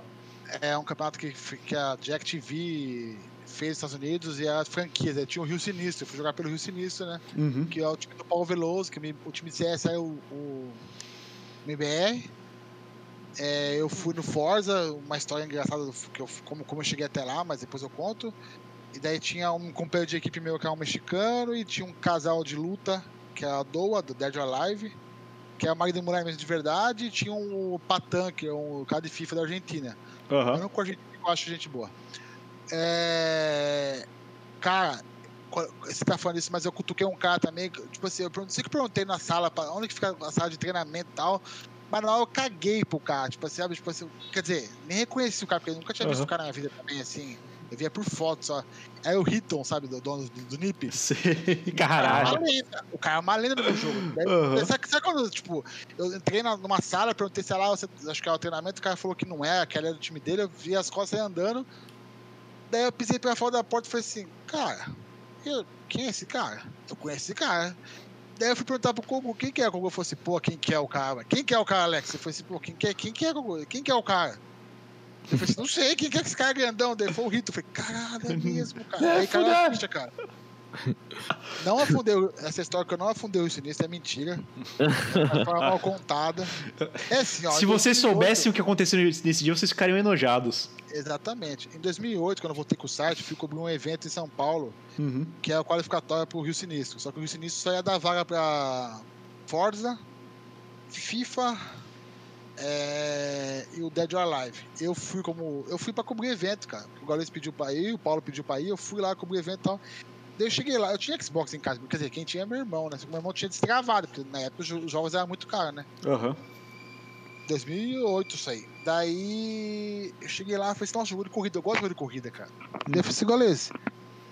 É um campeonato que, que a Jack TV fez nos Estados Unidos e as franquias. Aí tinha o Rio Sinistro, eu fui jogar pelo Rio Sinistro, né? Uhum. Que é o time do Paulo Veloso, que o time de CS é o, o MBR. É, eu fui no Forza, uma história engraçada do- que eu, como, como eu cheguei até lá, mas depois eu conto. E daí tinha um companheiro de equipe meu que era um mexicano e tinha um casal de luta, que é a Doa, do Dead or Alive, que é a marido e mulher mesmo de verdade, e tinha um Patan, que é um cara de FIFA da Argentina. Aham. Eu não eu acho gente boa. É... Cara, você tá falando isso, mas eu cutuquei um cara também, tipo assim, eu não sei que eu perguntei na sala, onde que fica a sala de treinamento e tal, mas na hora eu caguei pro cara, tipo assim, sabe, tipo assim, quer dizer, nem reconheci o cara, porque eu nunca tinha visto Aham. o cara na vida também, assim, eu via por foto só. Aí o Hitton, sabe, do dono do, do NIP, Sei. cara é Caralho. O cara é uma lenda meu jogo. [laughs] Daí, Aham. sabe, sabe quando, tipo, eu entrei na- numa sala, perguntei se lá, você, acho que é o treinamento, o cara falou que não é, que era do time dele, eu vi as costas aí andando. Daí eu pisei pra fora da porta e falei assim, cara, eu- quem é esse cara? Eu conheço esse cara. Daí eu fui perguntar pro Kogo, quem que é? O Kogo falou assim, pô, quem que é o cara? Quem que é o cara, Alex? Eu falei assim, pô, quem que é, quem que é, Kogo? Quem que é o cara? Eu falei assim, não sei, quem que é esse cara grandão? Daí foi o Rito. Eu falei, caralho, é mesmo, cara. É, Aí caiu a ficha, cara. Não afundei, o- essa história que eu não afundei o sinistro é mentira. Foi mal contada. É assim, ó. Se vocês 2008 soubessem o que aconteceu nesse dia, vocês ficariam enojados. Exatamente. Em 2008, quando eu voltei com o site, fui cobrir um evento em São Paulo, Uhum. que é a qualificatória pro Rio Sinistro. Só que o Rio Sinistro só ia dar vaga pra Forza, FIFA é, e o Dead or Alive. Eu fui como. Eu fui pra cobrir evento, cara. O Gaules pediu pra ir, o Paulo pediu pra ir, eu fui lá cobrir evento e tal. Daí eu cheguei lá, eu tinha Xbox em casa, quer dizer, quem tinha é meu irmão, né? Meu irmão tinha destravado, porque na época os jo- os jogos eram muito caros, né? Aham. 2008 isso aí. Daí eu cheguei lá e falei assim, nossa, jogo de corrida, eu gosto de jogo de corrida, cara. Daí eu falei assim, Golês,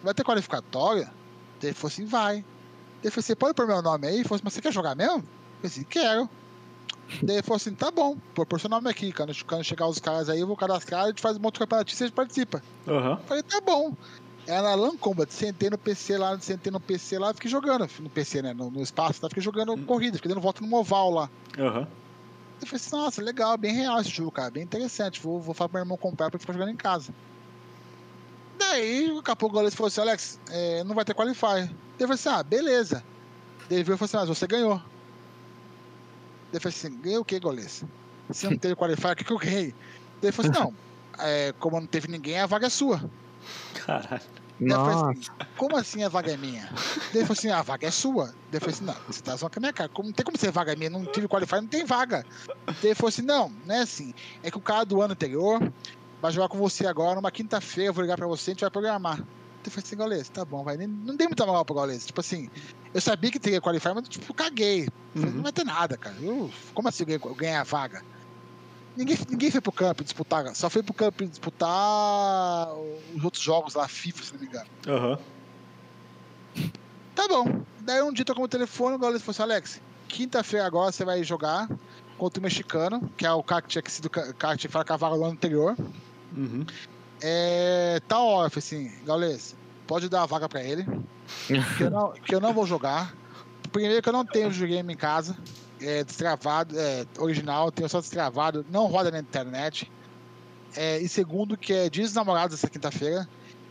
vai ter qualificatória? Daí ele falou assim, vai. Daí eu falei assim, pode pôr meu nome aí? Ele falou assim, mas você quer jogar mesmo? Eu falei assim, quero. Daí ele falou assim, tá bom, pôr seu nome aqui, quando, quando chegar os caras aí, eu vou cadastrar, a gente faz um monte de campeonato e você participa. Aham. Eu falei, tá bom. Era na LAN Combat, sentei no PC lá, sentei no PC lá, fiquei jogando, no PC, né, no, no espaço, tá? fiquei jogando corrida, fiquei dando volta no oval lá. Aham. Eu falei assim, nossa, legal, bem real esse jogo, cara, bem interessante. Vou, vou falar pro meu irmão comprar pra ficar jogando em casa. Daí, daqui a pouco o Gaules falou assim, Alex, é, não vai ter Qualify. Daí eu falei assim, ah, beleza. Daí ele veio e falou assim, mas você ganhou. Daí eu falei assim, ganhei o quê, Gaules? Se não teve Qualify, o que, que eu ganhei? Daí ele falou assim, não, é, como não teve ninguém, a vaga é sua. Caralho. Assim, como assim a vaga é minha? Daí ele falou assim, a vaga é sua. Eu falei assim, não, você tá zoando com a minha cara. Como, não tem como ser vaga minha, não tive qualify, não tem vaga. Daí ele falou assim, não, não é assim. É que o cara do ano anterior vai jogar com você agora, numa quinta-feira, eu vou ligar pra você, a gente vai programar. Falei assim, Gaules, tá bom, vai. Nem- Não dei muita moral pro Gaules. Tipo assim, eu sabia que teria qualify, mas tipo, caguei. Uhum. Não vai ter nada, cara. Eu- como assim eu ganhei- ganhar a vaga? Ninguém, ninguém foi pro campo disputar, só foi pro campo disputar os outros jogos lá, FIFA, se não me engano. Aham. Tá bom. Daí um dia tocou o telefone, o Gaules falou assim, Alex, quinta-feira agora você vai jogar contra o mexicano, que é o cara que tinha sido ca- cara que tinha ficado cavalo no ano anterior. Uhum. É. Eu falei assim, Gaules, pode dar a vaga pra ele. Que eu não, que eu não vou jogar. Primeiro que eu não tenho videogame em casa. É destravado, é original, tenho só destravado, não roda na internet. É, e segundo, que é dias dos namorados essa quinta-feira.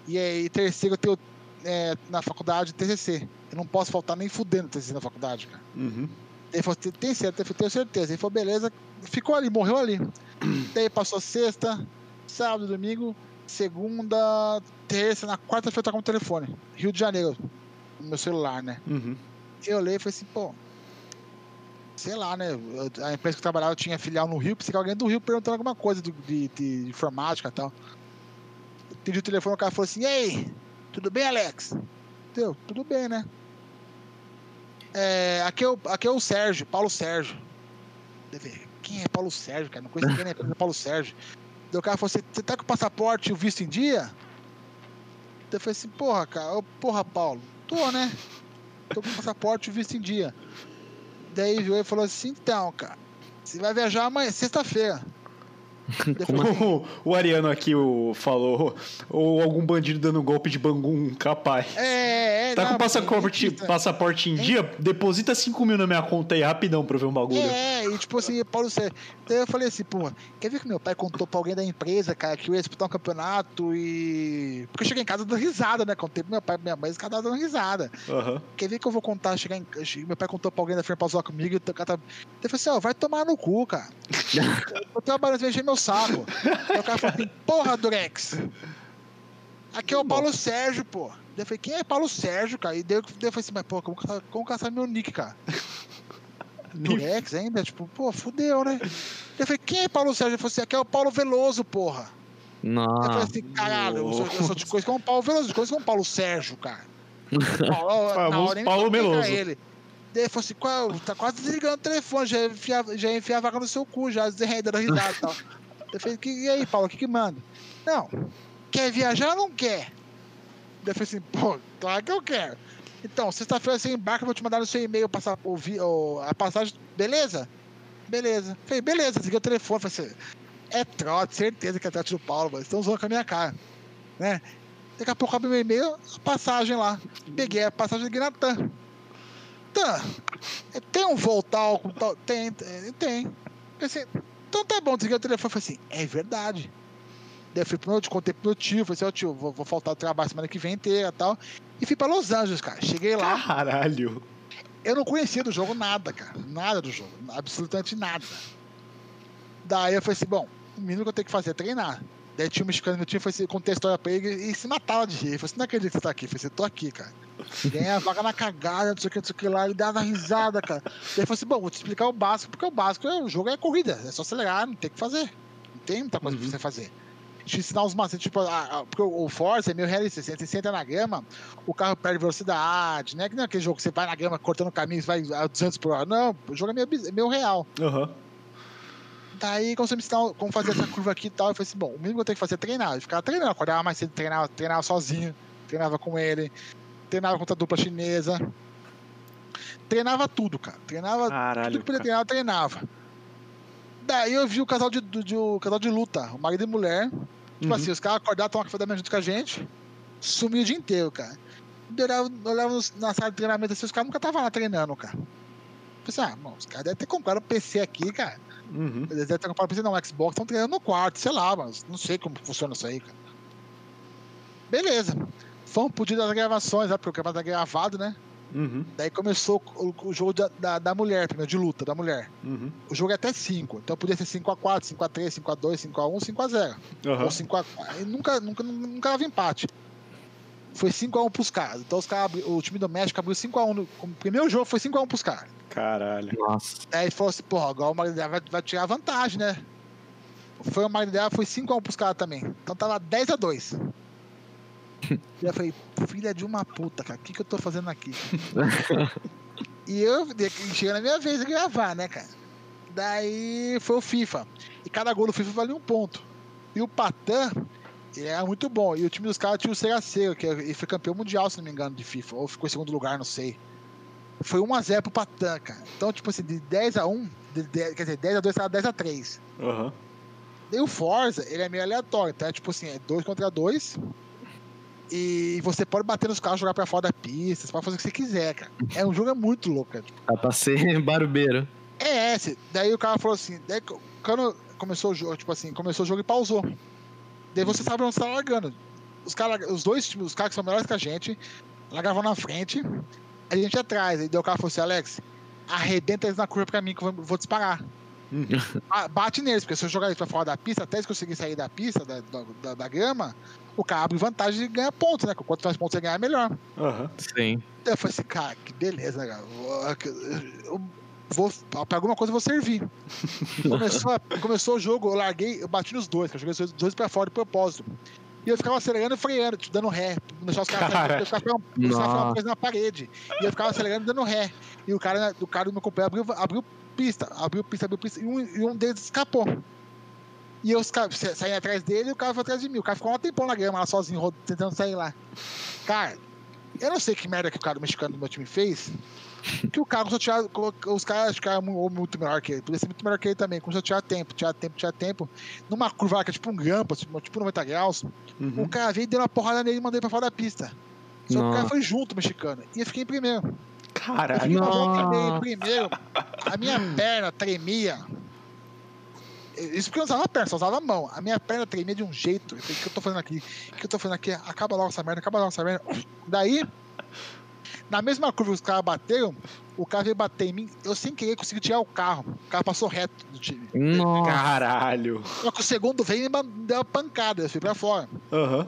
E, e terceiro, eu tenho é, na faculdade TCC. Eu não posso faltar nem fudendo TCC na faculdade, cara. Uhum. Ele falou, "Tem- tem certeza? Eu falei, tenho certeza. Ele falou, beleza. Ficou ali, morreu ali. [clears throat] Daí passou sexta, sábado, domingo, segunda, terça, na quarta-feira eu tava com o telefone. Rio de Janeiro, no meu celular, né? Uhum. Eu olhei e falei assim, pô, sei lá, né? eu- a empresa que eu trabalhava tinha filial no Rio, pensei que alguém do Rio perguntando alguma coisa do- de, de informática e tal. Atendi o telefone, o cara falou assim, ei, tudo bem, Alex? Deu, tudo bem, né? É, aqui, é o, aqui é o Sérgio, Paulo Sérgio. Deve, quem é Paulo Sérgio, cara? Não conheço ninguém empresa Paulo Sérgio. Daí o cara falou assim, você tá com o passaporte e o visto em dia? Daí eu falei assim, porra, cara, ô, porra, Paulo, tô, né? Tô com o passaporte e o visto em dia. Daí viu e falou assim, então, cara, você vai viajar amanhã, sexta-feira. [laughs] Eu falei, O, o Ariano aqui o, falou, ou algum bandido dando golpe de bangum capaz. É, é, Tá não, com passaporte, passaporte em dia? Deposita 5 mil na minha conta aí rapidão pra eu ver um bagulho. É, e tipo assim, Paulo Sérgio. Daí eu falei assim, porra, quer ver que meu pai contou pra alguém da empresa, cara, que eu ia disputar um campeonato e. Porque eu cheguei em casa dando risada, né? Contei pro meu pai e minha mãe, os caras dando risada. Aham. Quer ver que eu vou contar, chegar em. Meu pai contou pra alguém da firma pra zoar comigo e o cara tá. Ele falou assim, ó, vai tomar no cu, cara. [laughs] eu trabalhando, vai encher meu saco. Aí o cara falou assim, porra, Durex. Aqui é o Paulo Sérgio, pô. Eu falei, quem é Paulo Sérgio, cara? E daí eu, daí eu falei assim, mas, pô, como, como caçar meu nick, cara? [laughs] Durex ainda? Tipo, pô, fudeu, né? Eu falei, quem é Paulo Sérgio? Ele falou assim, aqui é o Paulo Veloso, porra. Daí eu falei assim, caralho, eu sou, eu sou de coisa como o Paulo Veloso, de coisa como o Paulo Sérgio, cara. [laughs] Paulo, na Famoso hora Paulo Meloso. Ele. Daí ele falou assim, qual, tá quase desligando o telefone, já enfia, já enfia a vaga no seu cu, já [laughs] dando risada e tal. Eu falei, e aí, Paulo, o que que manda? Não, quer viajar ou não quer? Eu falei assim, pô, claro que eu quero. Então, sexta-feira você embarca, eu vou te mandar no seu e-mail passar, o, vi- o- a passagem, beleza? Beleza. Falei, beleza, desliguei o telefone, falei assim, é trote, certeza que é trote do Paulo, mas estão zoando com a minha cara, né? Daqui a pouco abre meu e-mail, a passagem lá. Peguei a passagem de Natan. Tá. Tem um voo tal, tal. Tem. tem. Pensei, então tá bom, desliguei o telefone. Falei assim, é verdade. Daí eu fui pro meu, contei pro meu tio, falei assim, ó tio, vou, vou faltar o trabalho semana que vem inteira e tal. E fui pra Los Angeles, cara. Cheguei lá, Caralho. eu não conhecia do jogo nada, cara. Nada do jogo. Absolutamente nada. Daí eu falei assim, bom, o mínimo que eu tenho que fazer é treinar. Daí tinha um mexicano meu time, foi contei a história pra ele e se matava de rir. Ele falou assim, não acredito que você tá aqui. Eu falei assim, tô aqui, cara. Ganhei a vaga na cagada, não sei o que, não sei o que lá, e dava risada, cara. Daí ele falou assim, bom, vou te explicar o básico, porque o básico é o jogo é corrida, é só acelerar, não tem o que fazer. Não tem muita coisa Uhum. pra você fazer. Te ensinar uns macetes, tipo, a- a- porque o Forza é meio realista, você senta na grama, o carro perde velocidade, não é que nem aquele jogo que você vai na grama cortando o caminho e vai a 200 por hora. Não, o jogo é meio, é meio real. Aham. Daí, quando você me ensinar como fazer essa curva aqui e tal, eu falei assim: bom, o mínimo que eu tenho que fazer é treinar. Eu ficava treinando, acordava mais cedo, treinava, treinava sozinho, treinava com ele, treinava contra a dupla chinesa. Treinava tudo, cara. Treinava tudo Caralho. que podia treinar, eu treinava. Daí eu vi o casal de, de- de- o casal de luta, o marido e mulher. Tipo Uhum. assim, os caras acordavam, tomavam café da manhã junto com a gente, sumiu o dia inteiro, cara. Eu olhava, eu olhava na sala de treinamento assim, os caras nunca estavam lá treinando, cara. Pensei, ah, bom, os caras devem ter comprado um PC aqui, cara. Uhum. Eles devem ter comprado um PC, não, um Xbox, estão treinando no quarto, sei lá, mas não sei como funciona isso aí, cara. Beleza. Fomos pro dia das gravações, né, porque o campeonato tá gravado, né? Uhum. Daí começou o, o jogo da, da, da mulher, primeiro, de luta, da mulher. Uhum. O jogo é até 5, então podia ser 5x4, 5x3, 5x2, 5x1, 5x0. Aham. Ou 5x4. Aí Nunca, nunca, nunca dava empate. Foi 5x1 pros caras. Então os caras, o time do México abriu 5x1. No, o primeiro jogo foi 5x1 pros caras. Caralho. Nossa. Aí falou assim, porra, agora o dela vai, vai tirar vantagem, né? Foi o dela, foi 5x1 pros caras também. Então tava 10x2. [laughs] E eu falei, filha de uma puta, cara, o que, que eu tô fazendo aqui? [laughs] e eu, chega na minha vez de gravar, né, cara? Daí foi o FIFA. E cada gol do FIFA valia um ponto. E o Patan, ele era muito bom. E o time dos caras tinha o Seraceu, que ele foi campeão mundial, se não me engano, de FIFA. Ou ficou em segundo lugar, não sei. Foi 1x0 pro Patan, cara. Então, tipo assim, de 10x1, de 10 quer dizer, 10x2 tava 10x3. Aham. E o Forza, ele é meio aleatório, então é tipo assim, é 2 contra 2. E você pode bater nos carros, jogar pra fora da pista, você pode fazer o que você quiser, cara. É um jogo é muito louco, cara. Dá pra ser [laughs] barbeiro. É esse. Daí o cara falou assim, daí quando começou o jogo, tipo assim, começou o jogo e pausou. Daí você sabe onde você tá largando. Os, cara, os dois times, os caras que são melhores que a gente, largavam na frente, a gente atrás. Aí daí o cara falou assim, Alex, arrebenta eles na curva pra mim que eu vou, disparar. Uhum. [laughs] Ah, bate neles, porque se eu jogar eles pra fora da pista, até eles conseguirem sair da pista, da, da, da, grama, o cara abre vantagem e ganha pontos, né? Quanto mais pontos você ganhar, melhor. Aham. Sim. Eu falei assim, cara, que beleza, né, cara? Vou, pra alguma coisa eu vou servir. [laughs] Começou, começou o jogo, eu larguei, eu bati nos dois, eu joguei os dois pra fora de propósito. E eu ficava acelerando e freando, tipo, dando ré, deixar os caras Cara. eu ficava uma coisa na parede. E eu ficava acelerando e dando ré. E o cara, o cara do meu companheiro abriu, abriu pista, abriu pista, abriu pista, e um, e um deles escapou. E eu sa- sa- saí atrás dele e o cara foi atrás de mim. O cara ficou um tempão na grama lá sozinho, tentando sair lá. Cara, eu não sei que merda que o cara mexicano do meu time fez. Que o tirar. colo- Os caras ficaram mu- muito melhor que ele. Podia ser muito melhor que ele também. Começou a tirar tempo, tirar tempo, tirar tempo. Numa curva lá que é tipo um grampo, tipo, tipo 90 graus. Uhum. O cara veio, deu uma porrada nele e mandou ele pra fora da pista. Só que o cara foi junto, o mexicano. E eu fiquei em primeiro. Eu Caralho. fiquei volta dele Nossa. primeiro. A minha perna tremia. Isso porque eu não usava a perna, só usava a mão. A minha perna tremia de um jeito. Eu falei, o que eu tô fazendo aqui? O que eu tô fazendo aqui? Acaba logo essa merda, acaba logo essa merda. Daí, na mesma curva que os caras bateram, o cara veio bater em mim. Eu sem querer consegui tirar o carro. O cara passou reto do time. Nossa. Caralho. Só que o segundo veio e me deu uma pancada. Eu fui pra fora. Aham.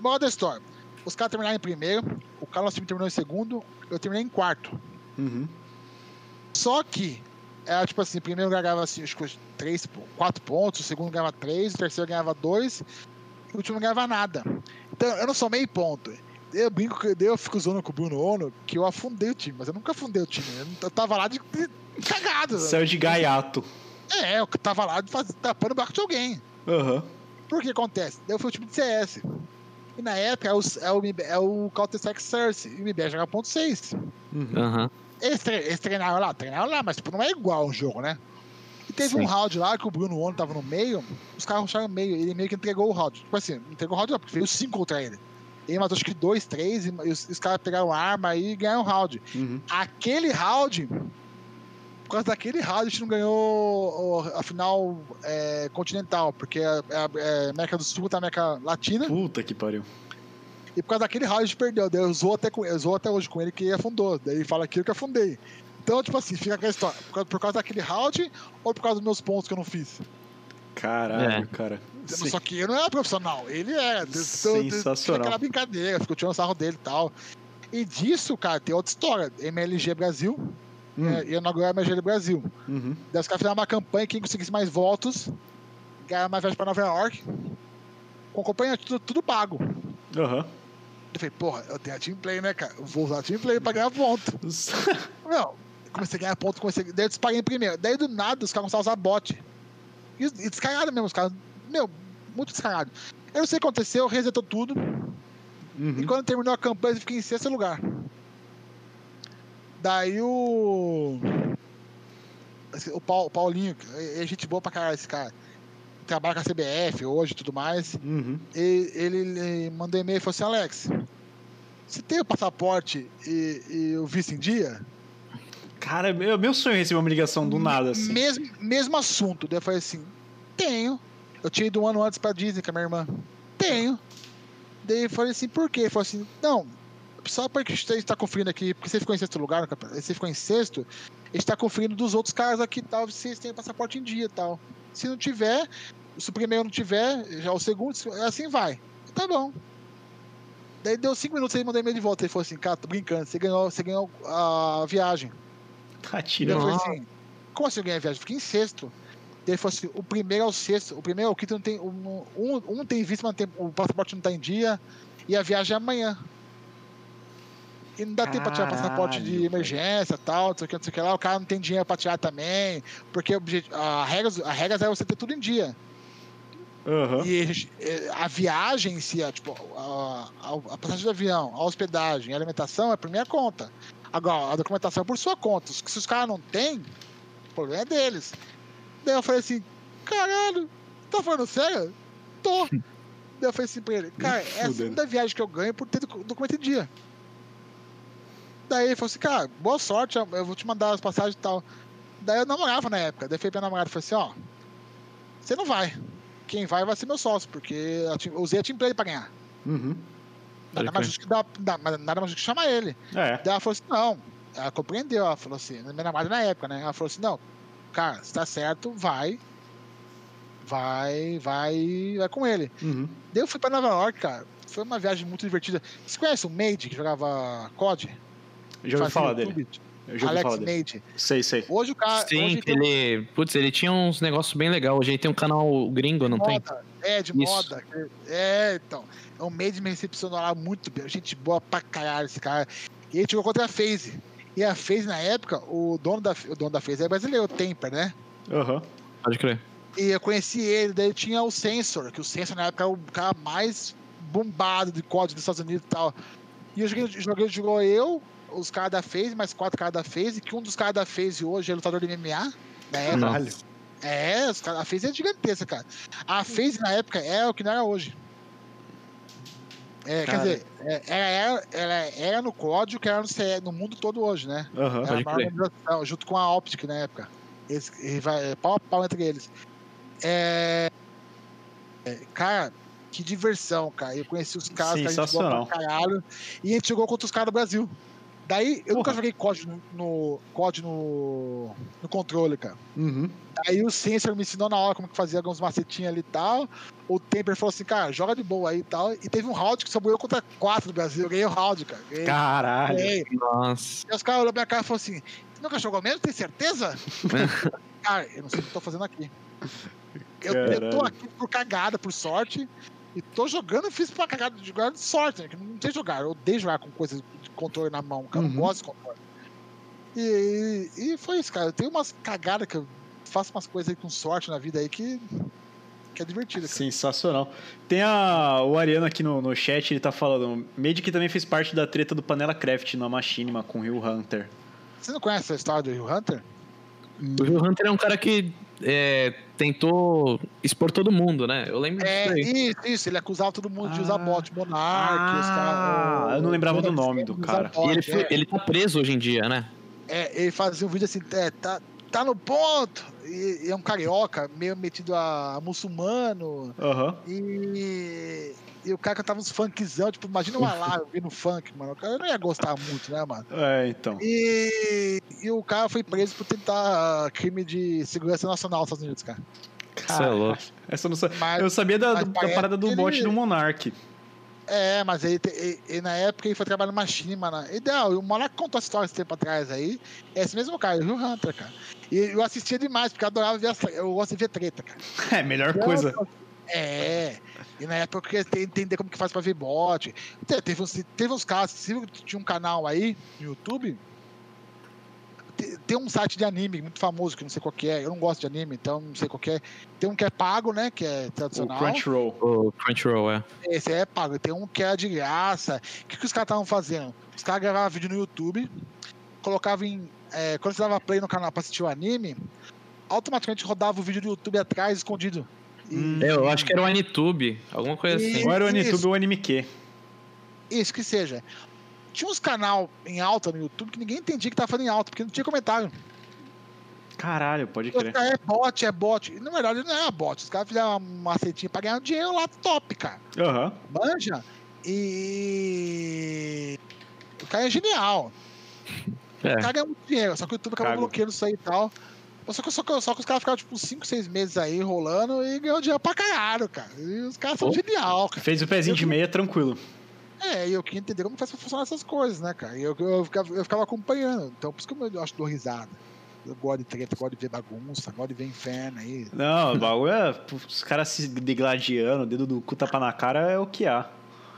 moral da história. Os caras terminaram em primeiro, o Carlos time terminou em segundo, eu terminei em quarto. Uhum. Só que, era tipo assim, o primeiro ganhava assim, acho que três, quatro pontos, o segundo ganhava três, o terceiro ganhava dois, e o último não ganhava nada. Então, eu não somei ponto. Eu brinco, que- eu fico zoando com o Bruno Ono que eu afundei o time, mas eu nunca afundei o time. Eu não- Eu tava lá de, de cagado. Céu de gaiato. É, eu tava lá de faz, tapando o barco de alguém. Aham. Por que acontece? Daí eu fui o time de CS. E na época é o, é o, é o Counter-Strike Source. E o MBR jogava ponto 6. Uhum. Aham. Eles, tre eles treinaram lá, treinaram lá, mas tipo, não é igual um jogo, né? E teve Sim. um round lá que o Bruno Ono tava no meio, os caras rusharam no meio, ele meio que entregou o round. Tipo assim, não entregou o round não, porque veio 5 contra ele. Ele matou acho que 2, 3, e, os, os caras pegaram arma aí e ganharam o round. Uhum. Aquele round, por causa daquele round, a gente não ganhou a final é, continental, porque a, a- é, América do Sul tá América Latina, Puta que pariu. e por causa daquele round a gente perdeu. Daí eu zoo até, com, eu zoo até hoje com ele que afundou. Daí ele fala aquilo que afundei. Então, tipo assim, fica aquela história. Por causa, por causa daquele round ou por causa dos meus pontos que eu não fiz? Caralho, É. cara. Sim. Só que eu não era profissional, ele era. Então, Sensacional. Fica aquela brincadeira, ficou tirando sarro dele e tal. E disso, cara, tem outra história. MLG Brasil, Hum. é, ia inaugurar a MLG Brasil. Uhum. Daí os caras fizeram uma campanha, quem conseguisse mais votos, ganhava mais viagem pra Nova York, com companhia tudo, tudo pago. Aham. Eu falei, porra, eu tenho a Team Play, né, cara? Eu vou usar a Team Play pra ganhar ponto. Não, [laughs] comecei a ganhar ponto, comecei. Daí eu disparei em primeiro. Daí do nada os caras começaram a usar bot. E, e descarado mesmo, os caras. Meu, muito descarado. Eu não sei o que aconteceu, resetou tudo. E Uhum. quando terminou a campanha, eu fiquei em sexto lugar. Daí o. O Paul- Paulinho, é é gente boa pra caralho esse cara. Trabalha com a CBF hoje e tudo mais. Uhum. E, ele, ele mandou e-mail e falou assim: Alex, você tem o passaporte e, e o visto em dia? Cara, meu, meu sonho é receber uma ligação do nada, assim. Mesmo, mesmo assunto. Daí eu falei assim: tenho. Eu tinha ido um ano antes pra Disney com a minha irmã. Tenho. Daí eu falei assim: por quê? Ele falou assim: não, só porque gente está conferindo aqui, porque você ficou em sexto lugar você ficou em sexto, a gente tá conferindo dos outros caras aqui e tal, se vocês têm passaporte em dia e tal. Se não tiver, se o primeiro não tiver, já o segundo, assim vai. Tá bom. Daí deu cinco minutos, ele mandou e-mail de volta. Ele falou assim: cara, tô brincando, você ganhou, você ganhou a viagem. Tá Daí eu tirando. falei assim, como assim eu ganhei a viagem? Fiquei em sexto. Daí ele falou assim, o primeiro ao sexto, o primeiro ao quinto não tem. Um, um, tem visto, mas tem, o passaporte não tá em dia. E a viagem é amanhã. E não dá tempo pra tirar passaporte de Caralho, emergência tal, não sei o que, não sei o que lá. O cara não tem dinheiro pra tirar também. Porque a regra, a regra é você ter tudo em dia. Aham. E eh, a viagem em si, é, tipo, a, a, a passagem de avião, a hospedagem, a alimentação é por minha conta. Agora, a documentação é por sua conta. Se os caras não têm, o problema é deles. Daí eu falei assim, caralho, tá falando sério? Tô. [laughs] Daí eu falei assim pra ele, cara, é a segunda viagem que eu ganho por ter docu- documento em dia. Daí ele falou assim, cara, boa sorte, eu vou te mandar as passagens e tal. Daí eu namorava na época. Daí eu falei pra minha namorada, falei assim, ó, você não vai. Quem vai vai ser meu sócio, porque eu usei a Team Play pra ganhar. Uhum. Nada mais justo que dá, nada mais justo que chamar ele. É. Daí ela falou assim, não. Ela compreendeu, ela falou assim, minha namorada na época, né? Ela falou assim, não, cara, se tá certo, vai. Vai, vai, vai com ele. Uhum. Daí eu fui pra Nova York, cara. Foi uma viagem muito divertida. Você conhece o Made, que jogava COD? Eu já ouvi falar YouTube? dele. Eu já Alex falar. Made. Sei, sei. Hoje o cara. Sim, hoje que ele. Putz, ele tinha uns negócios bem legais. Hoje ele tem um canal gringo, não tem? moda. É, de Isso. moda. É, então. O Made me recepcionou lá muito bem. Gente boa pra caralho esse cara. E ele jogou contra a FaZe. E a FaZe, na época, o dono da, o dono da FaZe é brasileiro, o Temper, né? Aham. Pode crer. E eu conheci ele, daí tinha o Sensor, que o Sensor na época era o cara mais bombado de código dos Estados Unidos e tal. E eu joguei, joguei jogou eu, os caras da FaZe, mais quatro caras da FaZe, que um dos caras da FaZe hoje é lutador de MMA. Época. Caralho. É, os caras, a FaZe é gigantesca, cara. A FaZe na época é o que não era hoje. É, quer dizer, é, ela, era, ela era no código que era no, CE no mundo todo hoje, né? Aham. Era Pode a maior crer. organização, junto com a Optic na época. Eles, é pau a pau entre eles. É, é, cara, que diversão, cara. Eu conheci os caras, que a gente jogou pra caralho. E a gente jogou contra os caras do Brasil. Daí, eu nunca Porra. joguei COD no, no, COD no, no controle, cara. Uhum. Aí o Sensor me ensinou na hora como que fazia alguns macetinhos ali e tal. O Temper falou assim, cara, joga de boa aí e tal. E teve um round que sobrou eu contra quatro do Brasil. Eu ganhei o round, cara. Ganhei, Caralho. ganhei. Nossa. E os caras olhou pra minha cara e falaram assim, você nunca jogou mesmo? Tem certeza? [laughs] cara, eu não sei o que eu tô fazendo aqui. Eu, eu tô aqui por cagada, por sorte. E tô jogando e fiz pra cagada de jogar de sorte, né? Que não sei jogar. Eu odeio jogar com coisas controle na mão, cara. Uhum. não gosto de controle. E, e foi isso, cara. Tenho umas cagadas que eu faço umas coisas aí com sorte na vida aí que, que é divertido, cara. Sensacional. Tem a, o Ariano aqui no, no chat, ele tá falando. Medic também fez parte da treta do Panela Craft na Machinima com o Rio Hunter. Você não conhece a história do Rio Hunter? O Rio Hunter é um cara que é, tentou expor todo mundo, né? Eu lembro É, disso aí. isso, isso. Ele acusava todo mundo de Ah. usar bot, Monark, os Ah, caras. eu não lembrava do nome do cara. bot, E ele, foi- é. ele tá preso hoje em dia, né? É, ele fazia um vídeo assim, é, tá, tá no ponto. E, e é um carioca, meio metido a muçulmano. Aham. E, e o cara cantava uns funkzão, tipo, imagina uma lá ouvindo funk, mano. O cara não ia gostar muito, né, mano? É, então. E, e o cara foi preso por tentar crime de segurança nacional nos Estados Unidos, cara. Você é louco. Essa eu não sa- Mas, Eu sabia da, da parada do ele- do Monark. é, mas ele, ele- ele, na época ele foi trabalhar numa China, né? Ideal, o Monark contou a história esse tempo atrás aí. É esse mesmo cara, o Rio Hunter, cara. E eu assistia demais, porque eu adorava ver essa, eu gosto de ver treta, cara. [laughs] É, melhor coisa. É. E na época eu queria te- entender como que faz pra ver bot. Te- Teve uns, teve uns casos, se tinha um canal aí no YouTube. te- Tem um site de anime muito famoso, que não sei qual que é. Eu não gosto de anime, então não sei qual que é. Tem um que é pago, né? Que é O tradicional. Crunchyroll. O Crunchyroll, é. Esse é pago. Tem um que é de graça. O que, que os caras estavam fazendo? Os caras gravavam vídeo no YouTube, colocavam em. é, quando você dava play no canal pra assistir o anime, automaticamente rodava o vídeo do YouTube atrás, escondido. Hum. É, Eu acho que era o Anitube, alguma coisa E- assim. Ou era o. Anitube ou o Anime Q. Isso que seja. Tinha uns canal em alta no YouTube que ninguém entendia que tava falando em alta, porque não tinha comentário. Caralho, pode crer. é bot, é bot. Na verdade, não é bot. Os caras fizeram uma macetinha pra ganhar um dinheiro lá top, cara. Aham. Manja. E. O cara é genial. É. O cara ganha muito dinheiro, só que o YouTube acabou Cago. bloqueando isso aí e tal. Só que, só, que, só que os caras ficaram tipo 5, 6 meses aí rolando e ganhou dinheiro pra caralho, cara. E os caras são genial, cara. Fez o pezinho de meia tranquilo. É, e eu queria entender como faz pra funcionar essas coisas, né, cara? E eu, eu, ficava, eu ficava acompanhando. Então, por isso que eu acho que dou risada. Eu gosto de treta, gosto de ver bagunça, gosto de ver inferno aí. Não, o [laughs] bagulho é. Os caras se degladiando, o dedo do cu tapa na cara é o que há.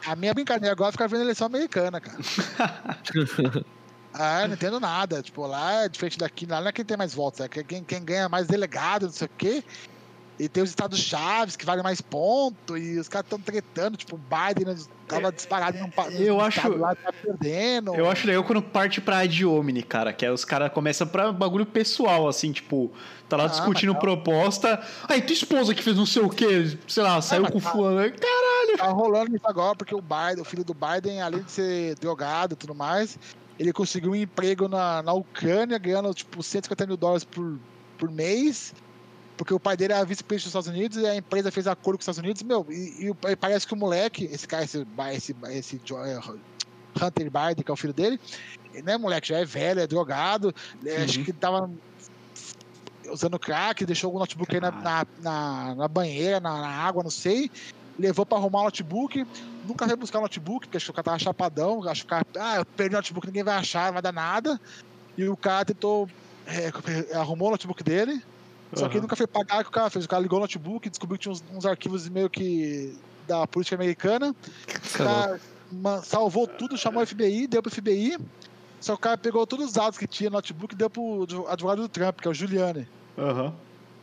A minha brincadeira agora é ficar vendo eleição americana, cara. [laughs] ah, não entendo nada. Tipo, lá é diferente daqui, lá não é quem tem mais votos, é quem, quem ganha mais delegado, não sei o quê. E tem os estados chaves que valem mais ponto, e os caras estão tretando, tipo, o Biden tava disparado num, eu acho- lá, tá perdendo. Eu acho legal quando parte pra ad cara. Que aí os caras começam pra bagulho pessoal, assim, tipo, tá lá Ah, discutindo tá- proposta. Aí, tua esposa que fez não sei o quê, sei lá, saiu mas com tá- fulano. Caralho! Tá rolando isso agora, porque o Biden, o filho do Biden, além de ser drogado e tudo mais, ele conseguiu um emprego na, na Ucrânia, ganhando tipo 150 mil dólares por, por mês. Porque o pai dele era vice-presidente dos Estados Unidos e a empresa fez acordo com os Estados Unidos, meu, e, e parece que o moleque, esse cara, esse, esse, esse é, Hunter Biden, que é o filho dele, ele não é moleque, já é velho, é drogado, é, acho Uhum. que tava usando crack, deixou o notebook aí na, na, na, na banheira, na, na água, não sei, levou pra arrumar o notebook, nunca veio buscar o notebook, porque o cara tava chapadão, achou que o cara, ah, eu perdi o notebook, ninguém vai achar, não vai dar nada, e o cara tentou, é, arrumou o notebook dele, só que Aham. nunca foi pagar o que o cara fez. O cara ligou o notebook, descobriu que tinha uns, uns arquivos meio que da política americana. O é cara salvou tudo, chamou o FBI, deu pro FBI. Só que o cara pegou todos os dados que tinha no notebook e deu pro advo- advogado do Trump, que é o Giuliani. Aham.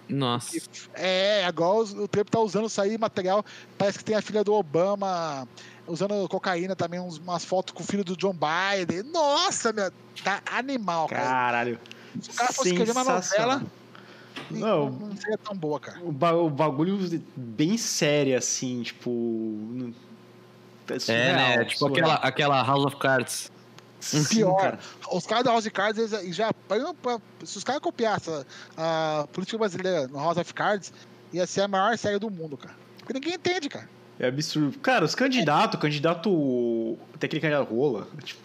Nossa. É, agora o Trump tá usando isso aí, material. Parece que tem a filha do Obama usando cocaína também, uns- umas fotos com o filho do John Biden. Nossa, meu, tá animal, cara. Caralho. Se o cara fosse escrever uma novela, Não. não, seria tão boa, cara. O, ba- o bagulho bem sério, assim, tipo. É, surreal, né? Tipo surreal. aquela, aquela House of Cards. Sim, Pior. cara. Os caras da House of Cards, eles já apanham pra- Se os caras copiassem a política brasileira no House of Cards, ia ser a maior série do mundo, cara. Porque ninguém entende, cara. É absurdo. Cara, os candidatos, candidato. Tem aquele candidato rola. Tipo,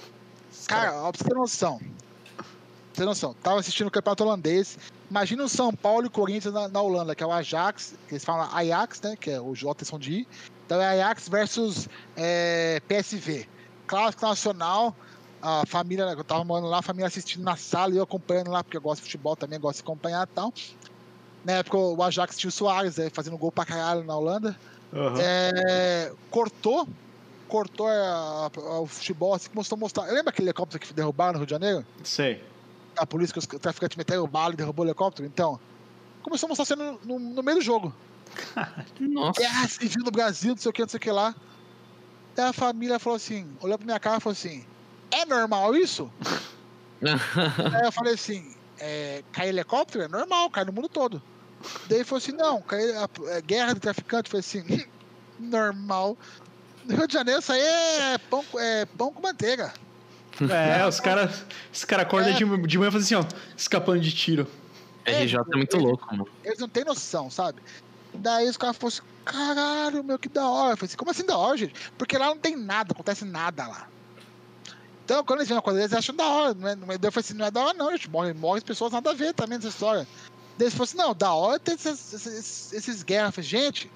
Cara, ó, pra você ter noção. Pra você ter noção. Tava assistindo o campeonato holandês. Imagina o São Paulo e o Corinthians na, na Holanda, que é o Ajax, que eles falam Ajax, né? Que é o Jotson de Então é Ajax versus é, PSV. Clássico nacional. A família, eu tava morando lá, a família assistindo na sala e eu acompanhando lá, porque eu gosto de futebol também, gosto de acompanhar e tal. Na época o Ajax tinha o Soares, né, fazendo gol pra caralho na Holanda. Aham. É, cortou, cortou a- a- o futebol, assim, começou a mostrar. Lembra aquele helicóptero que derrubaram no Rio de Janeiro? Sei. A polícia, que os traficantes meteram bala e derrubou o helicóptero? Então, começou a mostrar cena no, no, meio do jogo. [laughs] Nossa. Guerra civil no Brasil, não sei o que, não sei o que lá. Daí a família falou assim, olhou pra minha cara e falou assim, é normal isso? [laughs] Aí eu falei assim, é, cair helicóptero é normal, cai no mundo todo. Daí ele falou assim, não, cair, a, é, guerra de traficante, falei assim, [laughs] normal. No Rio de Janeiro isso aí é pão, com- é pão com manteiga. É, os caras os cara acordam É. de, de manhã e fazem assim, ó, escapando de tiro. RJ é muito louco, mano. Eles não têm noção, sabe? Daí os caras falaram assim, caralho, meu, que da hora. Eu falei assim, como assim da hora, gente? Porque lá não tem nada, acontece nada lá. Então, quando eles veem uma coisa, eles acham da hora. Não é, não é, eu falei assim, não é da hora não, gente. Morrem, morrem as pessoas, nada a ver também nessa história. Daí eles falaram assim, não, da hora tem esses, esses, esses guerras. Eu falei, gente,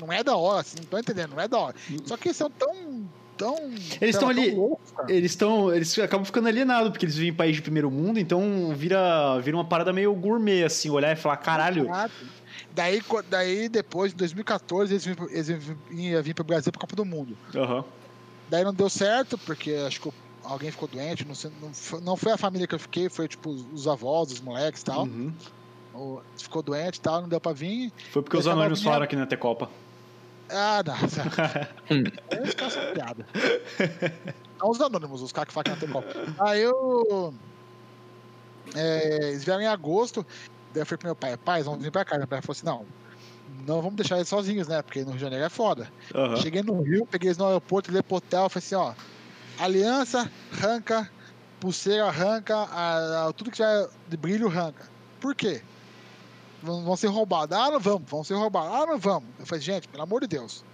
não é da hora, assim, não tô entendendo, não é da hora. Só que eles são tão... tão Eles sei lá, tão ali- loucos. Eles estão. Eles acabam ficando alienados, porque eles vivem em país de primeiro mundo, então vira, vira uma parada meio gourmet, assim, olhar e falar, caralho. Daí, daí depois, em 2014, eles, pro- eles iam vir pro Brasil pra Copa do Mundo. Aham. Daí não deu certo, porque acho que alguém ficou doente, não, sei, não, foi, não foi a família que eu fiquei, foi tipo os avós, os moleques e tal. Uhum. Ficou doente e tal, não deu pra vir. Foi porque os anônimos falaram aqui na T-Copa. Ah, não. Fico essa piada. Não os anônimos, os caras que falam que não tem copo. Aí eu. é, eles vieram em agosto. Daí eu falei pro meu pai, pai, vão vir pra cá. Meu pai falou assim: não, não vamos deixar eles sozinhos, né? Porque no Rio de Janeiro é foda. Aham. Cheguei no Rio, peguei eles no aeroporto, levei pro hotel, falei assim, ó, aliança, arranca, pulseira, arranca, a- a- tudo que tiver de brilho, arranca. Por quê? Vão, vão ser roubados. Ah, não vamos, vão ser roubados. Ah, não vamos. Eu falei, gente, pelo amor de Deus,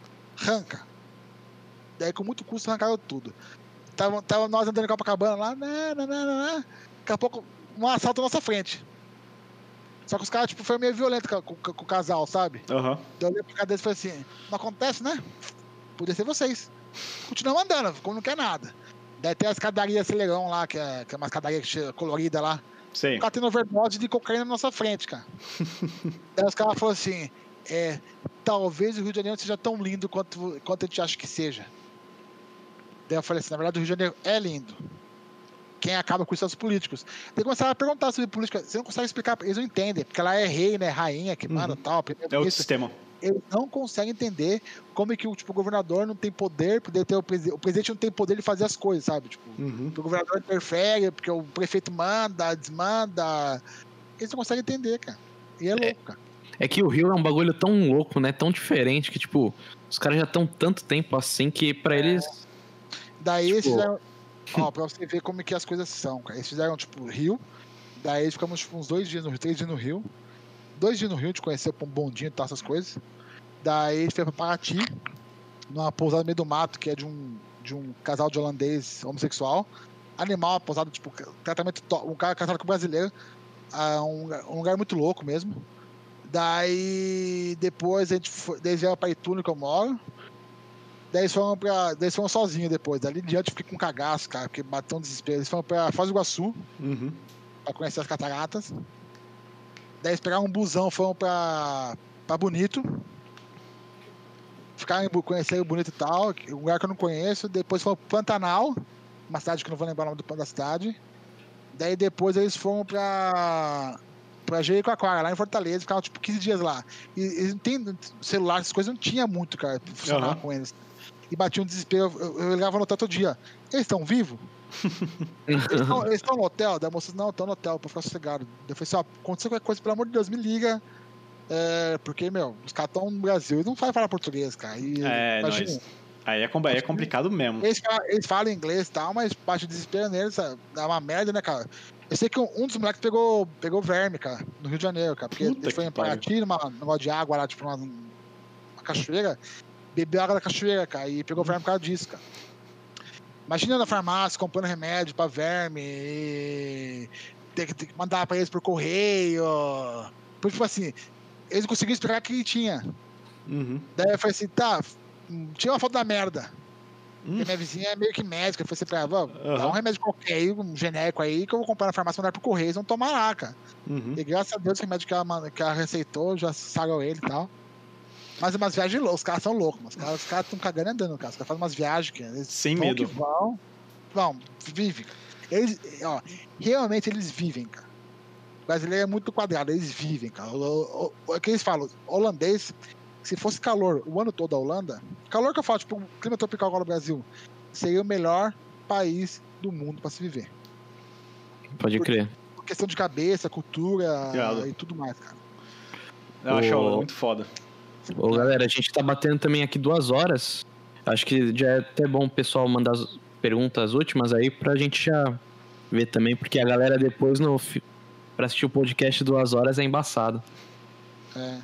arranca. Daí com muito custo arrancaram tudo. Tava, tava nós andando em Copacabana lá, né, né, né, né, né. daqui a pouco um assalto na nossa frente. Só que os caras, tipo, foi meio violento com, com- com o casal, sabe? Aham. Daí eu olhei pra cara deles e falei assim, não acontece, né? Podia ser vocês. Continuamos andando, como não quer nada. Daí tem a escadaria acelerão lá, que é, que é uma escadaria colorida lá. Sei. O cara tendo overdose de cocaína na nossa frente, cara. [laughs] Daí os caras falaram assim, é, talvez o Rio de Janeiro seja tão lindo quanto, quanto a gente acha que seja. Daí eu falei assim, na verdade o Rio de Janeiro é lindo. Quem acaba com isso são os políticos. Daí começaram a perguntar sobre política. Você não consegue explicar, eles não entendem, porque lá é rei, né? Rainha que manda Uhum. tal, É primeiro-ministro sistema. eles não conseguem entender como é que o, tipo, o governador não tem poder, poder ter o, presi- o presidente não tem poder de fazer as coisas, sabe? Tipo, Uhum. o governador interfere, porque o prefeito manda, desmanda. Eles não conseguem entender, cara. E é louco, cara. É que o Rio é um bagulho tão louco, né? Tão diferente que, tipo, os caras já estão tanto tempo assim que pra eles. Daí Tipo-. Ó, [laughs] pra você ver como que as coisas são, cara. Eles fizeram, tipo, Rio. Daí ficamos tipo, uns dois dias no Rio, três dias no Rio. Dois dias no Rio, a gente conheceu um bondinho e tal, essas coisas. Daí a gente foi pra Paraty, numa pousada no meio do mato, que é de um, de um casal de holandês homossexual. Animal, uma pousada, tipo, tratamento top. Um cara casado com um brasileiro. Ah, um, lugar- um lugar muito louco mesmo. Daí depois a gente foi. Daí vieram pra Ituna que eu moro. Daí eles foram pra. Daí foram sozinhos depois. Dali em diante eu fiquei com cagaço, cara, porque bateu um desespero. Eles foram pra Foz do Iguaçu Uhum. pra conhecer as cataratas. Daí eles pegaram um busão, foram pra, pra Bonito. Ficaram conheceram Bonito e tal, um lugar que eu não conheço. Depois foram pro Pantanal, uma cidade que eu não vou lembrar o nome do- da cidade. Daí depois eles foram pra. pra Jericoacoara, lá em Fortaleza, ficaram tipo 15 dias lá. E eles não têm celular, essas coisas não tinha muito, cara, pra funcionar Aham. com eles. E batia um desespero, eu, eu ligava no hotel todo dia. Eles estão vivos? [laughs] Eles tão- Eles estão no hotel? Da moça, não, estão no hotel, pra ficar sossegado. Eu falei assim, ó, aconteceu qualquer coisa, pelo amor de Deus, me liga. É, porque, meu, os caras estão no Brasil, eles não sabem falar português, cara. E, É, imagina, Aí é, é complicado mesmo. eles, falam, eles falam inglês e tal, mas bate o desespero neles, sabe? dá uma merda, né, cara? Eu sei que um, um dos moleques pegou, pegou verme, cara, no Rio de Janeiro, cara. Porque Puta ele foi em Paraty, numa num negócio de água lá, tipo, numa, uma cachoeira, bebeu água da cachoeira, cara, e pegou verme por causa disso, cara. Imagina na farmácia comprando remédio pra verme, e ter que mandar pra eles por correio. Porque, tipo assim, eles não conseguiam o que tinha. Uhum. Daí eu falei assim, tá, tinha uma foto da merda. Hum. Minha vizinha é meio que médica. Eu falei assim pra ela, "Vó, dá um remédio qualquer aí, um genérico aí, que eu vou comprar na farmácia e mandar pro correio, eles vão tomar lá, cara. Uhum. E graças a Deus o remédio que ela, que ela receitou, já sagam ele e tal. Mas é umas viagens loucas, os caras são loucos, mas os caras estão cagando andando, cara. Os caras fazem umas viagens que eles Sem vão medo. que vão, vão, vivem. cara. Eles, ó, realmente eles vivem, cara. O brasileiro é muito quadrado, eles vivem, cara. O, o, o, é que eles falam, holandês, se fosse calor o ano todo a Holanda, calor que eu falo, tipo, um clima tropical agora no Brasil, seria o melhor país do mundo para se viver. Pode crer. Por questão de cabeça, cultura Irado. e tudo mais, cara. Eu acho a O- Holanda muito foda. Ô, galera, a gente tá batendo também aqui duas horas. Acho que já é até bom o pessoal mandar as perguntas últimas aí pra gente já ver também, porque a galera depois no pra assistir o podcast duas horas é embaçado. É.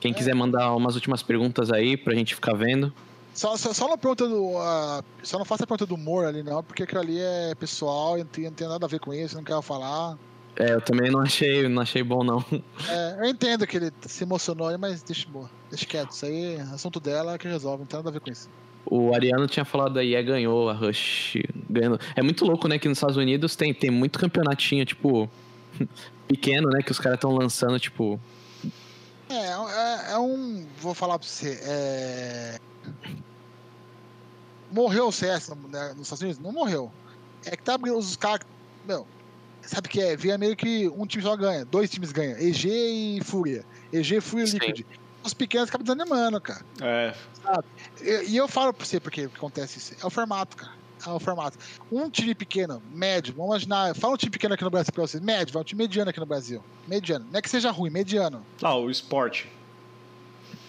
Quem quiser mandar umas últimas perguntas aí pra gente ficar vendo. Só, só, só não pergunta do. ah, só não faça a pergunta do humor ali, não, porque aquilo ali é pessoal e não tem, não tem nada a ver com isso, não quero falar. É, eu também não achei, não achei bom não. É, eu entendo que ele se emocionou aí, mas deixa boa. Deixa quieto. Isso aí é assunto dela que resolve, não tem nada a ver com isso. O Ariano tinha falado aí, é ganhou a Rush. Ganhou. É muito louco, né, que nos Estados Unidos tem, tem muito campeonatinho, tipo, [laughs] pequeno, né, que os caras estão lançando, tipo, É, é, é um. Vou falar pra você. É... Morreu o CS né, nos Estados Unidos? Não morreu. É que tá os caras. Meu, sabe o que é? Via meio que um time só ganha, dois times ganham. EG e Fúria. EG, Fúria e. Liquid. Os pequenos acabam desanimando, cara. É, E, e eu falo pra você porque que acontece isso. É o formato, cara. É o formato. Um time pequeno, médio, vamos imaginar. Fala um time pequeno aqui no Brasil pra vocês. Médio, vai um time mediano aqui no Brasil. Mediano. Não é que seja ruim, mediano. ah, o esporte.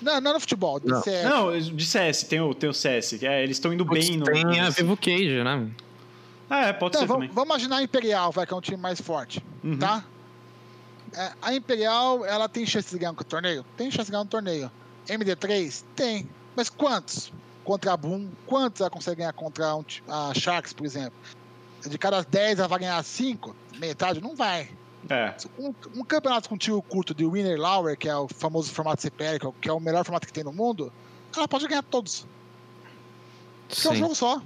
Não, não é no futebol. de Não. CS. Não, de CS, tem o, tem o CS. que É, eles estão indo bem no. tem a Vivo Cage, né? Ah, é, pode Então, ser vamos, também. vamos imaginar a Imperial, vai, que é um time mais forte, Uhum. tá? É, a Imperial, ela tem chance de ganhar um torneio? Tem chance de ganhar um torneio. MD3? Tem. Mas quantos? Contra a Boom, quantos ela consegue ganhar contra um a Sharks, por exemplo? De cada 10 ela vai ganhar 5? Metade? Não vai. É, Um, um campeonato com tiro curto de Winner Lauer, que é o famoso formato CPL, que é o- que é o melhor formato que tem no mundo, ela pode ganhar todos. Porque é um jogo só.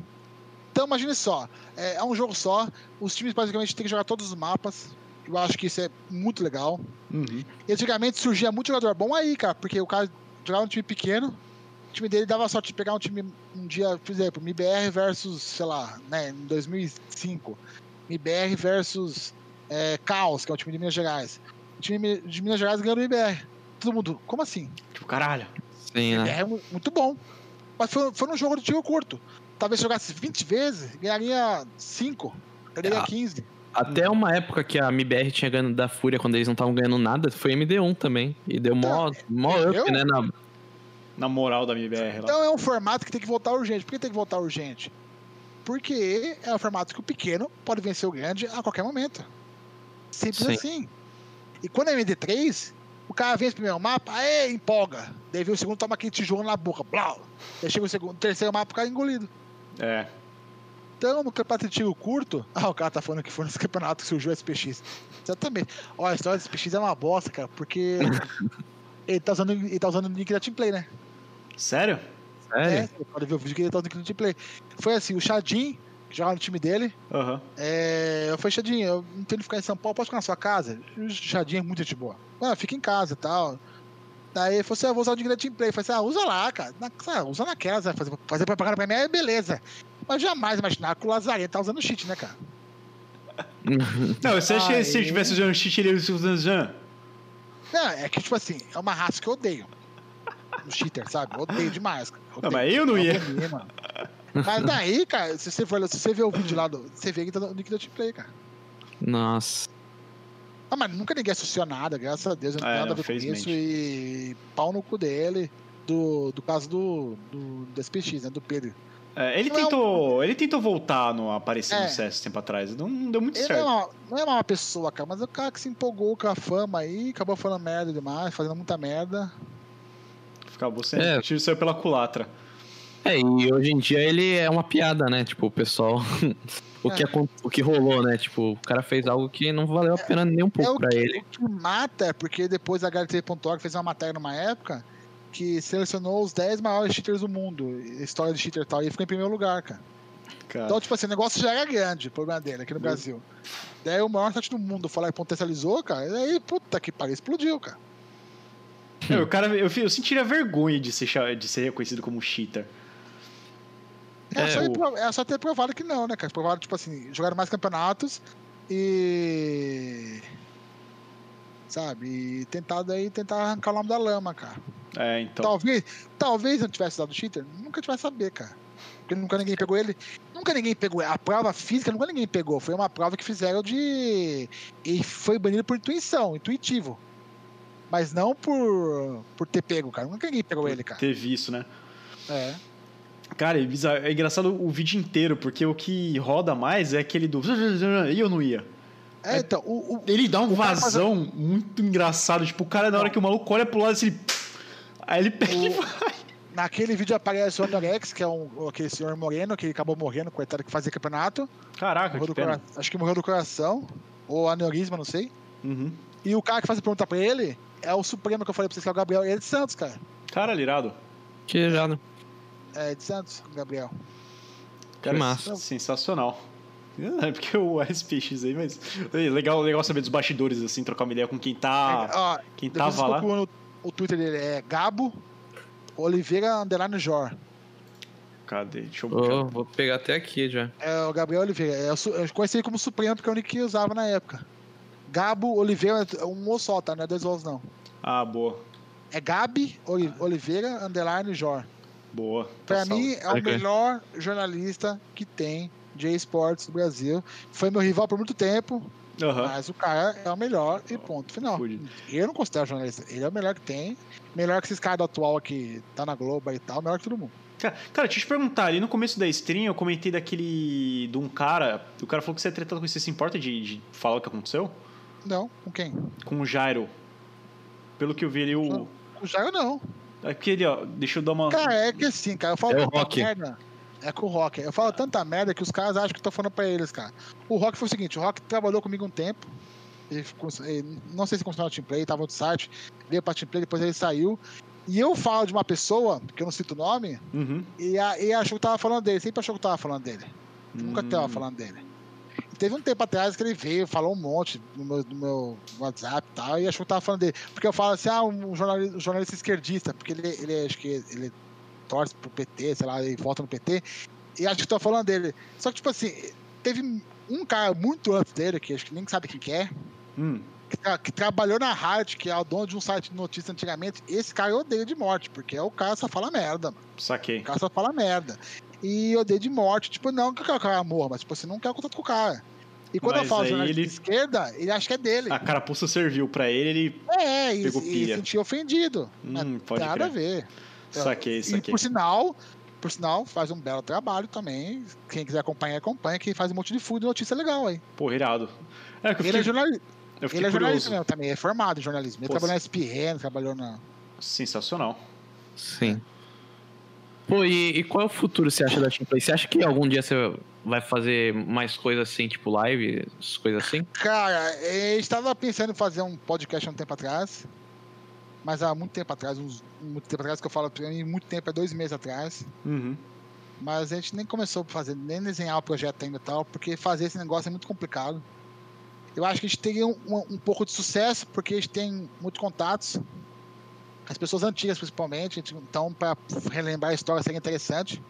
Então imagine só, é, é um jogo só, os times basicamente têm que jogar todos os mapas. Eu acho que isso é muito legal. uhum. E antigamente surgia muito jogador bom aí, cara, porque o cara jogava um time pequeno, o time dele dava sorte de pegar um time um dia, por exemplo, MBR versus, sei lá, né, em 2005, MBR versus é, Caos, que é o time de Minas Gerais. O time de Minas Gerais ganhou do MBR. Todo mundo, como assim? Tipo, caralho. Sim, né? É mu- muito bom. Mas foi, foi num jogo de tiro curto. Talvez se jogasse 20 vezes, ganharia 5, perderia Ah. 15. Até uma época que a MBR tinha ganho da Fúria, quando eles não estavam ganhando nada, foi MD1 também. E deu mó, mó up, né? Na... Na moral da MBR lá. Então é um formato que tem que voltar urgente. Por que tem que voltar urgente? Porque é um formato que o pequeno pode vencer o grande a qualquer momento. Simples Sim. assim. E quando é MD3, o cara vence o primeiro mapa, aê, empolga. Daí vem o segundo, toma aquele tijolo na boca, blau. Daí chega o segundo, terceiro mapa, o cara é engolido. É. Então, no campeonato de tiro curto, [laughs] ah, o cara tá falando que foi nesse campeonato que surgiu o SPX. Exatamente. Ó, a história do SPX é uma bosta, cara, porque [laughs] ele tá usando, ele tá usando o nick da Teamplay, né? Sério? Sério? É, você pode ver o vídeo que ele tá usando o nick da Teamplay. Foi assim, o Chadin, que jogava no time dele, Aham. é, eu falei, Chadin, eu não tenho que ficar em São Paulo, posso ficar na sua casa? O Chadin é muito gente boa. Ah, fica em casa e tal. Daí ele falou assim, ah, eu vou usar o nick da Teamplay. Eu falei assim, ah, usa lá, cara. Na, usa naquela, vai fazer, fazer propaganda pra mim, é beleza. Mas jamais imaginar que o Lazarento tá usando cheat, né, cara? [laughs] Não, você acha que se ele Aí- tivesse usando cheat, ele ia usando Zan? Não, é que, tipo assim, é uma raça que eu odeio. O cheater, sabe? Eu odeio demais. cara. Não, Odeio. mas eu não ia. abominei, mano. Mas daí, cara, se você, for, se você ver o vídeo lá, do, você vê que tá no nick da Play, cara. Nossa. Ah, mas nunca ninguém associou nada, graças a Deus, eu não É, tenho nada a ver com isso. E pau no cu dele, do, do caso do, do, do SPX, né? Do Pedro. É, ele, Não é um- tentou, ele tentou voltar no aparecer É. no CS tempo atrás. Não, não deu muito Ele não é, certo. uma, não é uma pessoa, cara, mas é o cara que se empolgou com a fama aí, acabou falando merda demais, fazendo muita merda. Acabou sendo. É. O tiro saiu pela culatra. É, e hoje em dia ele é uma piada, né? Tipo, o pessoal. [laughs] o, que, É. o que rolou, né? Tipo, o cara fez algo que não valeu a pena nem um É pouco o pra que, ele. o que mata é porque depois a HLT.org fez uma matéria numa época que selecionou os 10 maiores cheaters do mundo, história de cheater e tal, e ficou em primeiro lugar, cara. Cara, Então, tipo assim, o negócio já era grande, o problema dele aqui no Brasil. Daí o maior site do mundo foi lá e potencializou, cara, e aí, puta que pariu, explodiu, cara. É, o cara, eu, eu sentiria vergonha de ser, de ser reconhecido como cheater. É, só, o- é só ter provado que não, né, cara? Provaram, tipo assim, jogaram mais campeonatos e. Sabe? E tentado aí tentar arrancar o nome da lama, cara. É, então. Talvez, talvez não tivesse dado cheater, nunca tivesse saber, cara. Porque nunca ninguém pegou ele. Nunca ninguém pegou. A prova física nunca ninguém pegou. Foi uma prova que fizeram de. E foi banido por intuição, intuitivo. Mas não por, por ter pego, cara. Nunca ninguém pegou ele, cara. Teve isso, né? É. Cara, é, bizarro. é engraçado o vídeo inteiro, porque o que roda mais é aquele do. [laughs] E eu não ia. É, então, o, o- Ele dá um faz vazão muito engraçado. Tipo, o cara, na hora que o maluco olha pro lado, assim. [laughs] Aí ele pega e O- vai. naquele vídeo aparece o Anorex, que é um, aquele senhor moreno que acabou morrendo, coitado, que fazia campeonato. Caraca, que cora- Acho que morreu do coração. Ou aneurisma, não sei. Uhum. E o cara que faz a pergunta pra ele é o Supremo que eu falei pra vocês, que é o Gabriel. Ele é de Santos, cara. Cara, lirado. Que irado. É de Santos, Gabriel. Cara, massa. sensacional. [laughs] É porque o SPX aí, mas. Legal, legal saber dos bastidores, assim, trocar uma ideia com quem tá. É, ó, quem tava lá. no, o Twitter dele é Gabo Oliveira Underline Jor. Cadê? Deixa eu Ô, vou pegar até aqui já. É o Gabriel Oliveira. É su- eu conheci ele como Supremo porque é o nick que eu usava na época. Gabo Oliveira é um O só, tá? Não é dois O's, não. Ah, boa. É Gabi Oli- Oliveira Underline Jor. Boa. Tá Pra salvo. mim, é o Ok. melhor jornalista que tem de esportes do Brasil. Foi meu rival por muito tempo, Aham. mas o cara é o melhor e ponto final. Eu não considero jornalista. Ele é o melhor que tem. Melhor que esses caras do atual aqui, tá na Globo e tal, melhor que todo mundo. Cara, cara, deixa eu te perguntar, ali no começo da stream eu comentei daquele. de um cara. O cara falou que você é tretado com você se importa de, de falar o que aconteceu? Não, com quem? Com o Jairo. Pelo que eu vi ali, o. Não. O Jairo não. Aquele, ó, deixa eu dar uma. Cara, é que assim, cara, eu falo É o tanta Rock. merda. É com o Rock. Eu falo tanta merda que os caras acham que eu tô falando pra eles, cara. O Rock foi o seguinte: o Rock trabalhou comigo um tempo. Ele ficou- ele- não sei se continuou no Team Play, tava no site, veio pra Team Play, depois ele saiu. E eu falo de uma pessoa, que eu não cito o nome, Uhum. e, a, e achou que tava falando dele, sempre achou que tava falando dele. Nunca Hum. tava falando dele. Teve um tempo atrás que ele veio, falou um monte no meu, no meu WhatsApp e tal, e achou que tava falando dele. Porque eu falo assim, ah, um jornalista, um jornalista esquerdista, porque ele, ele acho que ele torce pro PT, sei lá, ele vota no PT, e acho que tô falando dele. Só que, tipo assim, teve um cara muito antes dele, que acho que nem sabe quem que é, Hum. que, tra- que trabalhou na Riot, que é o dono de um site de notícias antigamente, esse cara eu odeio de morte, porque é o cara só fala merda, mano. Saquei. O cara só fala merda. E eu dei de morte. Tipo, não que eu quero que o cara morra, mas tipo, você não quer contato com o cara. E quando Mas eu falo jornalista ele- de esquerda, ele acha que é dele. A carapuça serviu pra ele, ele. é, e, pegou e pilha. sentiu ofendido. Hum, Não pode nada a ver. Saquei, E saquei. por sinal, por sinal, faz um belo trabalho também. Quem quiser acompanhar, acompanha, que faz um monte de fundo de notícia legal aí. Pô, irado. É, que eu Ele fiquei, é, jornali... eu fiquei ele é jornalista curioso. mesmo também, é formado em jornalismo. Ele Pô, trabalhou na SPN, trabalhou na. Sensacional. Sim. Pô, e, e qual é o futuro você acha da Teamplay? Você acha que algum dia você vai fazer mais coisas assim, tipo live, essas coisas assim? Cara, eu estava pensando em fazer um podcast há um tempo atrás. Mas há muito tempo atrás, uns, muito tempo atrás, que eu falo pra mim, muito tempo, é dois meses atrás. Uhum. Mas a gente nem começou a fazer, nem desenhar o projeto ainda e tal, porque fazer esse negócio é muito complicado. Eu acho que a gente teria um, um- um pouco de sucesso, porque a gente tem muitos contatos. As pessoas antigas, principalmente. Então, para relembrar a história, seria interessante.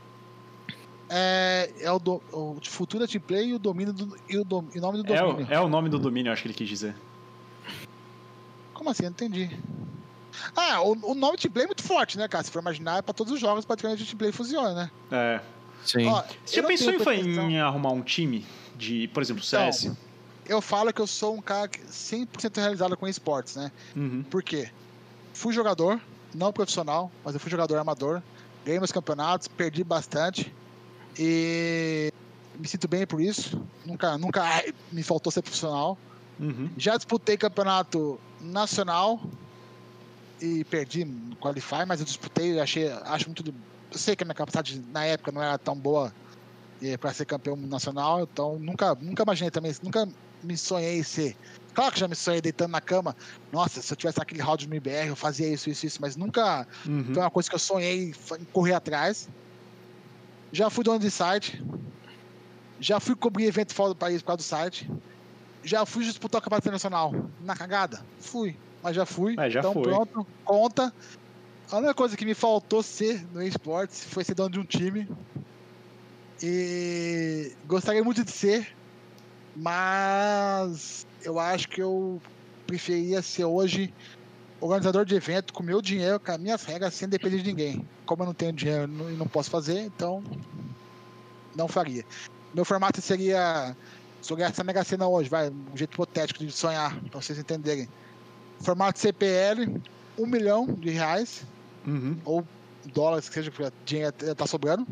É, é o, do, o futuro da Team Play e o domínio do, e o, dom- e o nome do É, domínio. o- é o nome do domínio, eu acho que ele quis dizer. Como assim? Eu Não entendi. Ah, o, o nome Play é muito forte, né, cara? Se for imaginar, é pra todos os jogos, praticamente o Play funciona, né? É. Sim. Ó, Você eu já pensou em, em arrumar um time de, por exemplo, Então, CS? Eu falo que eu sou um cara que 100% realizado com esportes, né? Uhum. Por quê? Fui jogador, não profissional, mas eu fui jogador amador. Ganhei meus campeonatos, perdi bastante. E me sinto bem por isso. Nunca, nunca ai, me faltou ser profissional. Uhum. Já disputei campeonato nacional e perdi no Qualify, mas eu disputei, achei, acho muito eu sei que a minha capacidade na época não era tão boa para ser campeão nacional, então nunca, nunca imaginei também, nunca me sonhei em ser. Claro que já me sonhei deitando na cama. Nossa, se eu tivesse aquele round no IBR, eu fazia isso, isso, isso, mas nunca uhum. foi uma coisa que eu sonhei em correr atrás. Já fui dono de site. Já fui cobrir evento fora do país por causa do site. Já fui disputar o campeonato internacional. Na cagada? Fui. Mas já fui. Mas já então foi. pronto, conta. A única coisa que me faltou ser no esportes foi ser dono de um time. E gostaria muito de ser, mas eu acho que eu preferia ser hoje organizador de evento com meu dinheiro, com as minhas regras, sem depender de ninguém. Como eu não tenho dinheiro e não posso fazer, então não faria. Meu formato seria. Se eu ganhasse a Mega Sena hoje, vai, um jeito hipotético de sonhar, para vocês entenderem. Formato CPL, um milhão de reais, uhum. ou dólares, que seja, porque dinheiro tá sobrando.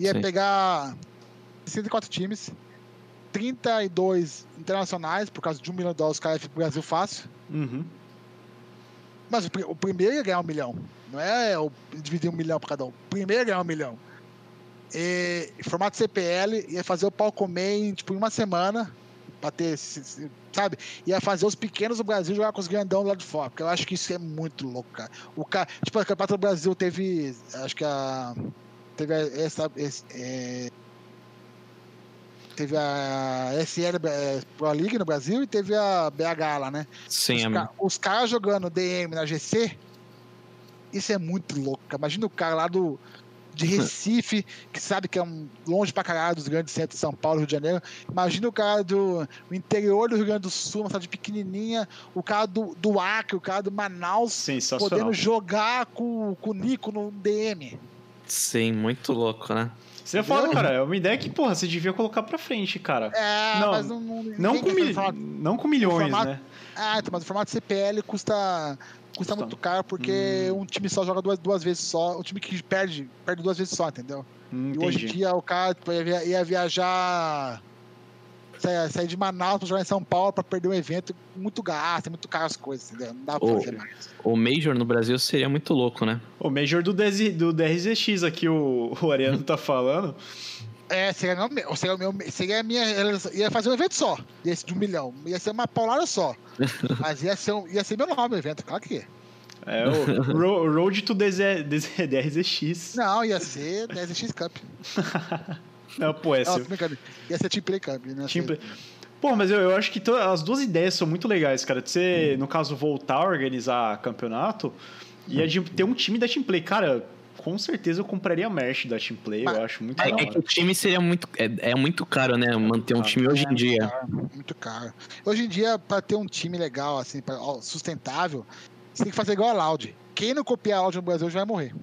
Ia Sim. pegar 64 times, 32 internacionais, por causa de um milhão de dólares, os caras ficam pro Brasil fácil. Uhum. Mas o, o, primeiro ia ganhar um milhão. Não é o, dividir um milhão para cada um. O primeiro ia ganhar um milhão. E, formato CPL, ia fazer o pau comer em, tipo, uma semana. Pra ter, sabe? Ia fazer os pequenos do Brasil jogar com os grandão lá de fora. Porque eu acho que isso é muito louco, cara. O cara, tipo, a Campeonato do Brasil teve. Acho que a. Teve essa. É, teve a SL é, Pro League no Brasil e teve a BH lá, né? Sim, os, ca os caras jogando DM na GC, isso é muito louco. Imagina o cara lá do de [laughs] Recife, que sabe que é um longe pra caralho dos grandes centros de São Paulo, Rio de Janeiro. Imagina o cara do interior do Rio Grande do Sul, uma cidade pequenininha, o cara do, do Acre, o cara do Manaus, podendo jogar com, com o Nico no DM. Sim, muito louco, né? Você é foda, cara. É uma ideia que, porra, você devia colocar pra frente, cara. É, não, mas não. Não, não, com, mil... não com milhões, formato... né? Ah, então, mas o formato CPL custa. Custa muito caro porque hum. um time só joga duas, duas vezes só. Um time que perde, perde duas vezes só, entendeu? Hum, e hoje em dia o cara tipo, ia, ia viajar sair de Manaus para jogar em São Paulo para perder um evento muito gasto, é muito caro as coisas, entendeu? Não dá pra o, fazer mais. O Major no Brasil seria muito louco, né? O Major do, DZ, do DRZX aqui, o, o Ariano tá falando. É, seria, meu, seria, meu, seria a minha. Ia fazer um evento só, desse de um milhão. Ia ser uma paulada só. [laughs] mas ia ser, um, ia ser meu nome o evento, claro que ia. É, o Road to DZ, DRZX. Não, ia ser DRZX Cup. [laughs] Não, pô, é Não, Ia ser Team Cup, né? Team Play. Pô, mas eu, eu acho que as duas ideias são muito legais, cara. De você, no caso, voltar a organizar campeonato e a de ter um time da Team Play. Cara, com certeza eu compraria a merch da Team Play, mas, eu acho muito é, é que o time seria muito. É, é muito caro, né? Manter um time hoje em dia. Muito caro, muito caro. Hoje em dia, pra ter um time legal, assim, pra, ó, sustentável, você tem que fazer igual a Loud. Quem não copiar a Loud no Brasil já vai morrer.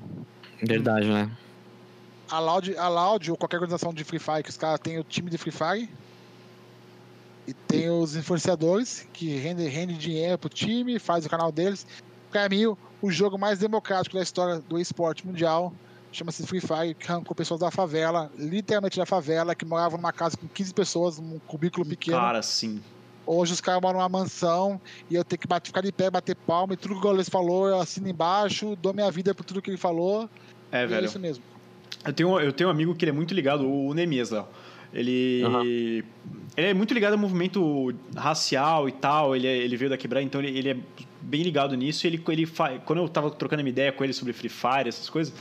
Verdade, né? A Loud, a Loud ou qualquer organização de Free Fire, que os caras têm o time de Free Fire e tem os influenciadores que rendem rende dinheiro pro time, faz o canal deles. Pra mim, o jogo mais democrático da história do esporte mundial chama-se Free Fire, que arrancou pessoas da favela, literalmente da favela, que moravam numa casa com 15 pessoas, num cubículo pequeno. Cara, sim. Hoje os caras moram numa mansão e eu tenho que bater, ficar de pé, bater palma e tudo que o Goles falou, eu assino embaixo, dou minha vida por tudo que ele falou. É, velho. É isso mesmo. Eu tenho, eu tenho um amigo que ele é muito ligado, o Nemias lá. Ele, uhum. ele é muito ligado ao movimento racial e tal. Ele, é, ele veio da quebrada, então ele, ele é bem ligado nisso. Ele, ele quando eu tava trocando uma ideia com ele sobre Free Fire, essas coisas,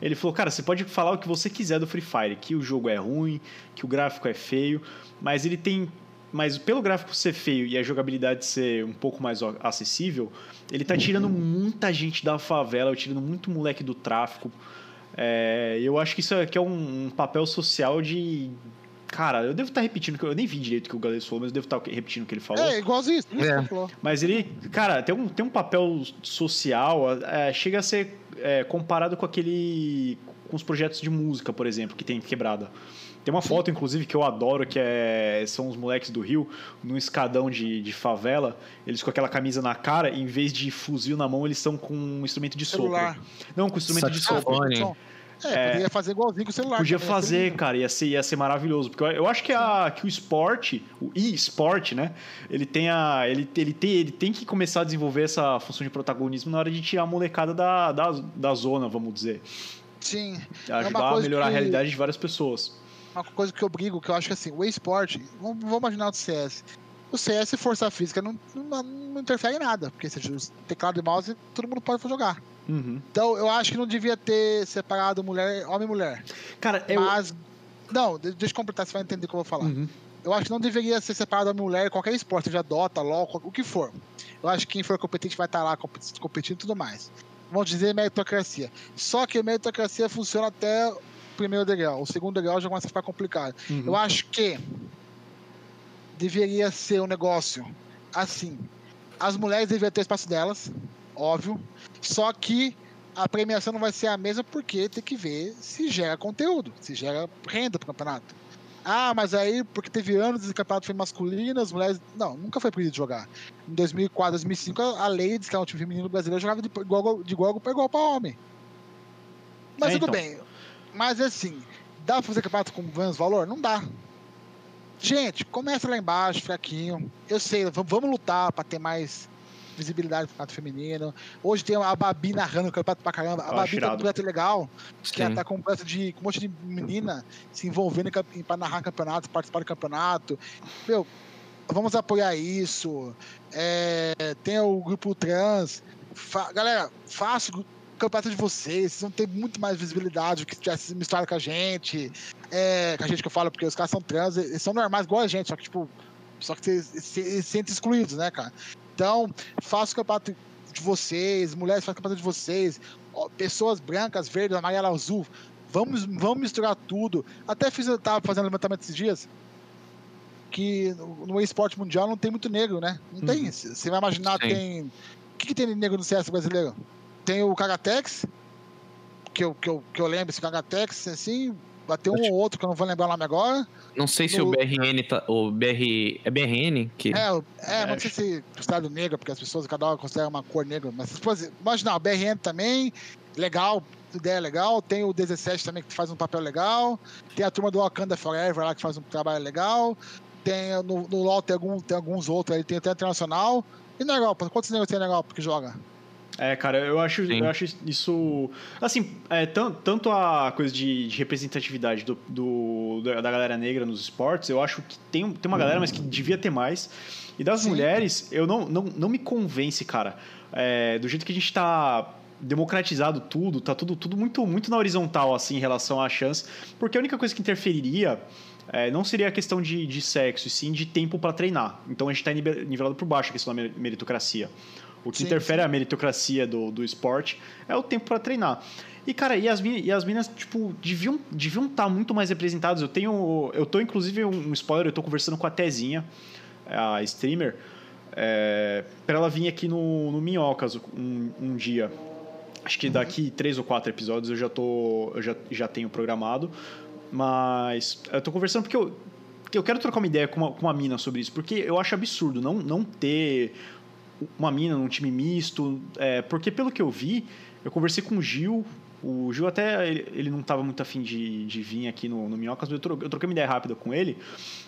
ele falou: Cara, você pode falar o que você quiser do Free Fire, que o jogo é ruim, que o gráfico é feio, mas ele tem. Mas pelo gráfico ser feio e a jogabilidade ser um pouco mais acessível, ele tá tirando muita gente da favela, tirando muito moleque do tráfico. É, eu acho que isso aqui é um, um papel social de, Cara, eu devo estar repetindo, eu nem vi direito o que o Galesso falou, mas eu devo estar repetindo o que ele falou. É, igualzinho isso. É. Mas ele, cara, tem um, tem um papel social, é, chega a ser é, comparado com aquele. com os projetos de música, por exemplo, que tem quebrada. Tem uma foto, inclusive, que eu adoro, que é, são os moleques do Rio, num escadão de, de favela, eles com aquela camisa na cara, em vez de fuzil na mão, eles estão com um instrumento de Celular. sopro. Não, com instrumento de sopro. É, é, podia fazer igualzinho com o celular. Podia fazer, cara, ia ser, ia ser maravilhoso. Porque eu, eu acho que, a, que o esporte, o e-sport, né? Ele tem, a, ele, ele, tem, ele tem que começar a desenvolver essa função de protagonismo na hora de tirar a molecada da, da, da zona, vamos dizer. Sim. Ajudar uma a melhorar que- a realidade de várias pessoas. Uma coisa que eu brigo, que eu acho que assim, o esporte, vamos, vamos imaginar o CS. O CS e força física não, não, não interfere em nada, porque seja teclado e mouse, todo mundo pode jogar. Uhum. Então eu acho que não devia ter separado mulher, homem e mulher. Cara, eu. Mas. Não, de- deixa eu completar, você vai entender o que eu vou falar. Uhum. Eu acho que não deveria ser separado homem e mulher em qualquer esporte, seja Dota, LOL, o que for. Eu acho que quem for competente vai estar lá competi- competindo e tudo mais. Vamos dizer meritocracia. Só que a meritocracia funciona até primeiro degrau. O segundo degrau já começa a ficar complicado. Uhum. Eu acho que deveria ser um negócio assim. As mulheres deveriam ter o espaço delas, óbvio. Só que a premiação não vai ser a mesma porque tem que ver se gera conteúdo, se gera renda pro campeonato. Ah, mas aí, porque teve anos que o campeonato foi masculino, as mulheres. Não, nunca foi proibido jogar. Em 2004, 2005, a a lei diz que o time feminino brasileiro jogava de igual, de igual para igual para homem. Mas É, tudo então. bem. Mas assim, dá pra fazer campeonato com menos valor? Não dá. Gente, começa lá embaixo, fraquinho. Eu sei, vamos lutar pra ter mais visibilidade pro campeonato feminino. Hoje tem a Babi narrando o campeonato pra caramba. A acho Babi tá com um irado. projeto legal, que ela tá com um de com um monte de menina se envolvendo em, pra narrar campeonato, participar do campeonato. Meu, vamos apoiar isso. É, tem o grupo trans. Fa- galera, faça o campeonato de vocês. Vocês vão ter muito mais visibilidade do que se tivesse misturado com a gente. É, com a gente que eu falo, porque os caras são trans, eles são normais igual a gente, só que, tipo, só que vocês se, se sentem excluídos, né, cara? Então, faça o campeonato de vocês, mulheres façam o campeonato de vocês, pessoas brancas, verdes, amarela, azul. Vamos, vamos misturar tudo. Até fiz, eu tava fazendo levantamento esses dias. Que no, esporte mundial não tem muito negro, né? Não tem. Uhum. Você vai imaginar, Sim. tem. O que, que tem de negro no CS brasileiro? Tem o Kagatex, que eu, que eu, que eu lembro, esse Kagatex, assim. Bateu um ou outro que eu não vou lembrar o nome agora. Não sei se No- o BRN tá. O BR. É BRN? Que... É, é, É, não sei se o estado negro, porque as pessoas, cada hora considera uma cor negra, mas tipo, assim, imagina, o BRN também, legal, ideia legal, tem o 17 também que faz um papel legal, tem a turma do Wakanda Forever lá que faz um trabalho legal, tem no, no LoL tem, algum, tem alguns outros aí, tem até internacional, e não é legal, quantos negros tem legal porque joga? É, cara, eu acho, Sim. eu acho isso. Assim, é, tan- tanto a coisa de, de representatividade do, do- da galera negra nos esportes, eu acho que tem, tem uma galera, mas que devia ter mais. E das Sim. mulheres, eu não, não, não me convence, cara. É, do jeito que a gente tá democratizado tudo, tá tudo, tudo muito, muito na horizontal, assim, em relação à chance. Porque a única coisa que interferiria é, não seria a questão de, de sexo, e sim de tempo para treinar. Então a gente tá nive- nivelado por baixo a questão da mer- meritocracia. O que Sim, interfere a meritocracia do, do esporte é o tempo para treinar. E, cara, e as, e as minas, tipo, deviam deviam estar muito mais representadas. Eu tenho. Eu tô, inclusive, um, spoiler, eu tô conversando com a Tezinha, a streamer, é, pra ela vir aqui no, no Minhocas um, um dia. Acho que daqui três ou quatro episódios eu já tô. Eu já, já tenho programado. Mas eu tô conversando porque eu, eu quero trocar uma ideia com uma, com uma mina sobre isso. Porque eu acho absurdo não, não ter uma mina num time misto. É, porque pelo que eu vi, eu conversei com o Gil. O Gil até, ele, ele não estava muito afim de, de vir aqui no, no Minhocas, mas eu, tro, eu troquei uma ideia rápida com ele.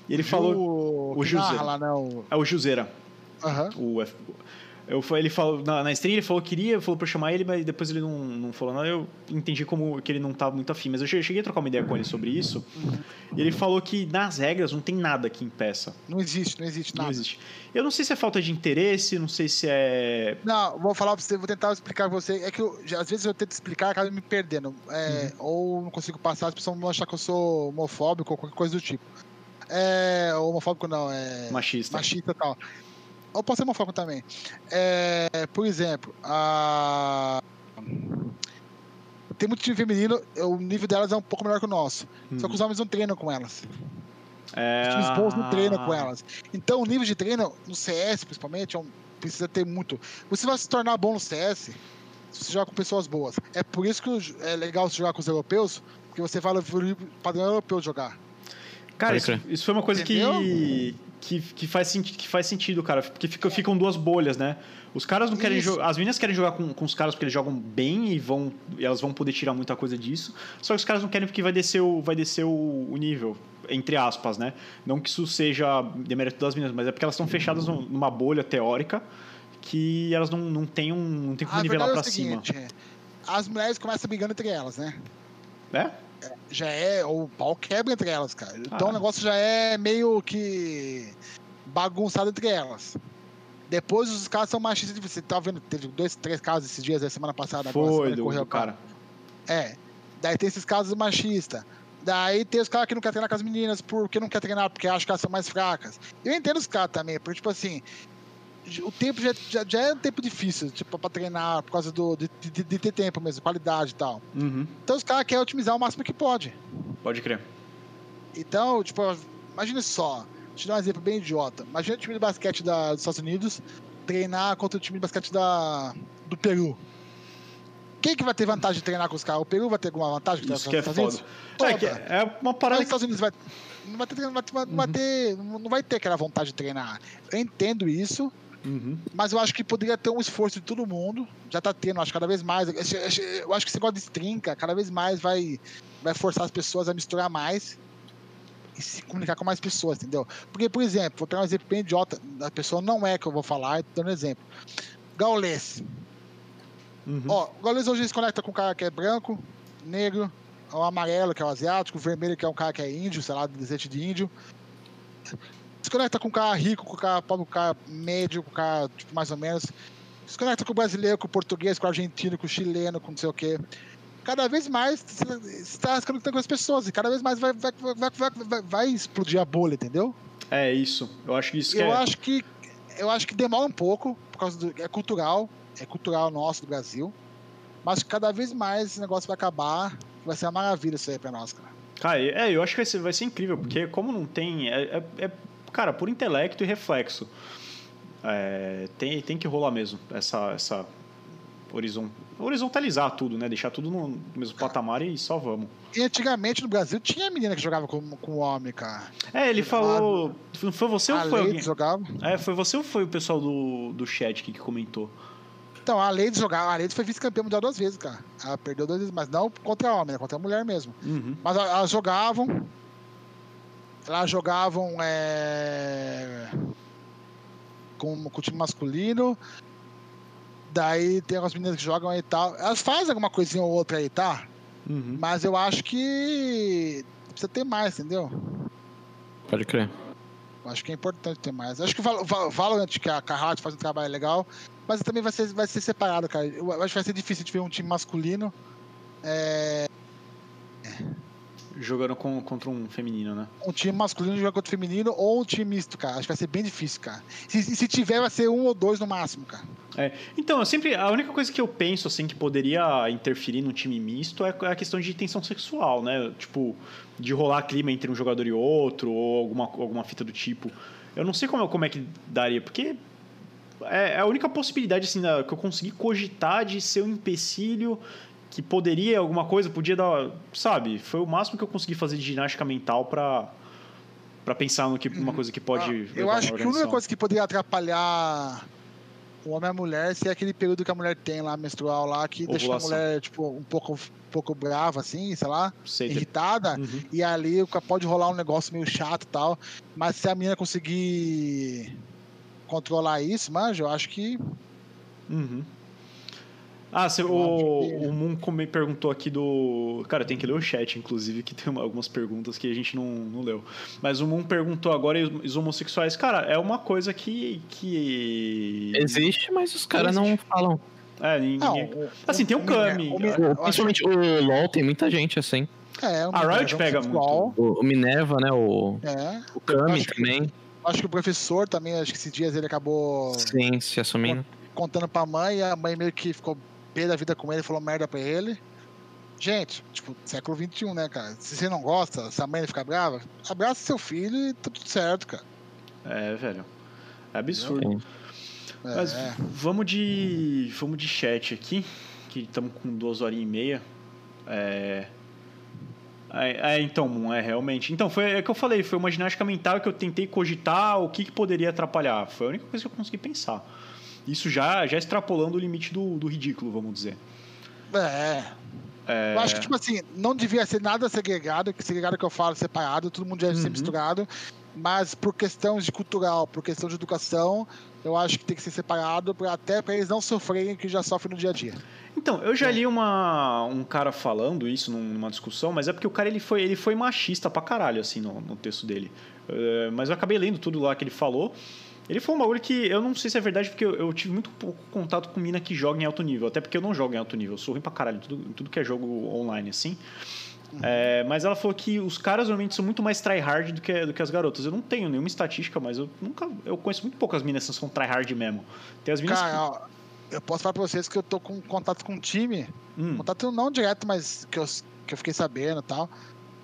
E ele falou... o o que José. narra lá, né? O, É o Gilzeira. aham. O F- eu, ele falou, na, na stream ele falou que queria, falou pra eu chamar ele, mas depois ele não, não falou nada. Eu entendi como que ele não tava muito afim. Mas eu che- cheguei a trocar uma ideia com ele sobre isso. E ele falou que nas regras não tem nada que impeça. Não existe, não existe Não nada. existe. Eu não sei se é falta de interesse, não sei se é. Não, vou falar pra você, vou tentar explicar pra você. É que eu, às vezes eu tento explicar e acabo me perdendo. É, Ou não consigo passar, as pessoas vão achar que eu sou homofóbico ou qualquer coisa do tipo. É, homofóbico não, é Machista. machista e tal. Ou posso ser homofóbico também. É, por exemplo, a... tem muito time feminino, o nível delas é um pouco melhor que o nosso. Só que os homens não treinam com elas. É... Os times bons não treinam Ah. com elas. Então, o nível de treino, no CS principalmente, é um- precisa ter muito. Você vai se tornar bom no CS se você jogar com pessoas boas. É por isso que é legal você jogar com os europeus, porque você fala o padrão europeu jogar. Cara, Pode isso, isso foi uma coisa que, que, que, faz, que faz sentido, cara. Porque fica, ficam duas bolhas, né? Os caras não querem jogar. As meninas querem jogar com, com os caras porque eles jogam bem e vão. E elas vão poder tirar muita coisa disso. Só que os caras não querem porque vai descer o, vai descer o, o nível. Entre aspas, né? Não que isso seja demérito das meninas, mas é porque elas estão fechadas num- numa bolha teórica que elas não, não têm um. não tem como A nivelar verdade pra é cima. seguinte, é, as mulheres começam brigando entre elas, né? É? Já é. O pau quebra entre elas, cara. Então Ah. o negócio já é meio que bagunçado entre elas. Depois os caras são machistas. Você tá vendo? Teve dois, três casos esses dias, a semana passada. agora, Foi semana do, correu, do cara. É. Daí tem esses casos machistas. Daí tem os caras que não querem treinar com as meninas porque não quer treinar, porque acham que elas são mais fracas. Eu entendo os caras também, porque, tipo assim, o tempo já, já, já é um tempo difícil, tipo, pra treinar, por causa do, de, de, de ter tempo mesmo, qualidade e tal. Uhum. Então os caras querem otimizar o máximo que pode. Pode crer. Então, tipo, imagine só, te dar um exemplo bem idiota. Imagina o time de basquete da, dos Estados Unidos treinar contra o time de basquete da, do Peru. Quem que vai ter vantagem de treinar com os caras? O Peru vai ter alguma vantagem? que Isso que é foda. Unidos? É, que é uma parada os Estados Unidos vai, não vai ter, não vai, ter- Uhum. não vai ter aquela vontade de treinar. Eu entendo isso, Uhum. mas eu acho que poderia ter um esforço de todo mundo. Já tá tendo, acho que cada vez mais. Eu acho- que esse negócio de strinca cada vez mais vai, vai forçar as pessoas a misturar mais e se comunicar com mais pessoas, entendeu? Porque, por exemplo, vou pegar um exemplo bem idiota. A pessoa não é que eu vou falar, tô dando exemplo. Gaules. Uhum. Ó, o Gaules hoje se conecta com um cara que é branco, negro, o amarelo, que é o asiático, o vermelho, que é um cara que é índio, sei lá, descendente de índio. Se conecta com um cara rico, com um cara pobre, com um cara médio, com um cara, tipo, mais ou menos. Se conecta com o brasileiro, com o português, com o argentino, com o chileno, com não sei o quê. Cada vez mais você está se conectando com as pessoas e cada vez mais vai, vai, vai, vai, vai, vai explodir a bolha, entendeu? É isso. Eu acho que isso que eu é. acho que eu acho que demora um pouco por causa do é cultural é cultural nosso do Brasil mas cada vez mais esse negócio vai acabar vai ser uma maravilha isso aí pra nós cara Cara, é, eu acho que vai ser, vai ser incrível, porque como não tem. É, é- é, cara, por intelecto e reflexo. É, tem, tem que rolar mesmo essa. essa horizon, horizontalizar tudo, né? Deixar tudo no, mesmo patamar e só vamos. e antigamente no Brasil tinha menina que jogava com, com homem cara É, ele falou. Foi você ou a foi alguém? jogava É, foi você ou foi o pessoal do, do chat que, comentou? então a Leide jogava a Leide foi vice-campeã mundial duas vezes cara ela perdeu duas vezes mas não contra homem né? contra a mulher mesmo Uhum. Mas a- elas jogavam. Elas jogavam é, com, com o time masculino. Daí tem algumas meninas que jogam aí e tal. Elas fazem alguma coisinha ou outra aí, tá? Uhum. Mas eu acho que precisa ter mais, entendeu? Pode crer. Eu acho que é importante ter mais. Acho que o Val- Val- Valorant, que a Carrot faz um trabalho legal, mas também vai ser, vai ser separado, cara. Eu acho que vai ser difícil de ver um time masculino. É, Jogando com, contra um feminino, né? um time masculino jogar contra o feminino ou um time misto, cara. Acho que vai ser bem difícil, cara. Se, se tiver, vai ser um ou dois no máximo, cara. É, então, eu sempre. A única coisa que eu penso, assim, que poderia interferir num time misto é a questão de tensão sexual, né? Tipo, de rolar clima entre um jogador e outro, ou alguma, alguma fita do tipo. Eu não sei como, como é que daria, porque é, é a única possibilidade, assim, que eu consegui cogitar de ser um empecilho que poderia alguma coisa, podia dar. Sabe? Foi o máximo que eu consegui fazer de ginástica mental pra. Pra pensar no que, uma coisa que pode. Ah, eu acho que a única coisa que poderia atrapalhar o homem e a mulher se é aquele período que a mulher tem lá, menstrual lá, que deixa a Ovulação. mulher, tipo, um pouco, um pouco brava, assim, sei lá, Sei, irritada. Uhum. E ali pode rolar um negócio meio chato e tal. Mas se a menina conseguir controlar isso, manja, eu acho que. Uhum. Ah, cê- o, o Moon come- perguntou aqui do. Cara, tem que ler o chat, inclusive, que tem uma- algumas perguntas que a gente não, não leu. Mas o Moon perguntou agora: e os homossexuais? Cara, é uma coisa que. que... Existe, mas os caras não falam. É, ninguém. Não, Assim, tem o Kami. Principalmente o LoL tem muita gente assim. É, o A Riot pega sexual, O, o Minerva, né? O, É. o Kami acho que- também. Acho que o professor também, acho que esses dias ele acabou Sim, se assumindo. contando pra mãe, e a mãe meio que ficou pé da vida com ele, falou merda pra ele. Gente, tipo, século XXI, né, cara? Se você não gosta, se a mãe ficar brava, abraça seu filho e tá tudo certo, cara. É, velho. É absurdo. É, Mas vamos de. Vamos de chat aqui, que estamos com duas horinhas e meia. É. É, é, então, é realmente. Então, foi é que eu falei, foi uma ginástica mental que eu tentei cogitar o que, que poderia atrapalhar. Foi a única coisa que eu consegui pensar. Isso já, já extrapolando o limite do, do ridículo, vamos dizer. é. É... Eu acho que, tipo assim, não devia ser nada segregado, que segregado que eu falo separado, todo mundo deve ser Uhum. misturado, mas por questão de cultural, por questão de educação, eu acho que tem que ser separado, pra, até para eles não sofrerem que já sofrem no dia a dia. Então, eu já li uma, um cara falando isso num- numa discussão, mas é porque o cara ele foi, ele foi machista pra caralho, assim, no, no texto dele. É, mas eu acabei lendo tudo lá que ele falou. Ele falou um bagulho que eu não sei se é verdade, porque eu, eu tive muito pouco contato com mina que joga em alto nível. Até porque eu não jogo em alto nível. Eu sou ruim pra caralho em tudo, tudo que é jogo online, assim. É, mas ela falou que os caras normalmente são muito mais tryhard do que, do que as garotas. Eu não tenho nenhuma estatística, mas eu nunca. Eu conheço muito poucas minas que são tryhard mesmo. Tem as minas Cara, ó, eu posso falar pra vocês que eu tô com contato com um time, que. Hum, contato não direto, mas que eu, que eu fiquei sabendo e tal.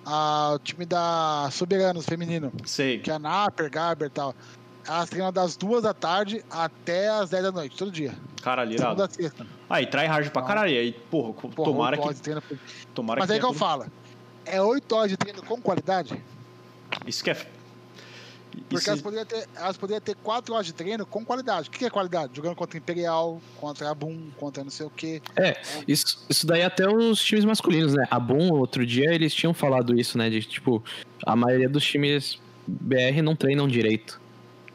Ah, o time da Soberanos feminino, sei. que é a Naper, Garber e tal. Elas treinam das duas da tarde até as 10 da noite, todo dia. Caralho, irado. Segunda a sexta. Aí, try hard pra Não. caralho. E aí, porra, Porra, tomara que. treino por- Tomara Mas que. aí que eu tenha falo. É 8 horas de treino com qualidade? tudo- Isso que é. Porque Isso... elas poderiam, ter, elas poderiam ter 4 horas de treino com qualidade. O que que é qualidade? Jogando contra Imperial, contra a Boom, contra não sei o quê. É, isso, isso daí até os times masculinos, né? A Boom, outro dia, eles tinham falado isso, né? De tipo, a maioria dos times BR não treinam direito.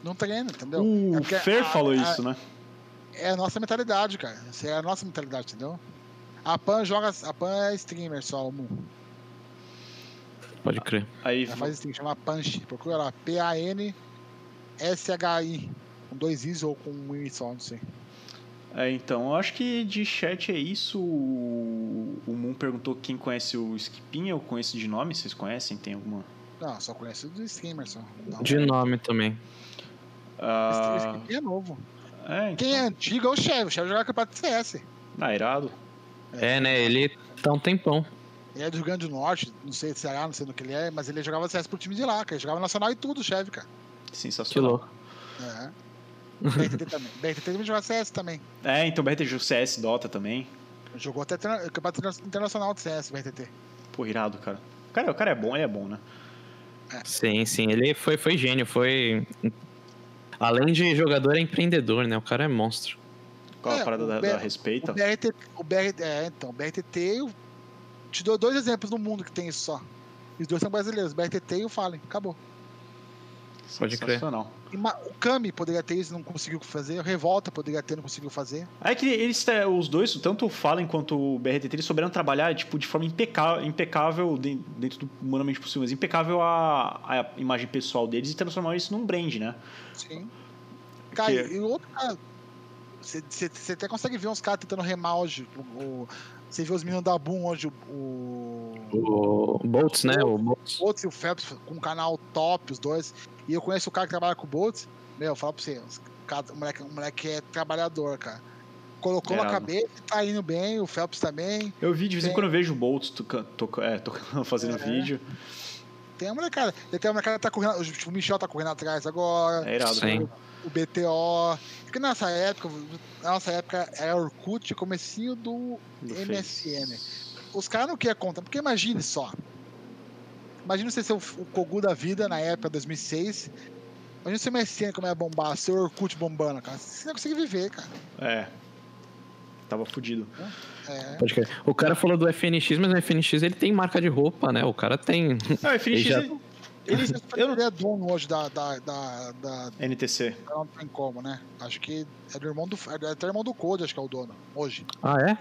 Não treina, entendeu? O É Fer a- falou a- isso, né? É a nossa mentalidade, cara. Essa é a nossa mentalidade, entendeu? A Pan joga. A Pan é streamer só, o Moon. Pode crer. Aí, Ela faz stream, chama Punch. Procura lá. P-A-N-S-H-I. Com dois Is ou com um I só, não sei. é, então, eu acho que de chat é isso. O o Moon perguntou quem conhece o Skipinha. Eu conheço de nome, vocês conhecem? Tem alguma. Não, só conheço do streamer só. Não. De nome também. Ah, Esse, esse é novo. é, então. Quem é antigo é o Chevy. O Chevy jogava campeonato de CS. Ah, irado. É, né? Ele tá um tempão. Ele é do Rio Grande do Norte, não sei se Ceará, não sei do que ele é, mas ele jogava CS pro time de lá, cara. Ele jogava nacional e tudo, Chevy, cara. Que Sensacional. louco. É. BRTT também. BRTT também jogava CS também. É, então BRTG CS, Dota também. Jogou até campeonato internacional de CS, BRTT. Pô, irado, cara. O cara, o cara é bom, ele é bom, né? Sim, sim. Ele foi, foi gênio, foi. Além de jogador, é empreendedor, né? O cara é monstro. Qual a É, parada o da, da respeita? O BRT, o BRT, é, então, o BRTT, eu te dou dois exemplos no mundo que tem isso só. Os dois são brasileiros, o BRTT e o Fallen, acabou. Pode crer. O Kami poderia ter isso, não conseguiu fazer. O Revolta poderia ter, não conseguiu fazer. É que eles, é, os dois, tanto o Fallen quanto o BRTT, eles souberam trabalhar tipo, de forma impecável, impecável de- dentro do humanamente possível, mas impecável a, a imagem pessoal deles e transformar isso num brand, né? Sim. Cara, Porque- e o outro cara. Você você até consegue ver uns caras tentando remar hoje. O, o- você vê os meninos da Boom hoje, o. o O Boltz, né? O Boltz. o Boltz e o Phelps com um canal top, os dois. E eu conheço o cara que trabalha com o Boltz. Meu, fala pra você, o, moleque, o moleque é trabalhador, cara. Colocou na Irado. cabeça, tá indo bem, o Phelps também. Eu vi, de vez em quando eu vejo o Boltz toca, toca, é, tocando, [laughs] fazendo É. vídeo. Tem a molecada. E tem a molecada que tá correndo. Tipo, o Michel tá correndo atrás agora. É irado. Sim. né? O BTO. Porque nessa época, na nossa época era Orkut, comecinho do, Do MSN. Os caras não queriam conta, porque imagine só. Imagina você ser o, o Kogu da vida na época 2006. Imagina se o MSN como ia bombar, seu Orkut bombando, cara. Você não consegue viver, cara. É. Tava fudido. É. Pode crer. O cara falou do FNX, mas o FNX ele tem marca de roupa, né? O cara tem. Ah, o FNX, Ele já- ele- ele, [laughs] eu não... Ele é dono hoje da, da, da, da- NTC. Não tem como, né? Acho que é do irmão do. É até irmão do Code, acho que é o dono. Hoje. Ah, é?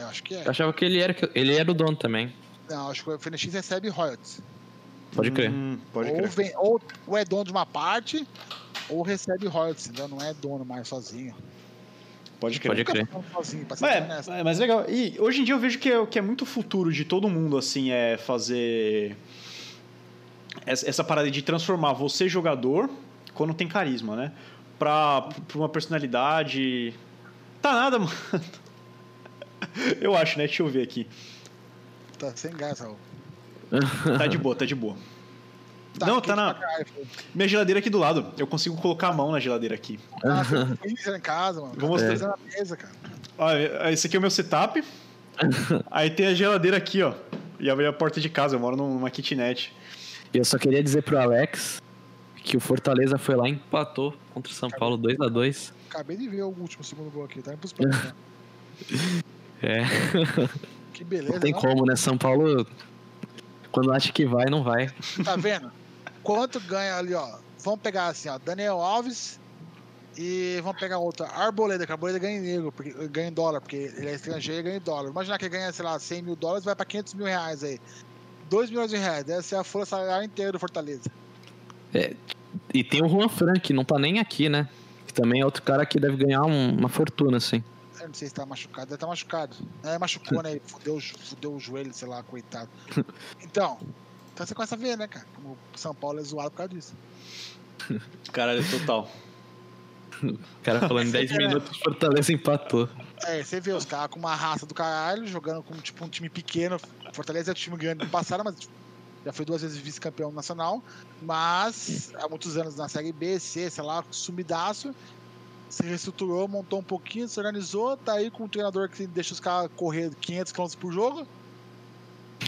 É, acho que é. Eu achava que ele era, ele era o dono também. Não, acho que o FNX recebe royalties. Pode crer. Hum, pode ou, crer. vem, ou, ou é dono de uma parte, ou recebe royalties, entendeu? Não é dono mais sozinho. Pode crer. Pode crer. Sozinho, pra ser Mas, é, mas legal. E hoje em dia eu vejo que é, que é muito futuro de todo mundo, assim, é fazer essa, essa parada de transformar você jogador quando tem carisma, né? Pra, pra uma personalidade. Tá nada, [laughs] mano. Eu acho, né? Deixa eu ver aqui. Tá sem gás, Raul. Tá de boa, tá de boa. Não, tá na-. Minha geladeira aqui do lado. Eu consigo colocar a mão na geladeira aqui. Ah, tem freezer em casa, mano. Vou mostrar. Tá na mesa, cara. Olha, esse aqui é o meu setup. [laughs] Aí tem a geladeira aqui, ó. E abri a porta de casa. Eu moro numa kitnet. E eu só queria dizer pro Alex que o Fortaleza foi lá e empatou contra o São Paulo 2 a 2 Acabei de ver o último segundo gol aqui, tá indo pros pênaltis, né? [laughs] É. [laughs] Que beleza. Não tem não? como, né? São Paulo, quando acha que vai, não vai. [laughs] Tá vendo? Quanto ganha ali, ó? Vamos pegar assim, ó. Daniel Alves e vamos pegar outro. Arboleda, que a Arboleda ganha em negro, porque, ganha em dólar, porque ele é estrangeiro e ganha em dólar. Imaginar que ele ganha, sei lá, 100 mil dólares, vai pra 500 mil reais aí. 2 milhões de reais, deve ser a folha salarial inteira do Fortaleza. E tem o Juan Frank, que não tá nem aqui, né? Que também é outro cara que deve ganhar um- uma fortuna, assim. Eu não sei se tá machucado, deve estar machucado. É, machucou, né? Fudeu, fudeu o joelho, sei lá, coitado. [laughs] Então, então você começa a ver, né, cara? Como o São Paulo é zoado por causa disso. [laughs] Caralho, total. O cara falando em 10 minutos, Fortaleza empatou. É, você vê os caras com uma raça do caralho, jogando com tipo um time pequeno. Fortaleza é um time grande passado, mas já foi duas vezes vice-campeão nacional. Mas há muitos anos na Série B, C, sei lá, sumidaço. Se reestruturou, montou um pouquinho, se organizou. Tá aí com um treinador que deixa os caras correr 500 km por jogo.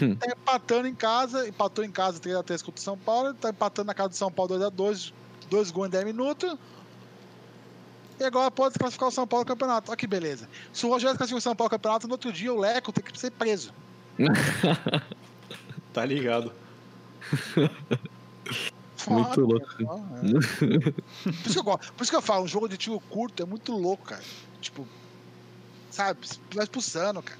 Hum. Tá empatando em casa, empatou em casa 3x3 contra o São Paulo. Tá empatando na casa do São Paulo 2x2, dois gols em 10 minutos. E agora pode desclassificar o São Paulo no campeonato. Olha que beleza. Se o Rogério desclassificar o São Paulo no campeonato, no outro dia o Leco tem que ser preso. [laughs] Tá ligado. Muito Foda, louco. cara. É. Por isso, que eu gosto. Por isso que eu falo, um jogo de tiro curto é muito louco, cara. Tipo, sabe, vai expulsando, cara.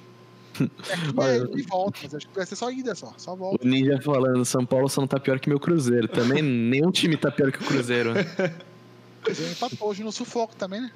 É que [laughs] é e volta, mas acho que vai ser só ida só, só volta. O Ninja falando, São Paulo só não tá pior que meu Cruzeiro. Também nenhum time tá pior que o Cruzeiro. [laughs] né? Ele empatou hoje no sufoco também, né?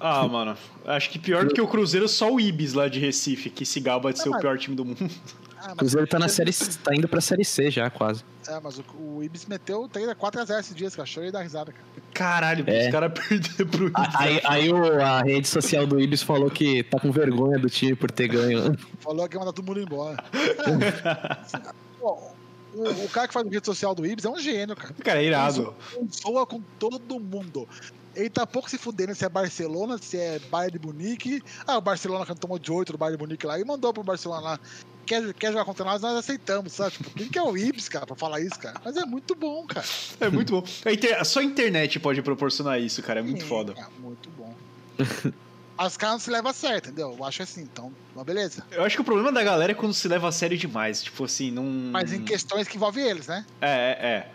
Ah, mano. Acho que pior do que o Cruzeiro, só o Ibis lá de Recife, que se gaba de ser o mas- pior time do mundo. Ah, O Cruzeiro tá na série tá indo pra série C já, quase. É, mas o, o Ibis meteu 3 4x0 esses dias, que achou e dá risada, cara. Caralho, É. os caras [laughs] perderam pro Ibis. Aí, aí o- a rede social do Ibis falou que tá com vergonha do time por ter ganho. Falou que ia mandar todo mundo embora. [laughs] Pô, o, o cara que faz a rede social do Ibis é um gênio, cara. Cara, é irado. Ele zoa com todo mundo. Ele tá pouco se fudendo se é Barcelona, se é Bayern de Munique. Ah, o Barcelona que tomou de 8 do Bayern de Munique lá e mandou pro Barcelona lá. Quer, quer jogar contra nós, nós aceitamos, sabe? Tipo, quem que é o Ibis, cara, pra falar isso, cara? Mas é muito bom, cara. É muito bom. A inter- Só a internet pode proporcionar isso, cara. É muito Sim, foda. cara, muito bom. [laughs] As caras não se levam a sério, entendeu? Eu acho assim, então, mas beleza. Eu acho que o problema da galera é quando se leva a sério demais. Tipo assim, não. Mas em questões que envolvem eles, né? É, é, é.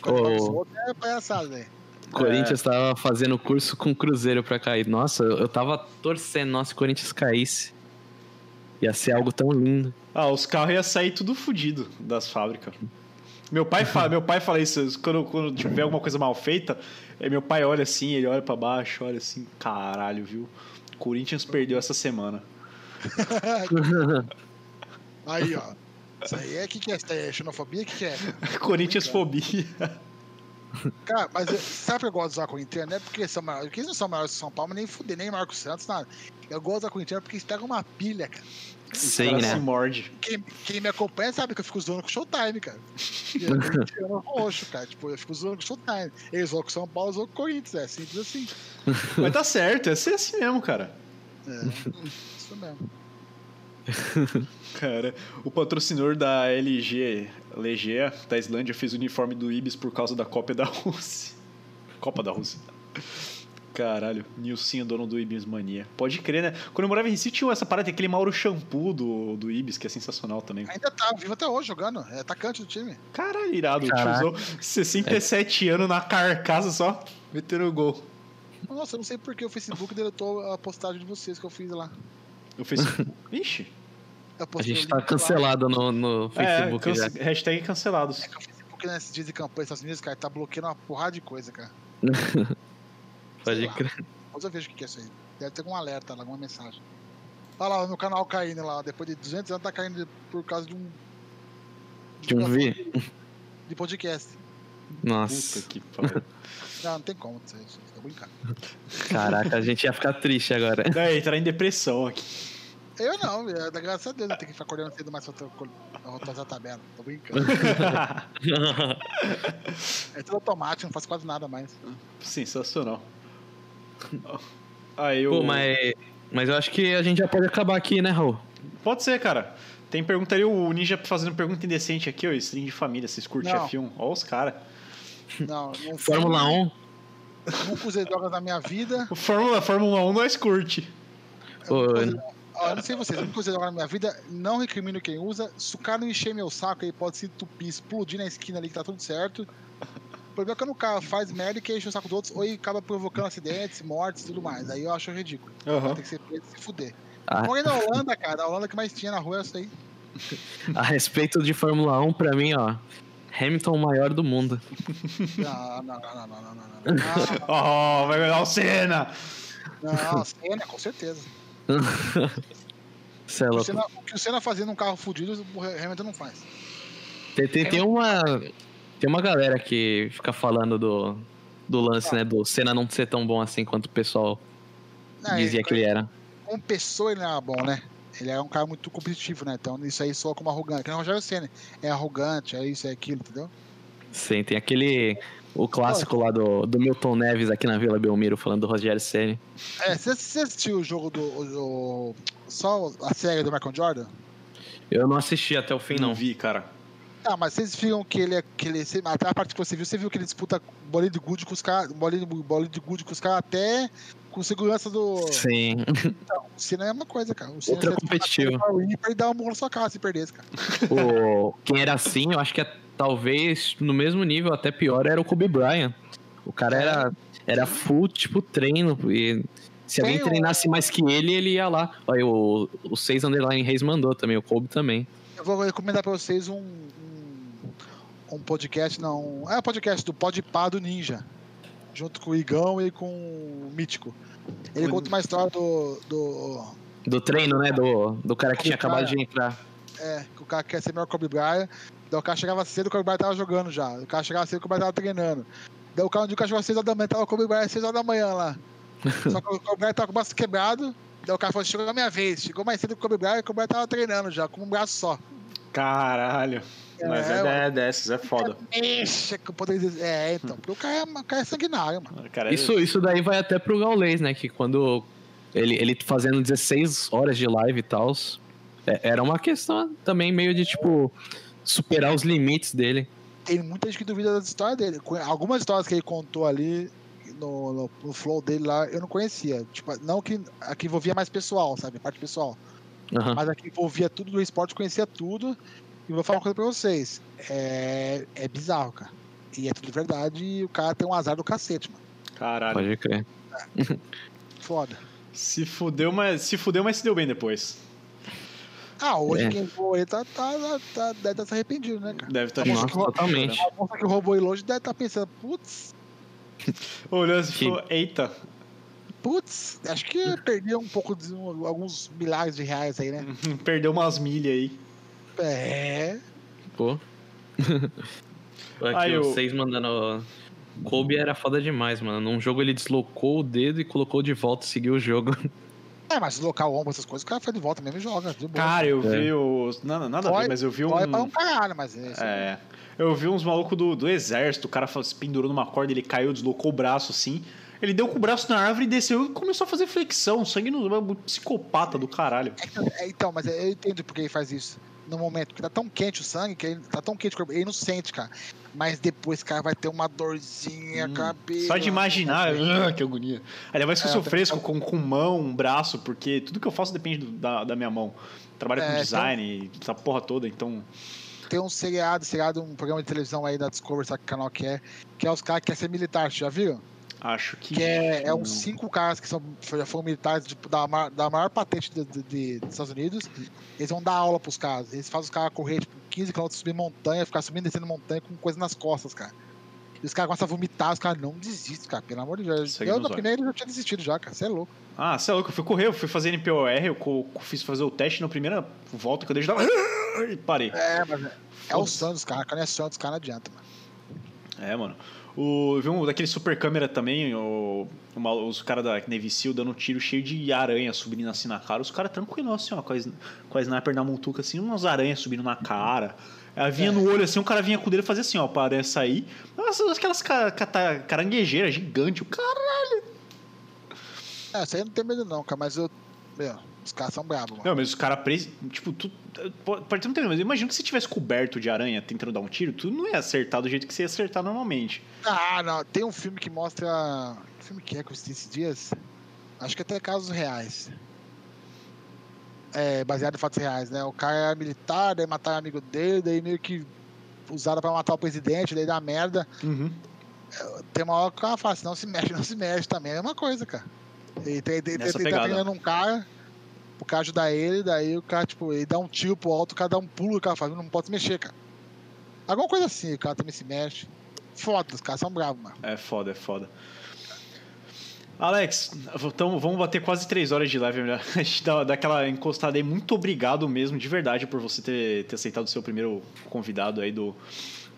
Quando Oh. outros, é palhaçada, né? O Corinthians tava fazendo curso com o Cruzeiro pra cair. Nossa, eu tava torcendo, nossa, se o Corinthians caísse. Ia ser algo tão lindo. Ah, os carros iam sair tudo fodido das fábricas. Meu pai fala, meu pai fala isso, quando, quando tiver alguma coisa mal feita, aí meu pai olha assim, ele olha pra baixo, olha assim, caralho, viu? Corinthians perdeu essa semana. [laughs] Aí, ó. Isso aí é que, que é? Isso é xenofobia? O que, que é? [laughs] Corinthians fobia. Cara, mas eu- sabe que eu gosto de usar a Corinthians? Não é porque são maiores. Porque eles não são maiores que São Paulo, nem fuder, nem Marcos Santos, nada. Eu gosto da Corinthians porque eles pegam uma pilha, cara. Sim, né? se morde. Quem, quem me acompanha sabe que eu fico zoando com o Showtime, cara. E [laughs] eu tirando roxo, cara. Tipo, eu fico zoando com o Showtime. Eles vão com o São Paulo, eu vou com o Corinthians. É simples assim. [laughs] Mas tá certo, é ser assim mesmo, cara. É, isso mesmo. [laughs] Cara, o patrocinador da LG, Legea, da Islândia, fez o uniforme do Ibis por causa da Copa da Rússia. Copa da Rússia. Caralho, Nilcinho, dono do Ibis Mania. Pode crer, né? Quando eu morava em Recife, tinha essa parada, aquele Mauro Shampoo do, do Ibis, que é sensacional também. Ainda tá vivo até hoje jogando. É atacante do time. Caralho, irado. O tiozão, 67 anos na carcaça só, metendo gol. Nossa, eu não sei por que o Facebook deletou a postagem de vocês que eu fiz lá. No Facebook. [laughs] Vixe. A gente o tá cancelado no, no É, Facebook já. cance- hashtag cancelados. É que o Facebook nesses dias de campanha dos Estados Unidos, cara, tá bloqueando uma porrada de coisa, cara. [laughs] Pode crer. Depois eu vejo o que que é isso aí. Deve ter algum alerta lá, alguma mensagem. Olha lá, o meu canal caindo lá. Depois de 200 anos tá caindo por causa de um... De um V. De podcast. Nossa, Puta que pariu. [laughs] Não, não tem como. Isso, isso, tô brincando. caraca, a gente ia ficar triste agora. É, entrar em depressão aqui. Eu não, da graças a Deus, eu tenho que ficar acordando cedo mais pra atualizar a tabela. Tô brincando. [laughs] É tudo automático, não faço quase nada mais. Sensacional. Aí eu... Pô, mas, mas eu acho que a gente já pode acabar aqui, né, Raul? Pode ser, cara. Tem pergunta ali, o Ninja fazendo pergunta indecente aqui, ó. Stream de família, vocês curtem Não. F1? Ó os caras. Não, não [laughs] Fórmula 1. Nunca usei drogas na minha vida. O Fórmula, Fórmula 1 nós curte. Eu nunca Ô, usei Ó, eu não sei vocês, a única coisa agora na minha vida, não recrimino quem usa. Se o cara não encher meu saco, aí pode se entupir, explodir na esquina ali que tá tudo certo. O problema é quando o cara faz merda e quer encher o saco dos outros, ou acaba provocando acidentes, mortes e tudo mais. Aí eu acho ridículo. Aham. Tem que ser preso e se fuder. Ah. Morei na Holanda, cara. A Holanda que mais tinha na rua é essa aí. [laughs] A respeito de Fórmula 1, pra mim, ó. Hamilton o maior do mundo. Não, não, não, não, não, não, não, não. [laughs] Oh, vai ganhar o Senna! Não, Senna, com certeza. Cê é O. Senna, o que o Senna fazia num carro fudido, o Hamilton não faz. Tem, tem, tem uma. Tem uma galera que fica falando do, do lance, né? Do Senna não ser tão bom assim quanto o pessoal Não, dizia ele- que ele era. como pessoa ele não era bom, né? Ele era um cara muito competitivo, né? Então isso aí soa como arrogante. Que nem o Rogério Senna. É arrogante, é isso, é aquilo, entendeu? Sim, tem aquele. O clássico lá do, do Milton Neves aqui na Vila Belmiro falando do Rogério Ceni. É, você, você assistiu o jogo do. o- o- só a série do Michael Jordan? Eu não assisti até o fim, não. vi, cara. Ah, mas vocês viram que ele é. Que ele, até a parte que você viu, você viu que ele disputa bolinha de gude com os caras. Bolinha, de- bolinha de gude com os caras até com segurança do. Sim. O Senna é a mesma coisa, cara. O Senna Ultra você competitivo. disputa com o ímpar e dá um murro na sua cara se perdesse, cara. o, quem era assim, eu acho que é, talvez no mesmo nível, até pior, era o Kobe Bryant. O cara É. era, era full, tipo, treino. E se alguém Tem um- treinasse mais que ele, ele ia lá. Olha, o, o 6 Underline Reis mandou também, o Kobe também. Eu vou recomendar pra vocês um. Um, podcast, não. É um podcast do Podpah do Ninja. Junto com o Igão e com o Mítico. Ele conta uma história do. do Do treino, né? Do, do cara que tinha Kobe acabado de entrar. é, que o cara quer ser melhor que o Kobe Bryant. Daí o cara chegava cedo, o Kobe Bryant tava jogando já. O cara chegava cedo, o Kobe Bryant tava treinando. Daí o cara, um dia o cara chegou às 6 horas da manhã, tava o Kobe Bryant às 6 horas da manhã lá. [laughs] Só que o Kobe Bryant tava com o braço quebrado. Daí o cara falou: chegou a minha vez. Chegou mais cedo que o Kobe Bryant, o Kobe Bryant tava treinando já, com um braço só. Caralho. Mas é, É, dessas, é foda. Com o poder de... É, então. Porque o cara é, o cara é sanguinário, mano. Cara, é- Isso, isso daí vai até pro Gaules, né? Que quando ele, ele fazendo 16 horas de live e tal, era uma questão também meio de, tipo, superar os limites dele. Tem muita gente que duvida das histórias dele. Algumas histórias que ele contou ali no, no, no flow dele lá, eu não conhecia. Tipo, não que a que envolvia mais pessoal, sabe? A parte pessoal. Aham. Mas a que envolvia tudo do esporte, conhecia tudo. E vou falar uma coisa pra vocês. É, é bizarro, cara. E é tudo verdade e o cara tem um azar do cacete, mano. Caralho. Pode crer. [laughs] Foda. Se fudeu, mas se fudeu, mas se deu bem depois. Ah, hoje É. quem voou aí tá, tá, tá, tá- deve estar se arrependido, né, cara? Deve estar Nossa, totalmente. A moça que roubou ele hoje deve estar pensando, putz, Olhando assim e falou: Eita, Putz, acho que perdia um pouco de um- alguns milhares de reais aí, né? [laughs] perdeu umas milhas aí. É. Pô. [laughs] Aqui Aí, eu- vocês mandando. Kobe era foda demais, mano. Num jogo ele deslocou o dedo e colocou de volta e seguiu o jogo. É, mas local ombro, essas coisas, o cara faz de volta mesmo e joga. De boa. Cara, eu É. vi os. Nada, nada a ver, mas eu vi Dói pra um um. caralho, mas é. isso. É. Eu vi uns malucos do, do exército, o cara se pendurou numa corda, ele caiu, deslocou o braço assim. Ele deu com o braço na árvore e desceu e começou a fazer flexão. Sangue no. é um Psicopata do caralho. É, então, mas eu entendo porque ele faz isso. No momento, porque tá tão quente o sangue, que ele tá tão quente o corpo, ele não sente, cara. Mas depois, cara, vai ter uma dorzinha, Hum, cabelo. Só de imaginar, ah, [laughs] [laughs] que agonia. Ainda mais que eu É, sou eu fresco com, com mão, um braço, porque tudo que eu faço depende do- da, da minha mão. Trabalho É, com então- design, essa porra toda, então. Tem um seriado, seriado, um programa de televisão aí da Discovery, sabe que canal que é? Que é os caras que querem ser militar, já viram? Acho que. Que é, é uns cinco caras que são, já foram militares tipo, da, da maior patente de- de- dos Estados Unidos. Eles vão dar aula pros caras. Eles fazem os caras correr tipo, 15 km subir montanha, ficar subindo e descendo montanha com coisa nas costas, cara. E os caras começam a vomitar, os caras não desistem, cara, pelo amor de Deus. Sangue eu na primeira já tinha desistido já, cara. Você é louco. Ah, você é louco, eu fui correr, eu fui fazer NPOR, eu fiz fazer o teste na primeira volta que eu dei, já tava. [laughs] E parei. É, mas é, é o dos caras. Quando é sonho dos caras, não adianta, mano. É, mano. O, eu vi um daquele super câmera também, o, uma- os caras da Navy Seal dando um tiro cheio de aranha subindo assim na cara. Os caras tranquilos, assim, ó, com a, com a sniper na montuca, assim, umas aranhas subindo na cara. Ela vinha É. no olho assim, o cara vinha com o dedo e fazia assim, ó, pra aranha sair. Nossa, aquelas ca- cata- caranguejeiras gigantes. O cara. É, isso aí não tenho medo não, cara, mas eu... Meu, os caras são bravos, mano. Não, mas os caras presos. Tipo, tu. Pode ter, mas imagina que se tivesse coberto de aranha tentando dar um tiro, tu não ia acertar do jeito que você ia acertar normalmente. Ah, não. Tem um filme que mostra. Que filme que é que eu assisti esses dias? Acho que até casos reais. é, baseado em fatos reais, né? O cara era militar, daí mataram amigo dele, daí meio que usaram pra matar o presidente, daí dá merda. Uhum. Tem uma hora que o cara fala assim, não se mexe, não se mexe também, é a mesma coisa, cara. Ele, tem, tem, tem, tá pegada. treinando um cara, o cara ajudar ele, daí o cara, tipo, ele dá um tiro pro alto, o cara dá um pulo, o cara fala, não pode se mexer, cara. Alguma coisa assim, o cara também se mexe. Foda, os caras são bravos, mano. É foda, é foda. Alex, então vamos bater quase três horas de live. né? [laughs] A gente dá, dá aquela encostada aí. Muito obrigado mesmo, de verdade, por você ter, ter aceitado o seu primeiro convidado aí do,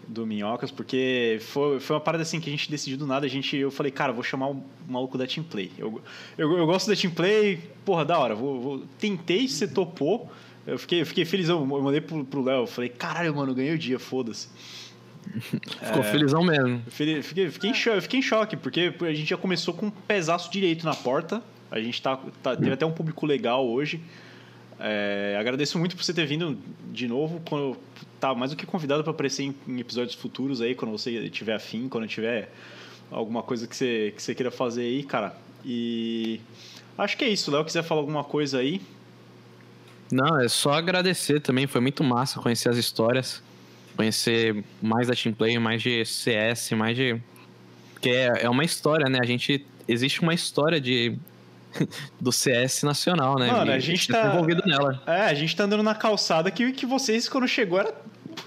do Minhocas, porque foi, foi uma parada assim que a gente decidiu do nada. A gente, eu falei, cara, vou chamar o maluco da Team Play. Eu, eu, eu gosto da Team Play, porra, da hora. Vou, vou- tentei, você topou. Eu fiquei, eu fiquei felizão. Eu mandei pro pro Léo. Falei, caralho, mano, ganhei o dia, foda-se. [laughs] Ficou felizão mesmo. Eu Fiquei, fiquei, em choque, fiquei em choque, porque a gente já começou com um pesaço direito na porta. A gente tá, tá- teve até um público legal hoje. É, agradeço muito por você ter vindo de novo. Quando, tá mais do que convidado para aparecer em, em episódios futuros aí, quando você tiver afim, quando tiver alguma coisa que você, que você queira fazer aí, cara. E acho que é isso. Léo, quiser falar alguma coisa aí? Não, é só agradecer também. Foi muito massa conhecer as histórias. Conhecer mais da Team Play, mais de CS, mais de. Porque é, é uma história, né? A gente. Existe uma história de. Do CS nacional, né? Mano, E a gente tô tá- envolvido nela. É, a gente tá andando na calçada que, que vocês, quando chegou, era,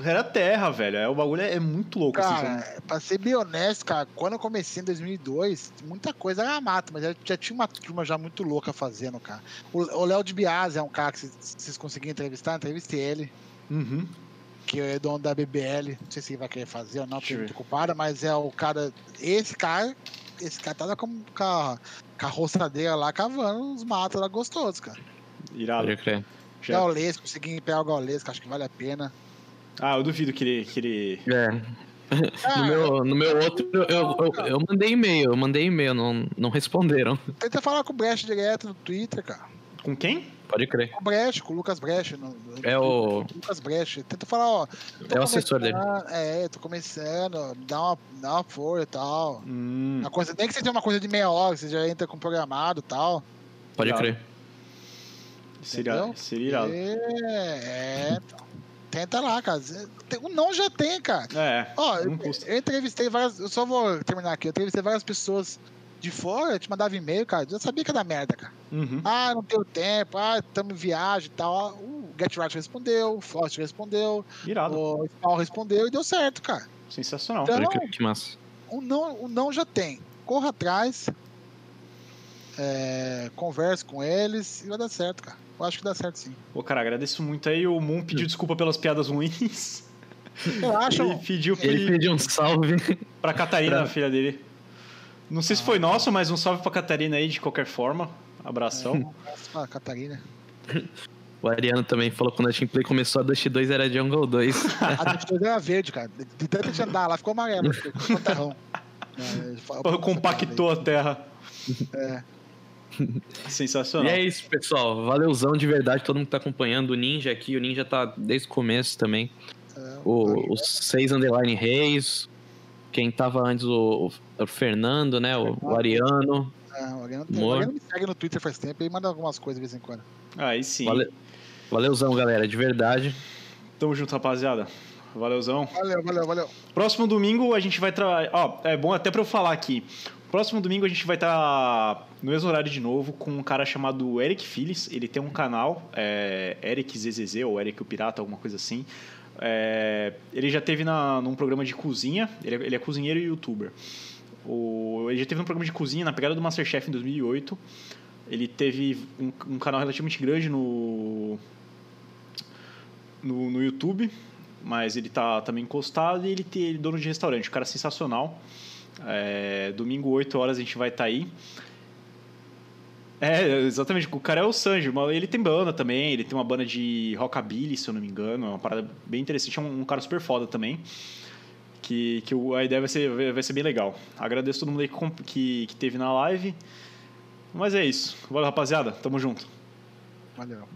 era terra, velho. É, o bagulho é, é muito louco. assim? Cara, pra ser bem honesto, cara, quando eu comecei em 2002, muita coisa era mato, mas já, já tinha uma turma já muito louca fazendo, cara. O Léo de Biase é um cara que vocês- conseguiram entrevistar, entrevistei ele, Uhum. que é dono da BBL, não sei se ele vai querer fazer ou não, porque eu é ver. muito ocupado, mas é o cara, esse cara, esse cara tá com, com, a, com a roçadeira lá, cavando os matos lá gostosos, cara. Irado. Pode crer. Já- Gaulês, consegui pegar o Gaulês, que acho que vale a pena. Ah, eu duvido que ele. Que ele... É. [laughs] No meu, no meu outro, eu, eu, eu mandei e-mail, eu mandei e-mail, não, não responderam. Tenta falar com o Brecht direto no Twitter, cara. Com quem? Pode crer. Com o Brecht, com o Lucas Brecht. No, É o- Lucas Brecht. Tenta falar, ó. É o assessor dele. É, tô começando, dá uma, dá uma força e tal. Hum, Uma coisa, nem que seja uma coisa de meia hora, você já entra com programado e tal. Pode crer. seria, seria irado. É, é. Tenta lá, cara. O não já tem, cara. É, Ó, eu, eu entrevistei várias. Eu só vou terminar aqui. Eu entrevistei várias pessoas de fora, eu te mandava e-mail, cara. Eu já sabia que dar merda, cara. Uhum. Ah, não tenho tempo, ah, estamos em viagem e tal. Ah, O Get Right respondeu, o Frost respondeu, Irado. o Spawn respondeu e deu certo, cara. Sensacional. Então- crer, que massa. O não, o não já tem. Corra atrás, é, converse com eles e vai dar certo, cara. Eu acho que dá certo sim. Pô, cara, agradeço muito aí. O Moon pediu desculpa pelas piadas ruins. Eu acho. Ele pediu Ele pediu um salve. pra Catarina, Pra- filha dele. Não sei se foi nosso, mas um salve pra Catarina aí de qualquer forma. Abração. [laughs] Ah, Catarina. O Ariano também falou que quando a Team Play começou a Dust 2 era Jungle 2. [laughs] A gente era verde, cara. De, tanto de andar lá, ficou amarelo, ficou terrão. [laughs] É, compactou a terra. É. E Sensacional. é isso, pessoal. Valeuzão de verdade, todo mundo que tá acompanhando. O Ninja aqui, o Ninja tá desde o começo também. é, O, os seis Underline Reis. Quem tava antes, o, o Fernando, né? O, o Ariano. é, o Ariano tem- o Ariano me segue no Twitter faz tempo e manda algumas coisas de vez em quando. Aí sim. Vale- Valeuzão, galera, de verdade. Tamo junto, rapaziada. Valeuzão. Valeu, valeu, valeu. Próximo domingo a gente vai trabalhar. Ó, é bom até pra eu falar aqui. Próximo domingo a gente vai estar no mesmo horário de novo com um cara chamado Eric Phillips. Ele tem um canal, é, Eric ZZZ ou Eric o Pirata, alguma coisa assim. É, ele já teve na, num programa de cozinha. Ele é, ele é cozinheiro e youtuber. O, ele já teve num programa de cozinha na pegada do Masterchef em 2008. Ele teve um, um canal relativamente grande no, no, no YouTube, mas ele tá também encostado e ele tem é dono de restaurante, um cara sensacional. É, domingo, 8 horas, a gente vai estar aí. É, exatamente. O cara é o Sanji, ele tem banda também, ele tem uma banda de rockabilly, se eu não me engano. É uma parada bem interessante. É um, um cara super foda também. Que, que a ideia vai ser, vai ser bem legal. Agradeço todo mundo aí que, que, que teve na live. Mas é isso. Valeu, rapaziada. Tamo junto. Valeu.